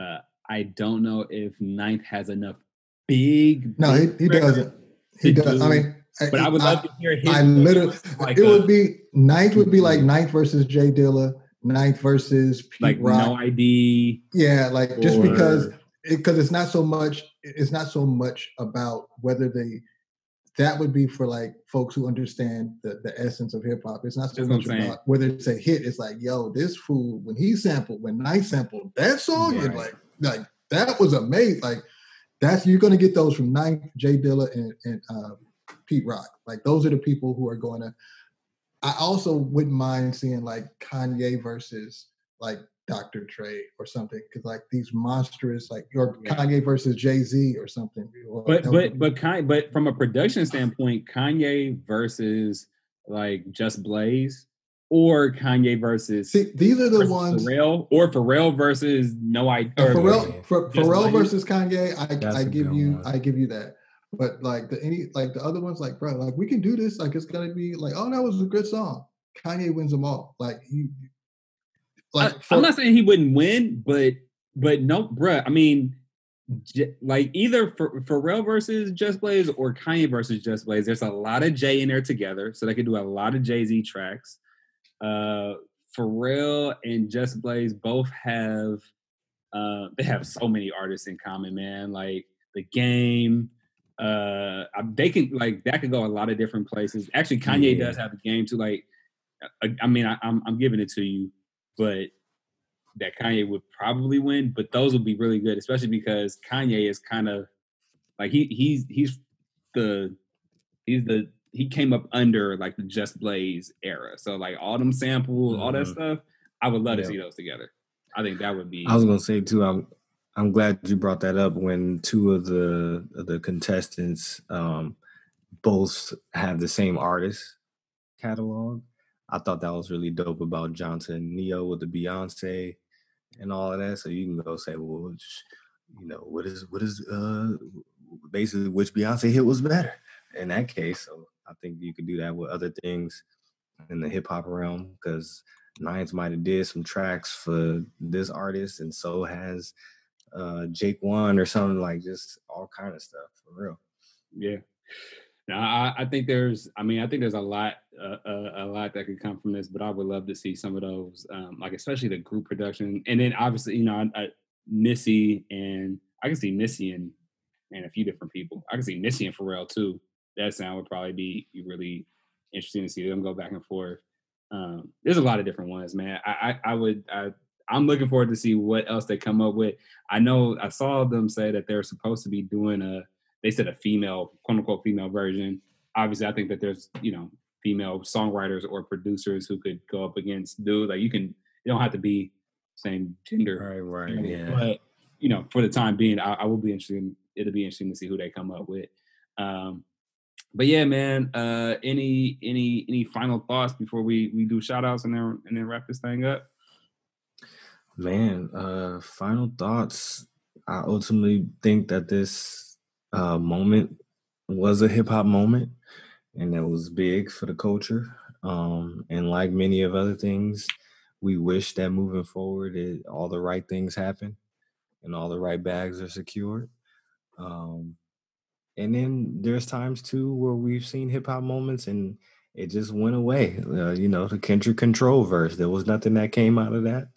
Speaker 1: uh, I don't know if Ninth has enough big.
Speaker 3: no he,
Speaker 1: big
Speaker 3: he doesn't he does i
Speaker 1: do-
Speaker 3: mean
Speaker 1: But I would love to hear his.
Speaker 3: I literally,
Speaker 1: like
Speaker 3: it
Speaker 1: a-
Speaker 3: would be ninth would be like ninth versus Jay Dilla, ninth versus Pete
Speaker 1: like
Speaker 3: Rock.
Speaker 1: no ID.
Speaker 3: yeah, like just because
Speaker 1: or-
Speaker 3: because it's not so much it's not so much about whether they that would be for like folks who understand the, the essence of hip hop. It's not so
Speaker 1: That's
Speaker 3: much about whether it's a hit. It's like, yo, this fool when he sampled when Ninth sampled that song,
Speaker 1: Right.
Speaker 3: like like that was amazing. Like that's you're gonna get those from Ninth, Jay Dilla, and and uh, Pete Rock. Like those are the people who are going to. I also wouldn't mind seeing like Kanye versus like Dr. Dre or something because like these monstrous like or yeah. Kanye versus Jay Z or something.
Speaker 1: Well, but but but Kanye, but from a production standpoint, Kanye versus like Just Blaze or Kanye versus
Speaker 3: See, these are the ones
Speaker 1: Pharrell or Pharrell versus No I uh,
Speaker 3: Pharrell for, Pharrell versus Kanye. I I give you one. I give you that. But like the any like the other ones, like bro, like we can do this. Like it's gonna be like, oh, that was a good song. Kanye wins them all. Like he
Speaker 1: like I, am not saying he wouldn't win, but but no, bruh. I mean, j- like either for Pharrell versus Just Blaze or Kanye versus Just Blaze. There's a lot of Jay in there together, so they could do a lot of Jay Z tracks. Uh, Pharrell and Just Blaze both have uh, they have so many artists in common, man. Like the game. Uh, they can like that could go a lot of different places. Actually, Kanye yeah. does have a game too. Like, I, I mean, I, I'm I'm giving it to you but that Kanye would probably win. But those would be really good, especially because Kanye is kind of like he he's he's the he's the he came up under like the Just Blaze era. So like all them samples, all that mm-hmm. stuff, I would love yeah. to see those together. I think that would be.
Speaker 2: I was gonna say too. I'm I'm glad you brought that up when two of the of the contestants um, both have the same artist catalog. I thought that was really dope about Johnson Ne-Yo with the Beyonce and all of that. So you can go say, well, you know, what is what is uh basically which Beyonce hit was better in that case. So I think you could do that with other things in the hip hop realm because Nines might have did some tracks for this artist, and so has uh Jake One or something like just all kind of stuff for real.
Speaker 1: Yeah. Now, I, I, think there's, I mean, I think there's a lot, uh, a, uh, a, lot that could come from this, but I would love to see some of those, um, like especially the group production, and then obviously, you know, I, I, Missy and I can see Missy and and a few different people. I can see Missy and Pharrell too. That sound would probably be really interesting to see them go back and forth. Um, there's a lot of different ones, man. I, I, I would, I, I'm looking forward to see what else they come up with. I know I saw them say that they're supposed to be doing a they said a female, quote unquote, female version. Obviously, I think that there's you know female songwriters or producers who could go up against dude. Like you can, you don't have to be same gender,
Speaker 2: right? Right. yeah.
Speaker 1: But you know, for the time being, I, I will be interested. In, it'll be interesting to see who they come up with. Um, but yeah, man. Uh, any any any final thoughts before we we do shout outs and then and then wrap this thing up?
Speaker 2: Man, uh, final thoughts. I ultimately think that this uh, moment was a hip hop moment, and it was big for the culture. Um, and like many of other things, we wish that moving forward, it, all the right things happen, and all the right bags are secured. Um, and then there's times too where we've seen hip hop moments and it just went away. Uh, you know, the Kendrick Control verse. There was nothing that came out of that.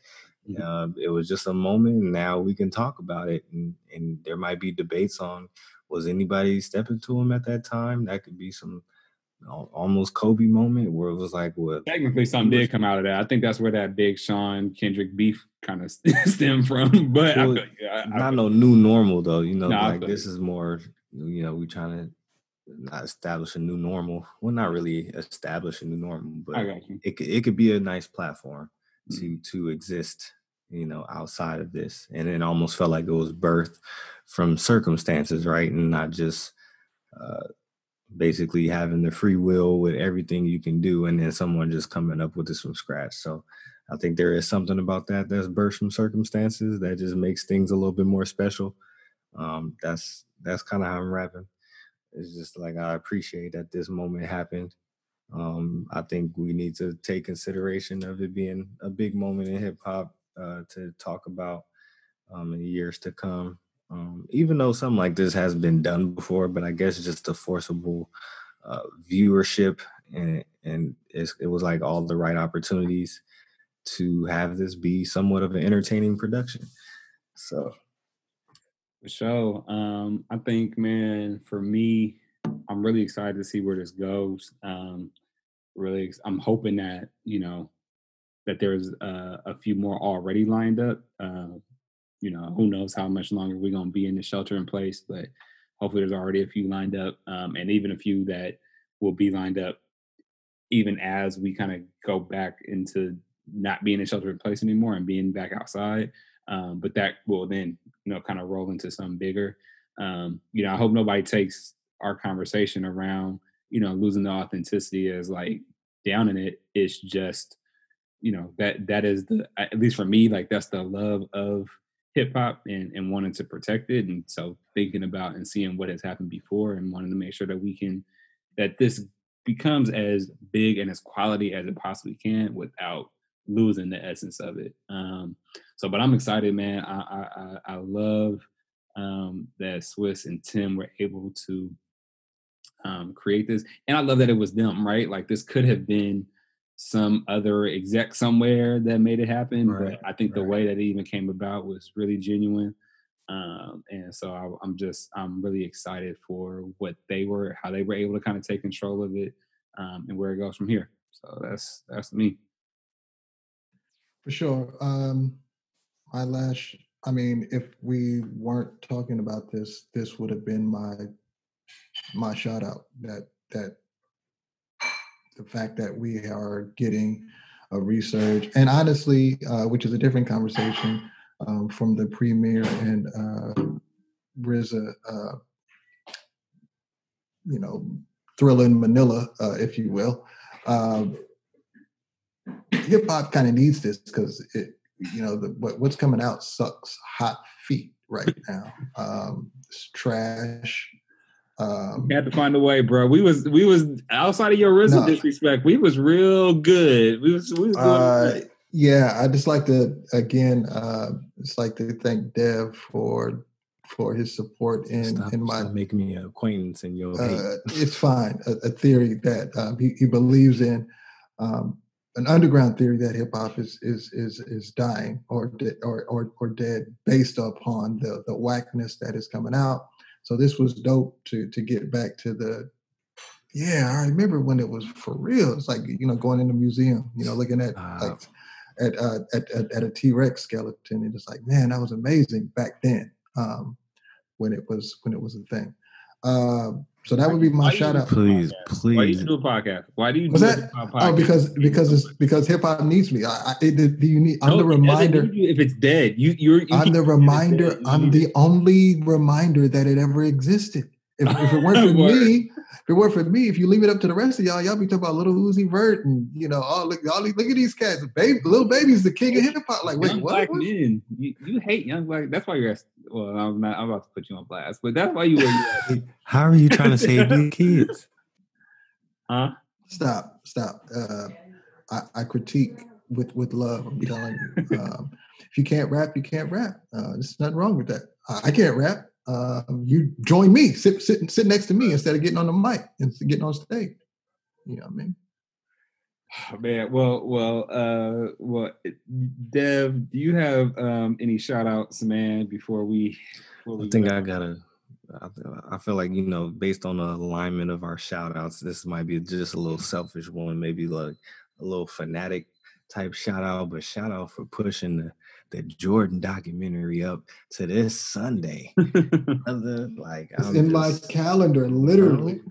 Speaker 2: Mm-hmm. Uh, it was just a moment, and now we can talk about it, and, and there might be debates on was anybody stepping to him at that time? That could be some almost Kobe moment where it was like, what?
Speaker 1: Technically, something did come out of that. I think that's where that big Sean Kendrick beef kind of stemmed from. But well,
Speaker 2: I, I, not I, no new normal though. You know, like this is more. You know, we're trying to not establish a new normal. Well, not really establish a new normal, but it could, it could be a nice platform mm-hmm. to to exist you know, outside of this. And it almost felt like it was birthed from circumstances, right? And not just uh, basically having the free will with everything you can do and then someone just coming up with this from scratch. So I think there is something about that that's birthed from circumstances that just makes things a little bit more special. Um, that's that's kind of how I'm rapping. It's just like I appreciate that this moment happened. Um, I think we need to take consideration of it being a big moment in hip hop uh, to talk about um, in years to come. Um, even though something like this has been done before, but I guess just a forcible uh, viewership and and it was like all the right opportunities to have this be somewhat of an entertaining production. So,
Speaker 1: for sure. Um, I think, man, for me, I'm really excited to see where this goes. Um, really, I'm hoping that you know that there's uh, a few more already lined up. Uh, you know, who knows how much longer we're going to be in the shelter in place, but hopefully there's already a few lined up, um, and even a few that will be lined up even as we kind of go back into not being in shelter in place anymore and being back outside. Um, but that will then, you know, kind of roll into something bigger. Um, you know, I hope nobody takes our conversation around, you know, losing the authenticity as like down in it. It's just, you know, that that is the at least for me, like that's the love of hip hop and, and wanting to protect it. And so thinking about and seeing what has happened before and wanting to make sure that we can that this becomes as big and as quality as it possibly can without losing the essence of it. Um, so, but I'm excited, man. I I, I love um, that Swizz and Tim were able to um, create this, and I love that it was them. Right, like this could have been some other exec somewhere that made it happen, right, but I think right. the way that it even came about was really genuine. Um, and so I, I'm just I'm really excited for what they were, how they were able to kind of take control of it, um, and where it goes from here. So that's that's me.
Speaker 3: For sure. Um, my last, I mean, if we weren't talking about this, this would have been my my shout out. That that the fact that we are getting a research, and honestly, uh, which is a different conversation um, from the premier and uh, RZA, uh, you know, Thrilla in Manila, uh, if you will. Um, hip hop kind of needs this because it, you know, the, what, what's coming out sucks hot feet right now. Um, it's trash.
Speaker 1: Um, we had to find a way, bro. We was we was outside of your RZA no, disrespect. We was real good. We was we was
Speaker 3: uh, yeah, I just like to again, uh, just like to thank Dev for for his support in
Speaker 2: stop,
Speaker 3: in my
Speaker 2: make me an acquaintance in your. Uh,
Speaker 3: it's fine. A, a theory that um, he, he believes in. Um, an underground theory that hip hop is is is is dying or de- or, or or dead based upon the the whackness that is coming out. So this was dope to to get back to the yeah, I remember when it was for real. It's like you know going in the museum, you know, looking at uh, like at, uh, at, at at a T Rex skeleton, and it's like, man, that was amazing back then um, when it was when it was a thing. Uh, so that would be my shout out.
Speaker 2: Please, please.
Speaker 1: Why do you do a podcast? Why do you
Speaker 3: do that? Oh, because because it's because hip hop needs me. I, I it, you need? I'm no, the reminder.
Speaker 1: If it's dead, you you're. You
Speaker 3: I'm the reminder. I'm the only reminder that it ever existed. If, if it weren't for me, if it weren't for me, if you leave it up to the rest of y'all, y'all be talking about Lil Uzi Vert and you know, all look, all look at these cats, baby, Lil Baby's the king of hip hop. Like, wait,
Speaker 1: young
Speaker 3: what?
Speaker 1: Black men, you, you, hate young black. That's why you're. Well, I'm not. I'm about to put you on blast, but that's why you. Were,
Speaker 2: How are you trying to save the kids?
Speaker 1: Huh?
Speaker 3: Stop! Stop! Uh, I, I critique with with love. I'm telling you. Um, if you can't rap, you can't rap. Uh, there's nothing wrong with that. I, I can't rap uh, you join me, sit, sit, sit next to me instead of getting on the mic and getting on stage. You know what I mean?
Speaker 1: Oh, man, well, well, uh, well, Dev, do you have um, any shout outs, man, before we? Before we
Speaker 2: I think go? I gotta. I feel like you know, based on the alignment of our shout outs, this might be just a little selfish one, maybe like a little fanatic type shout out, but shout out for pushing the the Jordan documentary up to this Sunday.
Speaker 3: Other, like it's I'm in just, my calendar, literally.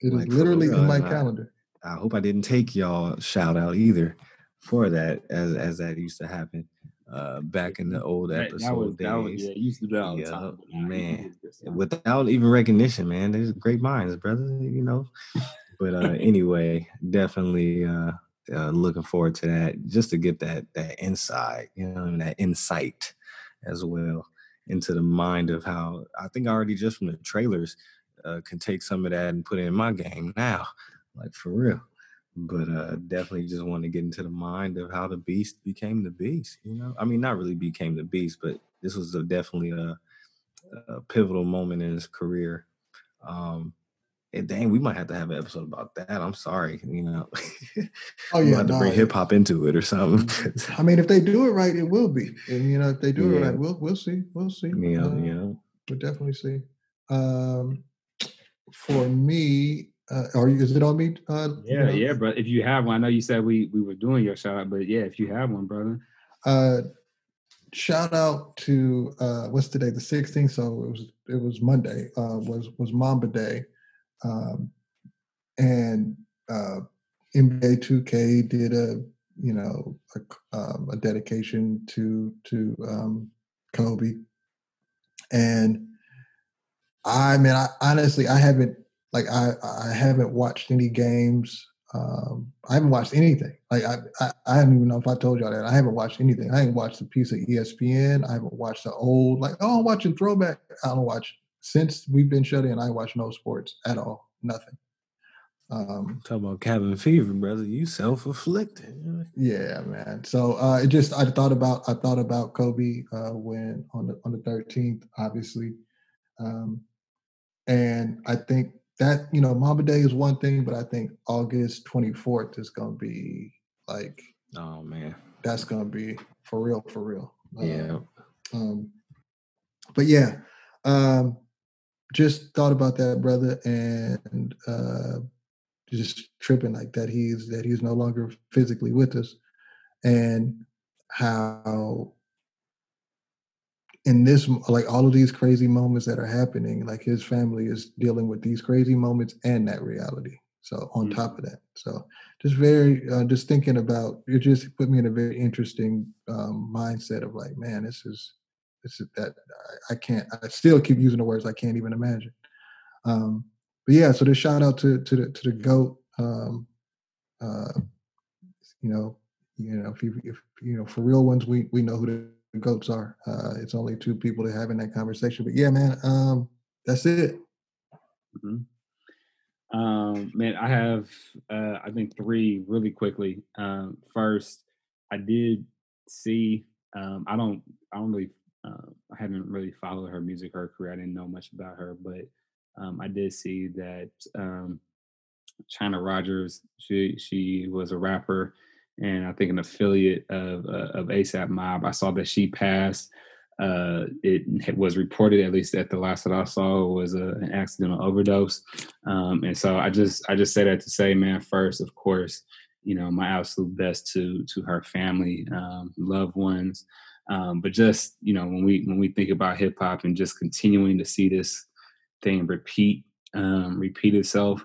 Speaker 3: It like, is literally in my calendar.
Speaker 2: I hope I didn't take y'all shout out either for that, as as that used to happen uh, back in the old episode that was, days. That was,
Speaker 1: yeah, used to do all yeah, time.
Speaker 2: Man, without even recognition, man. There's great minds, brother. You know. But uh, anyway, definitely uh, uh, looking forward to that just to get that that insight, you know, and that insight as well into the mind of how I think already just from the trailers uh, can take some of that and put it in my game now, like for real. But uh, definitely just want to get into the mind of how the beast became the beast. You know, I mean, not really became the beast, but this was a, definitely a, a pivotal moment in his career. Um, and dang, we might have to have an episode about that. I'm sorry, you know.
Speaker 3: Oh yeah,
Speaker 2: to bring hip hop into it or something.
Speaker 3: I mean, if they do it right, it will be. And you know, if they do yeah. it right, we'll we'll see. We'll see.
Speaker 2: Yeah, uh, yeah.
Speaker 3: We'll definitely see. Um, for me, uh, are you? Is it on me? Uh,
Speaker 1: yeah, you know? yeah, bro. If you have one, I know you said we we were doing your shout out, but yeah, if you have one, brother.
Speaker 3: Uh, shout out to uh, what's today? The 16th. So it was it was Monday. Uh, was was Mamba Day. Um, and uh, NBA 2K did a you know, a, um, a dedication to to um, Kobe. And I mean, I honestly, I haven't like I I haven't watched any games. Um, I haven't watched anything. Like I, I, I don't even know if I told y'all that. I haven't watched anything. I haven't watched a piece of ESPN. I haven't watched the old like oh I'm watching throwback. I don't watch since we've been shut in. I watch no sports at all. Nothing.
Speaker 2: Um, Talk about cabin fever, brother. You self afflicted.
Speaker 3: Yeah, man. So uh, it just I thought about I thought about Kobe uh, when on the on the thirteenth, obviously, um, and I think that you know Mamba Day is one thing, but I think August twenty fourth is gonna be like
Speaker 2: oh man,
Speaker 3: that's gonna be for real, for real.
Speaker 2: Yeah.
Speaker 3: Um, but yeah, um, just thought about that, brother, and uh, just tripping like that. He's that he's no longer physically with us and how in this like all of these crazy moments that are happening like his family is dealing with these crazy moments and that reality. So on mm-hmm. top of that. So just very uh, just thinking about it just put me in a very interesting um, mindset of like man this is is that I, can't i still keep using the words i can't even imagine um, but yeah, so the shout out to to the to the goat. Um, uh, you know, you know, if you if you know for real ones, we we know who the goats are. Uh, it's only two people to having that conversation. But yeah, man, um, that's it.
Speaker 1: Mm-hmm. Um, man, I have uh, I think three really quickly. Um, first, I did see. Um, I don't. I don't really. Uh, I haven't really followed her music, her career. I didn't know much about her, but um, I did see that um, Chynna Rogers, she she was a rapper and I think an affiliate of uh, of ASAP Mob. I saw that she passed. Uh, it was reported, at least at the last that I saw, was a, an accidental overdose. Um, and so I just I just say that to say, man, first, of course, you know, my absolute best to to her family, um, loved ones. Um, but just you know, when we when we think about hip hop and just continuing to see this thing repeat um, repeat itself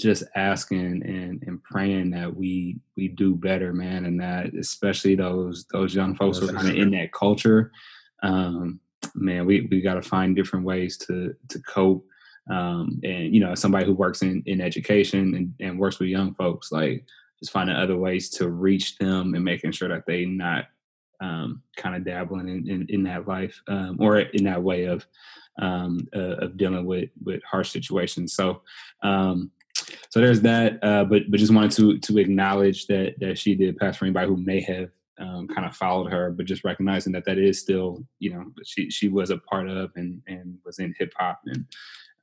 Speaker 1: just asking and, and praying that we we do better man and that especially those those young folks who are kind of in that culture um, man we, we got to find different ways to to cope um, and you know somebody who works in in education and, and works with young folks like just finding other ways to reach them and making sure that they not um, kind of dabbling in, in, in that life um, or in that way of um, uh, of dealing with with harsh situations. So um, so there's that. Uh, but but just wanted to to acknowledge that that she did pass for anybody who may have um, kind of followed her, but just recognizing that that is still you know she she was a part of and and was in hip hop and.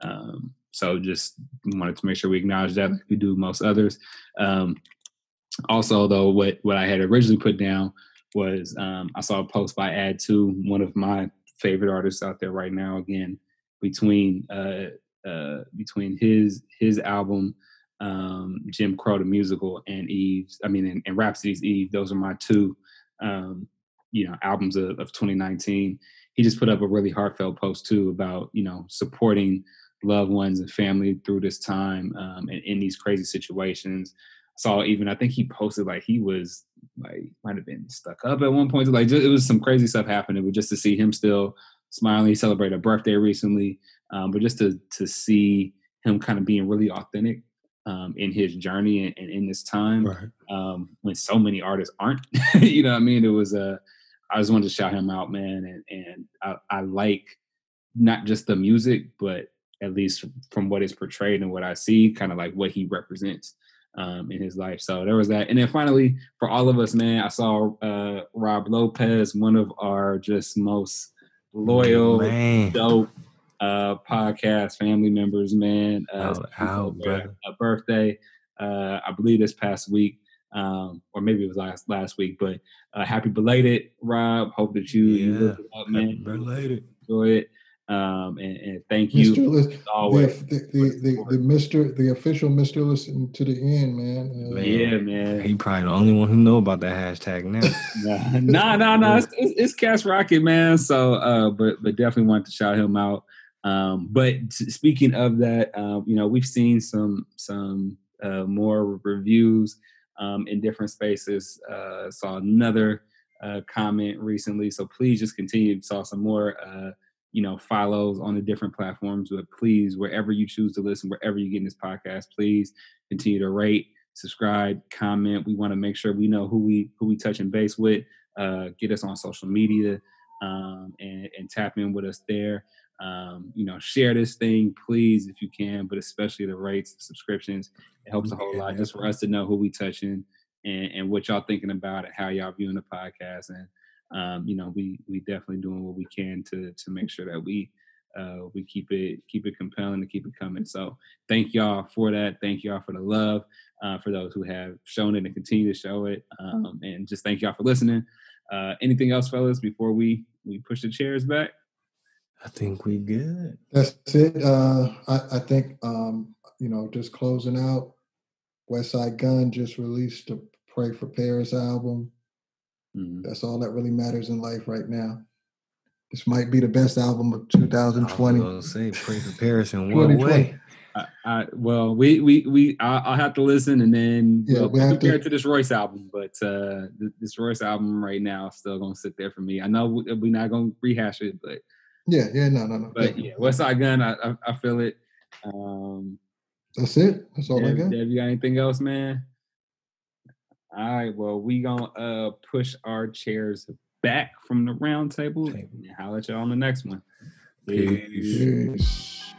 Speaker 1: Um, so just wanted to make sure we acknowledge that we do most others. Also, though, what what I had originally put down was um, I saw a post by Add-2, one of my favorite artists out there right now. Again, between uh, uh, between his his album um, Jim Crow the musical and Eve's, I mean, and, and Rapsody's Eve. Those are my two, um, you know, albums of, of 2019. He just put up a really heartfelt post too about you know supporting loved ones and family through this time um, and in these crazy situations. I saw even I think he posted like he was like might have been stuck up at one point. Like just, it was some crazy stuff happening, but just to see him still smiling, he celebrated a birthday recently, um, but just to to see him kind of being really authentic um, in his journey and, and in this time right. um, when so many artists aren't. you know what I mean? It was a. Uh, just wanted to shout him out, man, and and I, I like not just the music, but at least from what is portrayed and what I see, kind of like what he represents um, in his life. So there was that. And then finally, for all of us, man, I saw uh, Rob Lopez, one of our just most loyal, man. dope uh, podcast family members, man. Uh,
Speaker 2: out,
Speaker 1: A birthday, uh, I believe this past week. Um, or maybe it was last last week, but uh, happy belated, Rob. Hope that you, yeah. you up, man. Happy
Speaker 2: belated.
Speaker 1: Enjoy it. Um, and, and, thank you. Mr.
Speaker 3: Listen, always. The, the, the, the, Mr. The official Mr. Listen to the end, man.
Speaker 1: Uh, man. Yeah, man.
Speaker 2: He probably the only one who know about that hashtag now.
Speaker 1: nah, nah, nah. It's, it's, it's Cash Rocket, man. So, uh, but but definitely wanted to shout him out. Um, but speaking of that, uh, you know, we've seen some some uh, more reviews um, in different spaces. Uh, saw another uh, comment recently, so please just continue. Saw some more, uh, you know, follows on the different platforms. But please, wherever you choose to listen, wherever you get in this podcast, please continue to rate, subscribe, comment. We want to make sure we know who we who we touch and base with. Uh, get us on social media um, and, and tap in with us there. Um, you know, share this thing, please, if you can, but especially the rates, subscriptions. It helps a whole lot just for us to know who we touching and, and what y'all thinking about it, how y'all viewing the podcast. And, um, you know, we, we definitely doing what we can to, to make sure that we, uh, we keep it, keep it compelling to keep it coming. So thank y'all for that. Thank y'all for the love, uh, for those who have shown it and continue to show it. Um, and just thank y'all for listening. Uh, anything else, fellas, before we, we push the chairs back?
Speaker 2: I think we good.
Speaker 3: That's it. Uh, I, I think um, you know, just closing out. Westside Gunn just released the Pray for Paris album. Mm-hmm. That's all that really matters in life right now. This might be the best album of 2020. I
Speaker 2: was say Pray for Paris in one way.
Speaker 1: I, I, well, we we we I'll, I'll, have to listen and then yeah, we'll, we we'll compare to, to this Royce album. But uh, this Royce album right now is still gonna sit there for me. I know we're not gonna rehash it, but
Speaker 3: yeah, yeah, no, no, no.
Speaker 1: But yeah, Westside Gunn, I, I, I feel it. Um,
Speaker 3: That's it. That's all
Speaker 1: Dev,
Speaker 3: I got.
Speaker 1: Dev, you got anything else, man? All right. Well, we gonna uh push our chairs back from the round table and holler at y'all on the next one.
Speaker 2: Peace. Peace.